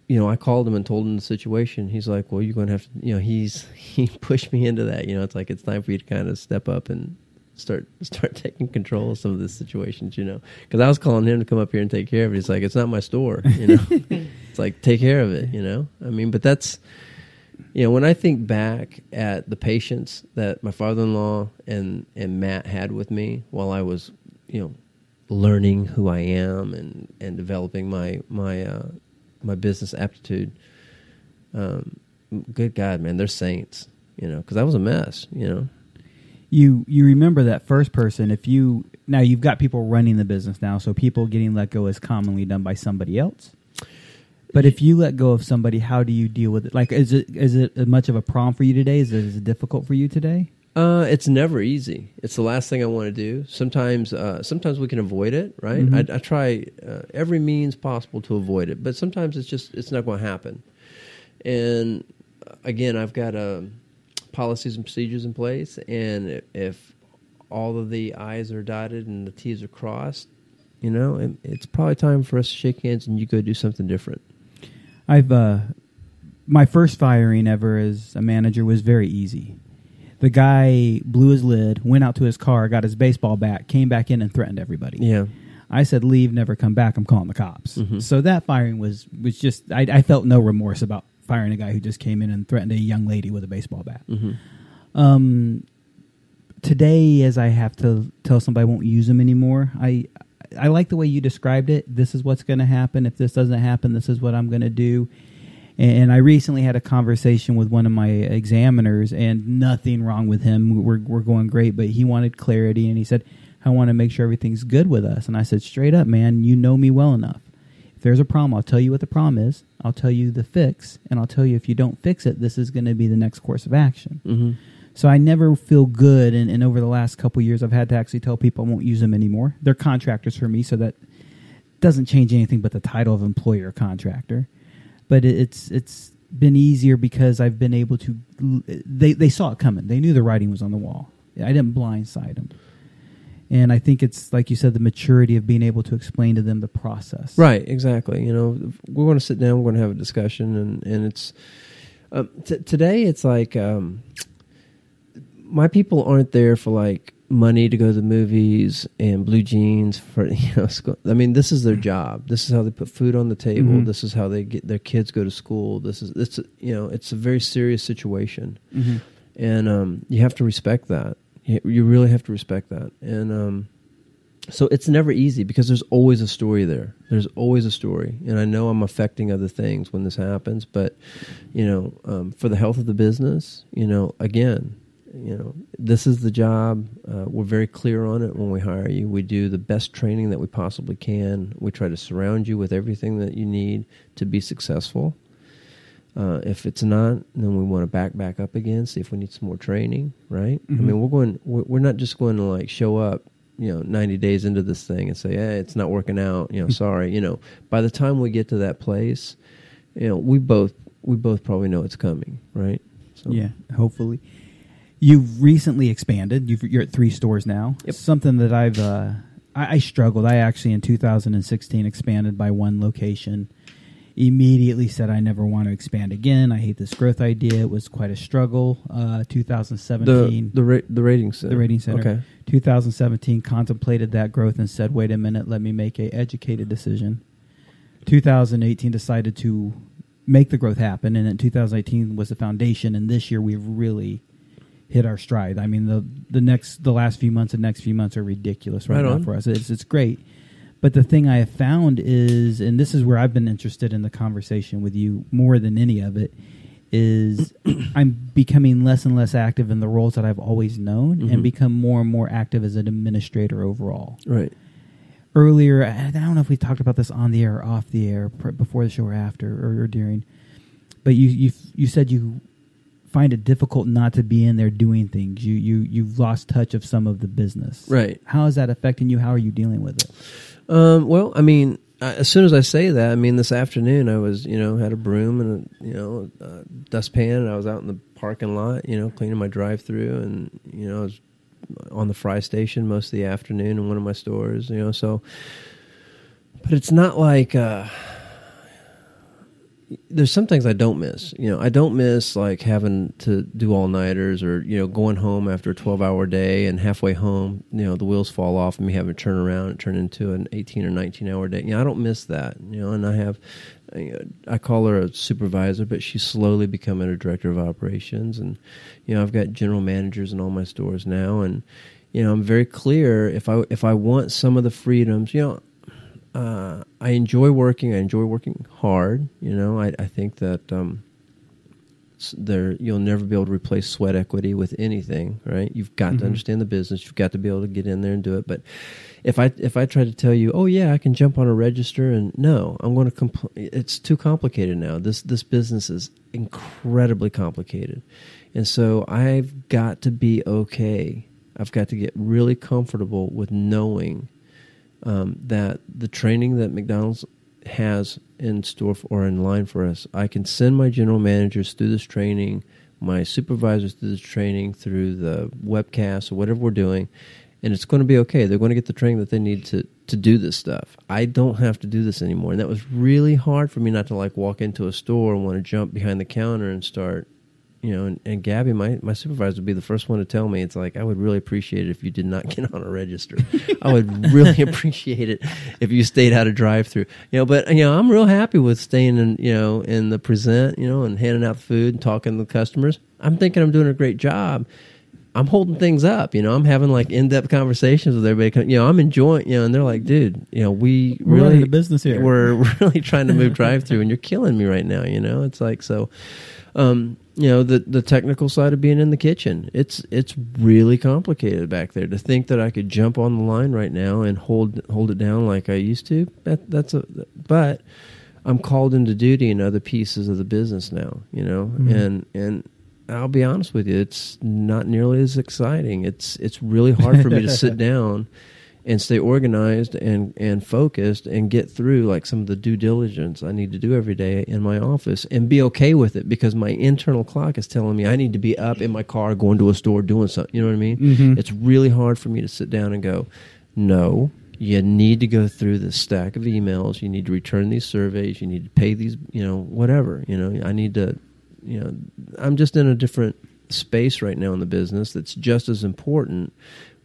you know, I called him and told him the situation. He's like, "Well, you're going to have to," you know, he's <laughs> he pushed me into that. You know, it's like it's time for you to kind of step up and start <laughs> start taking control of some of the situations. You know, because I was calling him to come up here and take care of it. He's like, "It's not my store." You know, <laughs> it's like take care of it. You know, I mean, but that's. You know, when I think back at the patience that my father-in-law and and Matt had with me while I was, you know, learning who I am and and developing my my uh, my business aptitude. Um, good God, man, they're saints, you know, because I was a mess, you know. You you remember that first person if you now you've got people running the business now so people getting let go is commonly done by somebody else but if you let go of somebody how do you deal with it like is it is it much of a problem for you today is it, is it difficult for you today Uh, it's never easy. It's the last thing I want to do. Sometimes, uh, sometimes we can avoid it, right? Mhm. I, I try uh, every means possible to avoid it, but sometimes it's just it's not going to happen. And again, I've got uh, policies and procedures in place, and if all of the I's are dotted and the T's are crossed, you know, it, it's probably time for us to shake hands and you go do something different. i've uh my first firing ever as a manager was very easy the guy blew his lid went out to his car got his baseball bat came back in and threatened everybody Yeah, I said, "Leave, never come back. I'm calling the cops." Mhm. So that firing was was just I, I felt no remorse about firing a guy who just came in and threatened a young lady with a baseball bat. hmm Um, today, as I have to tell somebody I won't use them anymore, I I like the way you described it. This is what's going to happen. If this doesn't happen, this is what I'm going to do. And I recently had a conversation with one of my examiners, and nothing wrong with him. We're we're going great, but he wanted clarity, and he said, "I want to make sure everything's good with us." And I said, "Straight up, man, you know me well enough. There's a problem, I'll tell you what the problem is. I'll tell you the fix, and I'll tell you if you don't fix it, this is going to be the next course of action." hmm So I never feel good, and, and over the last couple years, I've had to actually tell people I won't use them anymore. They're contractors for me, so that doesn't change anything but the title of employer contractor. But it, it's it's been easier because I've been able to. They they saw it coming. They knew the writing was on the wall. I didn't blindside them, and I think it's like you said, the maturity of being able to explain to them the process. Right, exactly. You know, we're going to sit down, we're going to have a discussion, and and it's um, t- today. It's like um, my people aren't there for like money to go to the movies and blue jeans for <laughs> you know. School. I mean, this is their job. This is how they put food on the table. Mhm. This is how they get their kids go to school. This is it's you know it's a very serious situation hmm and um, you have to respect that. You, really have to respect that, and um, so it's never easy because there's always a story there. There's always a story, and I know I'm affecting other things when this happens, but you know, um, for the health of the business, you know, again, you know, this is the job. Uh, we're very clear on it when we hire you. We do the best training that we possibly can. We try to surround you with everything that you need to be successful. Uh, if it's not, then we want to back back up again, see if we need some more training, right? I Mhm. mean, we're going. We're, we're not just going to like show up, you know, ninety days into this thing and say, "Hey, it's not working out." You know, sorry. You know, by the time we get to that place, you know, we both we both probably know it's coming, right? So, Yeah, hopefully. You've recently expanded. You've, you're at three stores now. Yep. Something that I've uh, I, I struggled. I actually in 2016 expanded by one location. Immediately said I never want to expand again. I hate this growth idea. It was quite a struggle. Uh, The 2017, the ra- the rating center. the rating center. Okay. 2017 contemplated that growth and said, "Wait a minute, let me make a educated decision." 2018 decided to make the growth happen, and then 2018 was the foundation. And this year we've really hit our stride. I mean the the next the last few months and next few months are ridiculous right, Right now on. for us. It's it's great. But the thing I have found is, and this is where I've been interested in the conversation with you more than any of it, is <clears throat> I'm becoming less and less active in the roles that I've always known Mhm. and become more and more active as an administrator overall. Right. Earlier, I I don't know if we talked about this on the air or off the air, pr- before the show or after or, or during, but you you you said you find it difficult not to be in there doing things. You you you've lost touch of some of the business. Right. How is that affecting you? How are you dealing with it? Um, well, I mean, uh, as soon as I say that, I mean, this afternoon I was, you know, had a broom and a, you know, a dustpan, and I was out in the parking lot, you know, cleaning my drive-through, and you know, I was on the fry station most of the afternoon in one of my stores, you know. So, but it's not like uh, there's some things I don't miss. You know, I don't miss like having to do all nighters or you know going home after a 12 hour day and halfway home, you know, the wheels fall off and me having to turn around and turn into an 18 or 19 hour day. You know, I don't miss that. You know, and I have. I call her a supervisor, but she's slowly becoming a director of operations, and you know I've got general managers in all my stores now, and you know, I'm very clear if I if I want some of the freedoms, you know, uh, I enjoy working. I enjoy working hard. You know, I, I think that um, there you'll never be able to replace sweat equity with anything. Right? You've got to understand the business. You've got to be able to get in there and do it. But if I if I try to tell you, oh yeah, I can jump on a register and no, I'm going to compl- it's too complicated now. This this business is incredibly complicated, and so I've got to be okay. I've got to get really comfortable with knowing um, that the training that McDonald's has in store for, or in line for us, I can send my general managers through this training, my supervisors through this training, through the webcast or whatever we're doing, and it's going to be okay. They're going to get the training that they need to to do this stuff. I don't have to do this anymore, and that was really hard for me not to like walk into a store and want to jump behind the counter and start you know, and, and Gabby, my, my supervisor, would be the first one to tell me, it's like, I would really appreciate it if you did not get on a register. I would really <laughs> appreciate it if you stayed out of drive through. You know, but, you know, I'm real happy with staying in, you know, in the present, you know, and handing out the food and talking to the customers. I'm thinking I'm doing a great job. I'm holding things up, you know. I'm having like in-depth conversations with everybody. You know, I'm enjoying, you know, and they're like, "Dude, you know, we really running a business here." <laughs> We're really trying to move drive-through, and you're killing me right now." You know, it's like so um, you know the the technical side of being in the kitchen. It's it's really complicated back there. To think that I could jump on the line right now and hold hold it down like I used to. That that's a but I'm called into duty in other pieces of the business now. You know, mm-hmm. and and I'll be honest with you, it's not nearly as exciting. It's it's really hard for me to sit <laughs> down and stay organized and and focused and get through like some of the due diligence I need to do every day in my office and be okay with it because my internal clock is telling me I need to be up in my car going to a store doing something. You know what I mean? Mhm. It's really hard for me to sit down and go, no. You need to go through this stack of emails. You need to return these surveys. You need to pay these, you know, whatever. You know, I need to, you know, I'm just in a different space right now in the business that's just as important,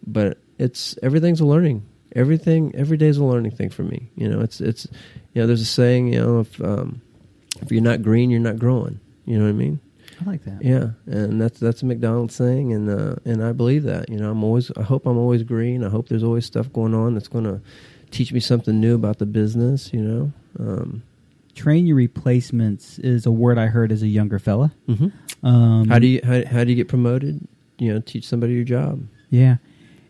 but it's everything's a learning. Everything every day is a learning thing for me. You know, it's it's you know, there's a saying, you know, if um, if you're not green, you're not growing. You know what I mean? I like that. Yeah, and that's that's a McDonald's thing, and uh, and I believe that. You know, I'm always. I hope I'm always green. I hope there's always stuff going on that's going to teach me something new about the business. You know. Um, Train your replacements is a word I heard as a younger fella. mhm. Um, How do you how, how do you get promoted? You know, teach somebody your job. Yeah.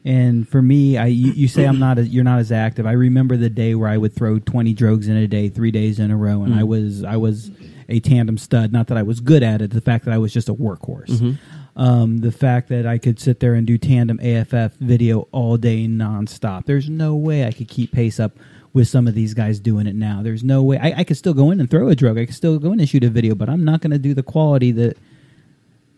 And for me, I you, you say I'm not a, you're not as active. I remember the day where I would throw 20 drogues in a day, 3 days in a row and I Mm. was I was a tandem stud, not that I was good at it, the fact that I was just a workhorse. Mhm. Um, the fact that I could sit there and do tandem AFF video all day nonstop. There's no way I could keep pace up with some of these guys doing it now. There's no way I, I could still go in and throw a drogue. I could still go in and shoot a video, but I'm not going to do the quality that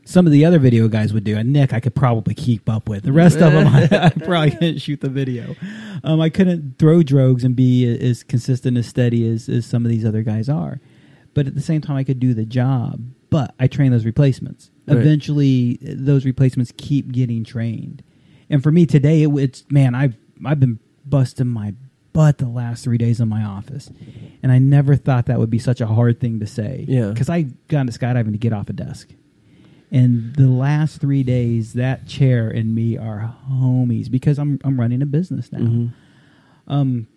some of the other video guys would do. And Nick, I could probably keep up with. The rest of them, I, I probably couldn't shoot the video. Um, I couldn't throw drogues and be as consistent as steady as, as some of these other guys are. But at the same time, I could do the job. But I train those replacements. Right. Eventually, those replacements keep getting trained. And for me today, it, it's man, I've I've been busting my butt the last three days in my office, and I never thought that would be such a hard thing to say. Yeah. because I got into skydiving to get off a desk. And the last three days, that chair and me are homies because I'm I'm running a business now. Mhm. Um,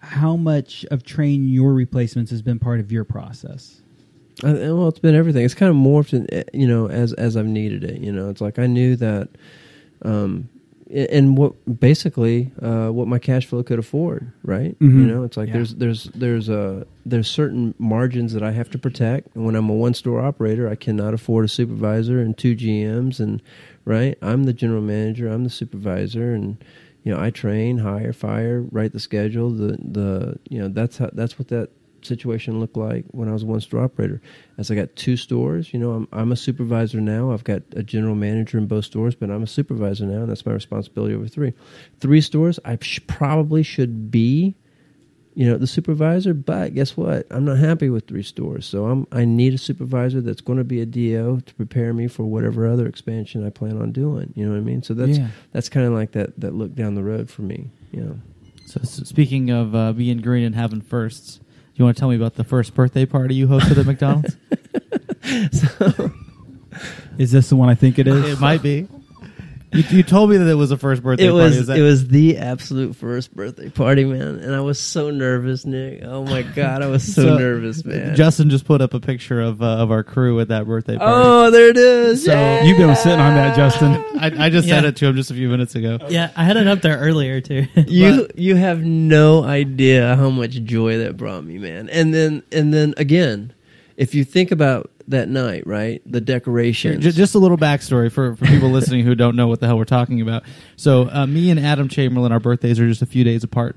how much of train your replacements has been part of your process? I, well, it's been everything. It's kind of morphed, in, eh, you know, as as I've needed it. You know, it's like I knew that, um, and what basically uh, what my cash flow could afford, right? Mhm. You know, it's like Yeah. there's there's there's a there's certain margins that I have to protect. And when I'm a one store operator, I cannot afford a supervisor and two GMs, and right, I'm the general manager, I'm the supervisor, and you know, I train, hire, fire, write the schedule. The the you know that's how that's what that situation looked like when I was a one store operator. As I got two stores, you know, I'm I'm a supervisor now. I've got a general manager in both stores, but I'm a supervisor now, and that's my responsibility over three. Three stores, I sh- probably should be, you know, the supervisor. But guess what? I'm not happy with three stores, so I'm I need a supervisor that's going to be a DO to prepare me for whatever other expansion I plan on doing. You know what I mean? So that's Yeah. that's kind of like that that look down the road for me. You know. So, s speaking of uh, being green and having firsts, you want to tell me about the first birthday party you hosted at <laughs> McDonald's? Is this the one I think it is? it might be. You, you told me that it was a first birthday it party. was that- it was the absolute first birthday party, man, and I was so nervous, Nick. Oh my god, I was so, So, nervous, man. Justin just put up a picture of uh, of our crew at that birthday party. oh, there it is. So, Yay! You've been sitting on that, Justin. I, I just sent Yeah. it to him just a few minutes ago. Yeah, I had it up there earlier too. <laughs> you you have no idea how much joy that brought me, man. And then and then again, if you think about that night, right, the decorations. Ju- Just a little backstory for, for people <laughs> listening who don't know what the hell we're talking about. So, uh, me and Adam Chamberlain, our birthdays are just a few days apart,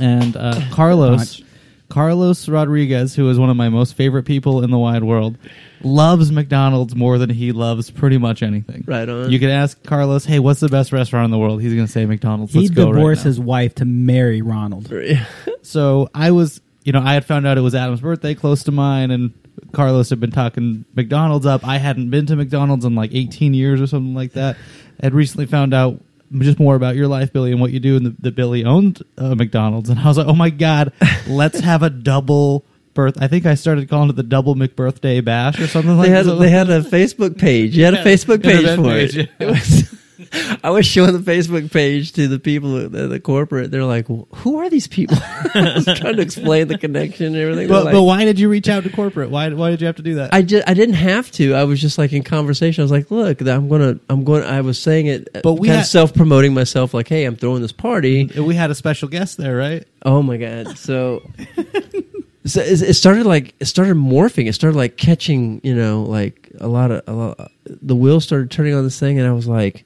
and uh, <laughs> Carlos, Carlos Rodriguez, who is one of my most favorite people in the wide world, loves McDonald's more than he loves pretty much anything. Right on. You could ask Carlos, "Hey, what's the best restaurant in the world?" He's going to say McDonald's. He Let's go right divorced now. his wife to marry Ronald. <laughs> So I was, you know, I had found out it was Adam's birthday, close to mine, and Carlos had been talking McDonald's up. I hadn't been to McDonald's in like 18 years or something like that. Had recently found out just more about your life, Billy, and what you do, and that Billy owned uh, McDonald's. And I was like, oh my god, <laughs> let's have a double birth. I think I started calling it the double McBirthday Bash or something like they had that. they had a Facebook page. You had a Facebook page for page, it. yeah. It was- <laughs> I was showing the Facebook page to the people, the, the corporate. They're like, "Who are these people?" <laughs> I was trying to explain the connection and everything. But, like, but why did you reach out to corporate? Why why did you have to do that? I just I didn't have to. I was just like in conversation. I was like, "Look, I'm gonna I'm going." I was saying it, uh, But we kind had- of self promoting myself. Like, "Hey, I'm throwing this party." we had a special guest there, right? Oh my god! So, so it, started like it started morphing. It started like catching, you know, like a lot of a lot. The wheels started turning on this thing, and I was like!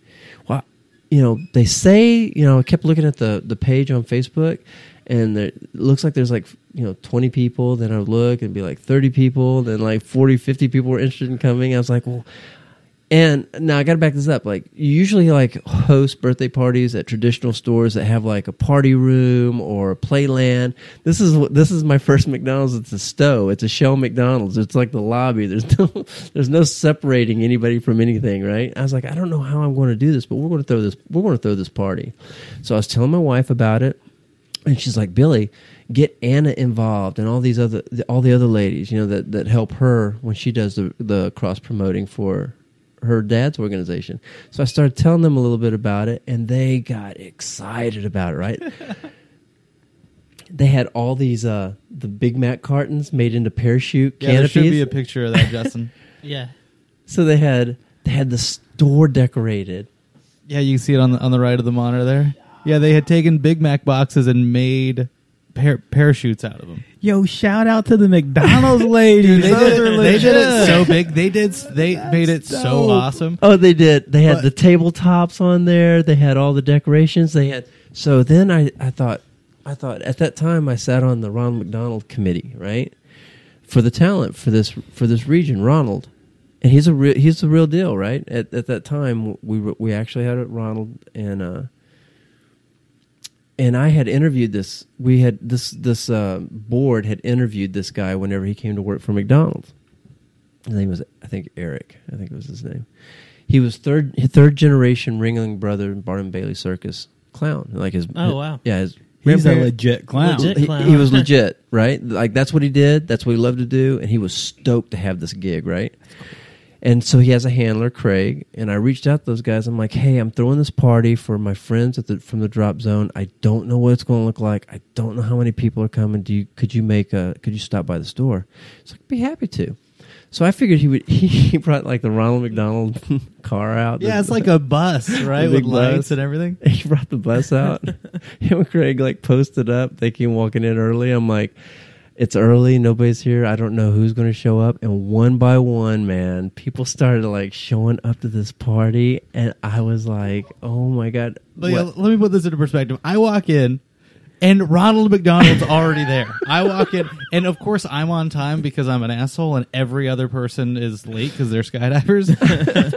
You know, they say, you know, I kept looking at the the page on Facebook, and there, it looks like there's like you know 20 people. Then I would look and be like 30 people. Then like 40, 50 people were interested in coming. I was like, well. And now I got to back this up. Like you usually like host birthday parties at traditional stores that have like a party room or a playland. This is this is my first McDonald's. It's a Stowe. It's a Shell McDonald's. It's like the lobby. There's <laughs> no there's no separating anybody from anything, right? I was like, I don't know how I'm going to do this, but we're going to throw this. We're going to throw this party. So I was telling my wife about it, and she's like, Billy, get Anna involved and all these other all the other ladies, you know, that that help her when she does the the cross promoting for her dad's organization. So I started telling them a little bit about it, and they got excited about it. Right? <laughs> they had all these uh the Big Mac cartons made into parachute Yeah, there should be a picture of that, Justin. <laughs> yeah, so they had they had the store decorated. Yeah, you can see it on the on the right of the monitor there. Yeah, they had taken Big Mac boxes and made par- parachutes out of them. Yo, shout out to the McDonald's <laughs> ladies. they, did it, they did it so big. They did. They made it so awesome. Oh, they did. They had But- the tabletops on there. They had all the decorations. They had. So then I, I thought, I thought at that time I sat on the Ronald McDonald committee, right, for the talent for this for this region, Ronald, and he's a re- he's the real deal, right? At at that time we were- we actually had it Ronald and uh and I had interviewed this. We had this this uh, board had interviewed this guy whenever he came to work for McDonald's. His name was I think Eric. I think it was his name. He was third third generation Ringling Brother Barnum Bailey Circus clown. Like his Oh, wow. yeah his He's a legit clown. Legit. clown. he was <laughs> legit, right? Like that's what he did. That's what he loved to do, and he was stoked to have this gig, right? And so he has a handler, Craig, and I reached out to those guys. I'm like, "Hey, I'm throwing this party for my friends at the from the drop zone. I don't know what it's going to look like. I don't know how many people are coming. Do you could you make a could you stop by the store?" It's like, "Be happy to." So I figured he would. <laughs> He brought like the Ronald McDonald <laughs> car out. Yeah, the- it's like a bus, <laughs> right, with lights and everything. he brought the bus out. Him and Craig like posted up. They came walking in early. I'm like, it's early. Nobody's here. I don't know who's going to show up. And one by one, man, people started like showing up to this party, and I was like, oh my god. But yeah, let me put this into perspective. I walk in, and Ronald McDonald's already there. I walk in, and of course I'm on time because I'm an asshole, and every other person is late because they're skydivers.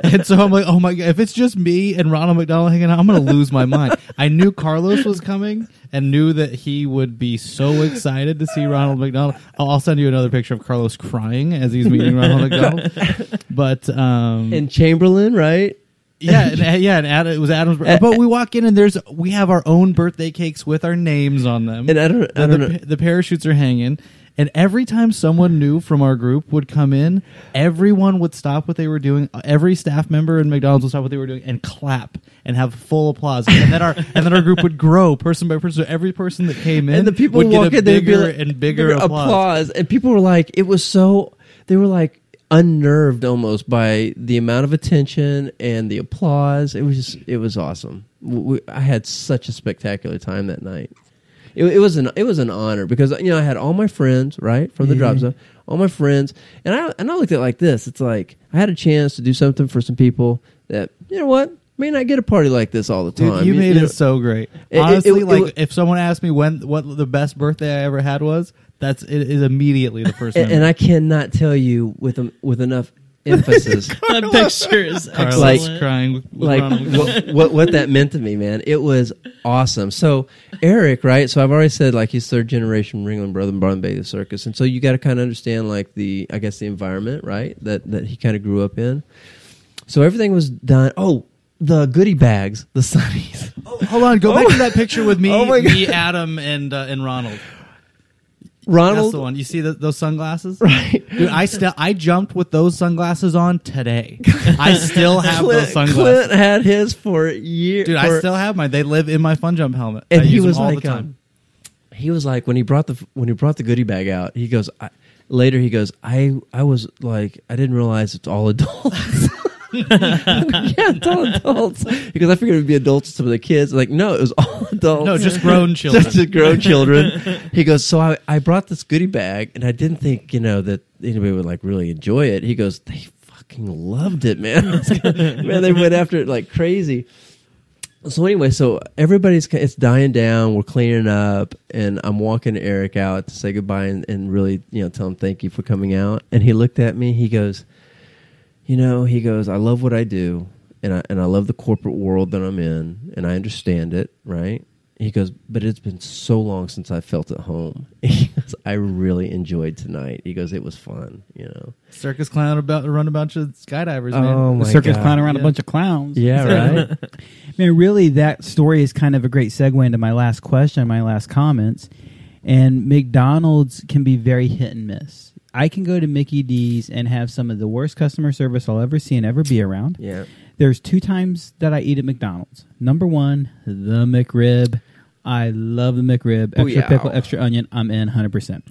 <laughs> and so I'm like, oh my god, if it's just me and Ronald McDonald hanging out, I'm gonna lose my mind. I knew Carlos was coming, and knew that he would be so excited to see Ronald McDonald. I'll, I'll send you another picture of Carlos crying as he's meeting Ronald McDonald. <laughs> But um, and Chamberlain, right? Yeah, and, uh, yeah, and Adam, it was Adam's. birthday. But we walk in and there's we have our own birthday cakes with our names on them. And I don't, I the, don't the, know. the parachutes are hanging, And every time someone new from our group would come in, everyone would stop what they were doing. Every staff member in McDonald's would stop what they were doing and clap and have full applause. And then our and then our group would grow person by person. So every person that came in and the people would get a they'd be bigger like- and bigger, applause. and people were like it was so they were like unnerved almost by the amount of attention and the applause. It was just it was awesome. We, i had such a spectacular time that night. It, it was an it was an honor because you know i had all my friends right from the Yeah. drop zone all my friends and i and i looked at it like this. It's like i had a chance to do something for some people that you know what may not get a party like this all the Dude, time. you made know- it so great. Honestly, it- like it- if someone asked me when what the best birthday I ever had was, that's it is immediately the first. and, memory. and i cannot tell you with a, with enough <laughs> emphasis that picture is Carlos excellent. crying with, with like what, what what that meant to me, man. It was awesome. So Eric, right? So I've already said like he's third generation Ringling brother in Barnum Bailey Circus, and so you got to kind of understand like the I guess the environment, right? That that he kind of grew up in. So everything was done. Oh, the goodie bags, the sunnies. Hold on, go back to that picture with <laughs> me, Oh my me, Adam, and uh, and Ronald. That's Ronald, the one. You see the, those sunglasses? right? Dude, I still I jumped with those sunglasses on today. I still <laughs> have Clint, those sunglasses. Clint had his for years. Dude, I still have mine. They live in my fun jump helmet. and I he use was like, the time. um, he was like when he brought the when he brought the goodie bag out. He goes I, later. He goes, I I was like I didn't realize it's all adults. <laughs> <laughs> yeah, it's all adults. Because I figured it would be adults and some of the kids. Like, no, it was all <laughs> adults. no, just grown <laughs> children. Just the grown children. He goes, so I, I brought this goodie bag, and I didn't think, you know, that anybody would like really enjoy it. He goes, they fucking loved it, man. man, they went after it like crazy. So anyway, so everybody's it's dying down. We're cleaning up, and I'm walking Eric out to say goodbye and, and really, you know, tell him thank you for coming out. And he looked at me. He goes, you know, he goes, I love what I do, and I and I love the corporate world that I'm in, and I understand it, right? He goes, but it's been so long since I felt at home. <laughs> He goes, I really enjoyed tonight. He goes, it was fun, you know. Circus clown about run a bunch of skydivers, man. Oh The circus God. clown around a bunch of clowns. Yeah, right. <laughs> Man, really, that story is kind of a great segue into my last question, my last comments. And McDonald's can be very hit and miss. I can go to Mickey D's and have some of the worst customer service I'll ever see and ever be around. yeah. There's two times that I eat at McDonald's. Number one, the McRib. I love the McRib. Oh, extra Booyah. pickle, extra onion. I'm in 100%.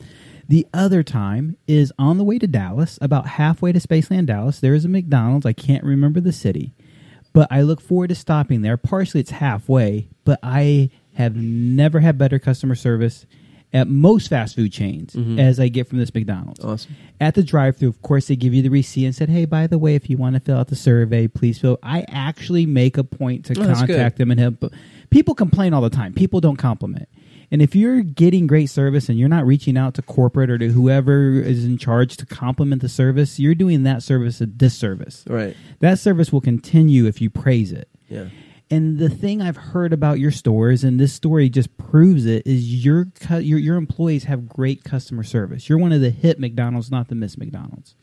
The other time is on the way to Dallas, about halfway to Spaceland, Dallas. There is a McDonald's. I can't remember the city, but I look forward to stopping there. Partially, it's halfway, but I have never had better customer service at most fast food chains mm-hmm. as I get from this McDonald's. Awesome. At the drive-through, of course, they give you the receipt and said, "Hey, by the way, if you want to fill out the survey, please fill." I actually make a point to Oh, contact them and help. People complain all the time. People don't compliment. And if you're getting great service and you're not reaching out to corporate or to whoever is in charge to compliment the service, you're doing that service a disservice. Right. That service will continue if you praise it. Yeah. And the thing I've heard about your stores, and this story just proves it, is your cu- your your employees have great customer service. You're one of the hit McDonald's, not the Miss McDonald's.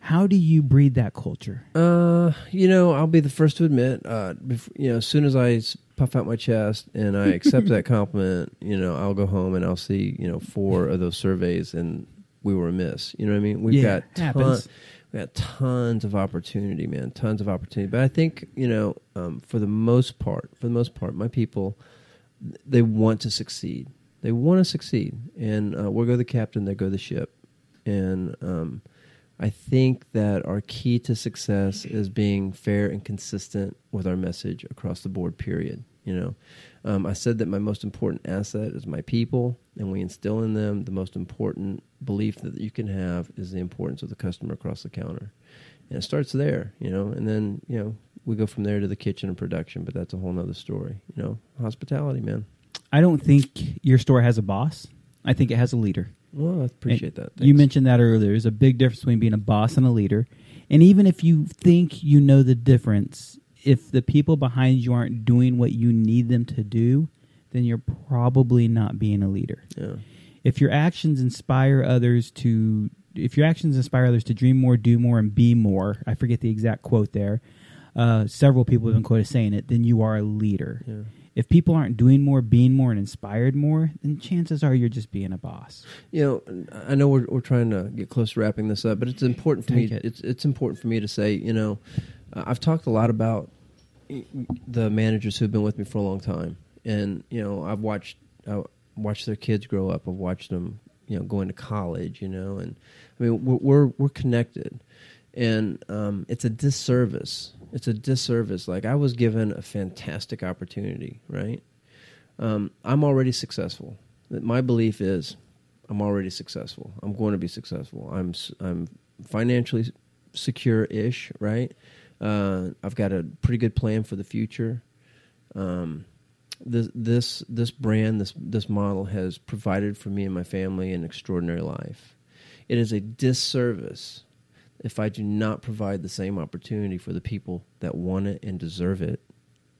How do you breed that culture? Uh, you know, I'll be the first to admit, uh, bef- you know, as soon as I puff out my chest and I accept that <laughs> compliment, you know, I'll go home and I'll see, you know, four of those surveys and we were a miss. You know what I mean? We've Yeah, got happens. We got tons of opportunity, man, tons of opportunity. But I think, you know, um, for the most part, for the most part, my people, they want to succeed. They want to succeed, and uh, we'll go the captain, they go the ship, and um, I think that our key to success is being fair and consistent with our message across the board. Period. You know, um, I said that my most important asset is my people, and we instill in them the most important belief that you can have is the importance of the customer across the counter, and it starts there. You know, and then you know we go from there to the kitchen and production, but that's a whole nother story. You know, hospitality, man. I don't think your store has a boss. I think it has a leader. Well, I appreciate And that. You mentioned that earlier. There's a big difference between being a boss and a leader. And even if you think you know the difference, if the people behind you aren't doing what you need them to do, then you're probably not being a leader. Yeah. If your actions inspire others to if your actions inspire others to dream more, do more, and be more, I forget the exact quote there. Uh, several people have been quoted saying it. Then you are a leader. Yeah. if people aren't doing more, being more, and inspired more, then chances are you're just being a boss. You know, I know we're we're trying to get close to wrapping this up, but it's important for Take me. it. It's it's important for me to say, you know, uh, I've talked a lot about the managers who've been with me for a long time, and you know, I've watched I watched their kids grow up. I've watched them, you know, going to college. You know, and I mean, we're we're, we're connected, and um, it's a disservice. It's a disservice. Like I was given a fantastic opportunity, right? Um, I'm already successful. My belief is I'm already successful. I'm going to be successful. I'm I'm financially secure-ish, right? Uh, I've got a pretty good plan for the future. Um, this this this brand, this this model has provided for me and my family an extraordinary life. It is a disservice if I do not provide the same opportunity for the people that want it and deserve it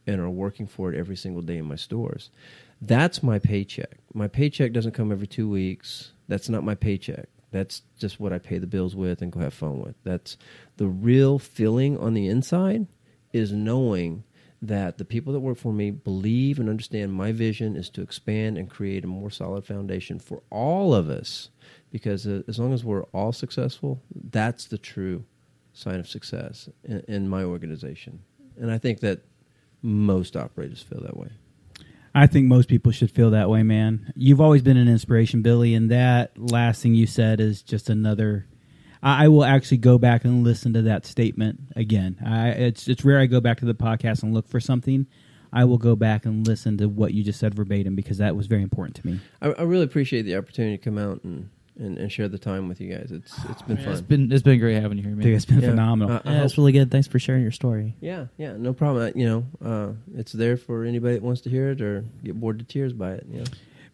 and are working for it every single day in my stores. That's my paycheck. My paycheck doesn't come every two weeks. That's not my paycheck. That's just what I pay the bills with and go have fun with. That's the real feeling on the inside is knowing that the people that work for me believe and understand my vision is to expand and create a more solid foundation for all of us. Because uh, as long as we're all successful, that's the true sign of success in, in my organization. And I think that most operators feel that way. I think most people should feel that way, man. You've always been an inspiration, Billy, and that last thing you said is just another. I, I will actually go back and listen to that statement again. I, it's it's rare I go back to the podcast and look for something. I will go back and listen to what you just said verbatim because that was very important to me. I, I really appreciate the opportunity to come out and, and, and share the time with you guys. It's it's been It's fun. been it's been great having you here, man. Dude, it's been Yeah. phenomenal. Uh, Yeah, hope- it's really good. Thanks for sharing your story. yeah, yeah, no problem. Uh, You know, uh, it's there for anybody that wants to hear it or get bored to tears by it. You know,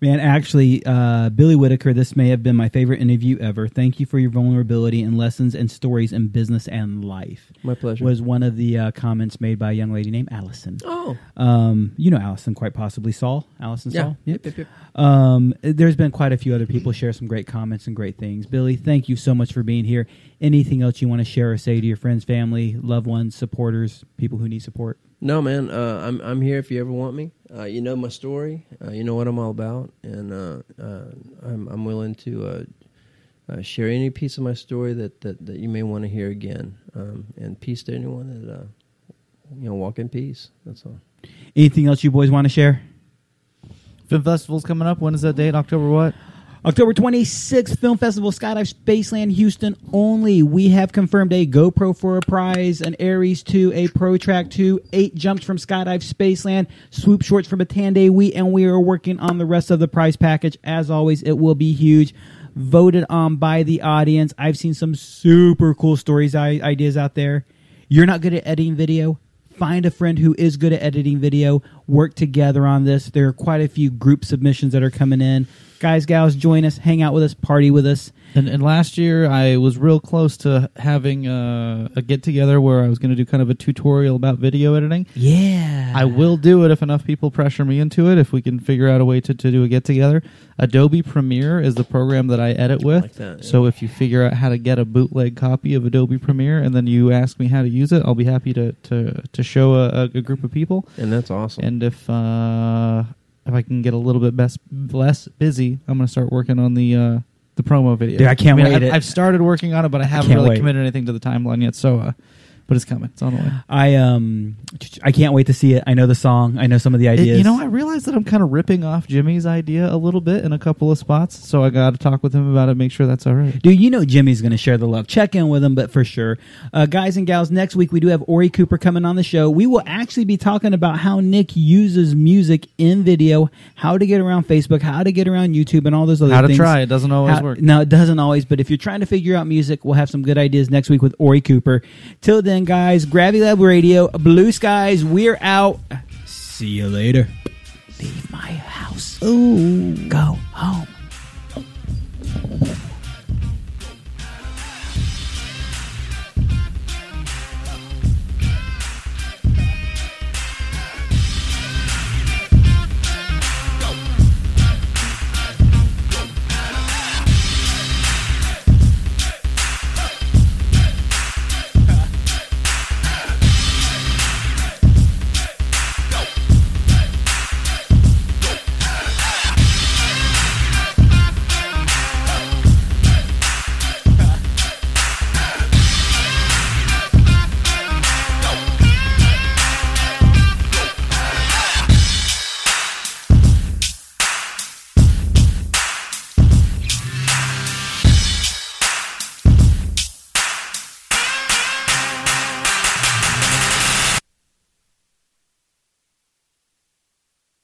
Man, actually, uh, Billy Whitaker, this may have been my favorite interview ever. Thank you for your vulnerability and lessons and stories in business and life. my pleasure. Was one of the uh, comments made by a young lady named Allison. oh, Um, you know Allison, quite possibly Saul. Allison yeah. Saul. Yep, yep, yep. Um, there's been quite a few other people share some great comments and great things. Billy, thank you so much for being here. Anything else you want to share or say to your friends, family, loved ones, supporters, people who need support? No, man. Uh, I'm I'm here if you ever want me. Uh, you know my story. Uh, you know what I'm all about, and uh, uh, I'm I'm willing to uh, share any piece of my story that, that, that you may want to hear again. Um, and peace to anyone that you know walk in peace. That's all. Anything else you boys want to share? Film festival's coming up. When is that date? October what? October 26th, Film Festival, Skydive Spaceland, Houston only. We have confirmed a GoPro for a prize, an Aries 2, a Pro Track 2, eight jumps from Skydive Spaceland, swoop shorts from Batande Wheat, and we are working on the rest of the prize package. As always, it will be huge. Voted on by the audience. I've seen some super cool stories, ideas out there. You're not good at editing video? Find a friend who is good at editing video. Work together on this. There are quite a few group submissions that are coming in. Guys, gals, join us, hang out with us, party with us. And, and last year, I was real close to having a, a get together where I was going to do kind of a tutorial about video editing. Yeah. I will do it if enough people pressure me into it. If we can figure out a way to, to do a get together. Adobe Premiere is the program that I edit with. Like that, yeah. So if you figure out how to get a bootleg copy of Adobe Premiere and then you ask me how to use it, I'll be happy to to, to show a, a group of people. And that's awesome. And if uh, if I can get a little bit best, less busy, I'm going to start working on the uh, the promo video. Dude, I can't mean, wait I've, it- I've started working on it, but I haven't can't really wait. committed anything to the timeline yet. So, uh, but it's coming. It's on the way. I um I can't wait to see it. I know the song. I know some of the It- ideas. you know, I realize that I'm kind of ripping off Jimmy's idea a little bit in a couple of spots, so I got to talk with him about it, make sure that's all right. Dude, you know Jimmy's going to share the love. Check in with him, but for sure. Uh, guys and gals, next week we do have Ori Cooper coming on the show. We will actually be talking about how Nick uses music in video, how to get around Facebook, how to get around YouTube, and all those other things. How to things. try it doesn't always How- work. No, it doesn't always, but if you're trying to figure out music, we'll have some good ideas next week with Ori Cooper. Till then, guys, Gravity Lab Radio, Blue Skies, we're out. See you later. Leave my house. Ooh. Go home.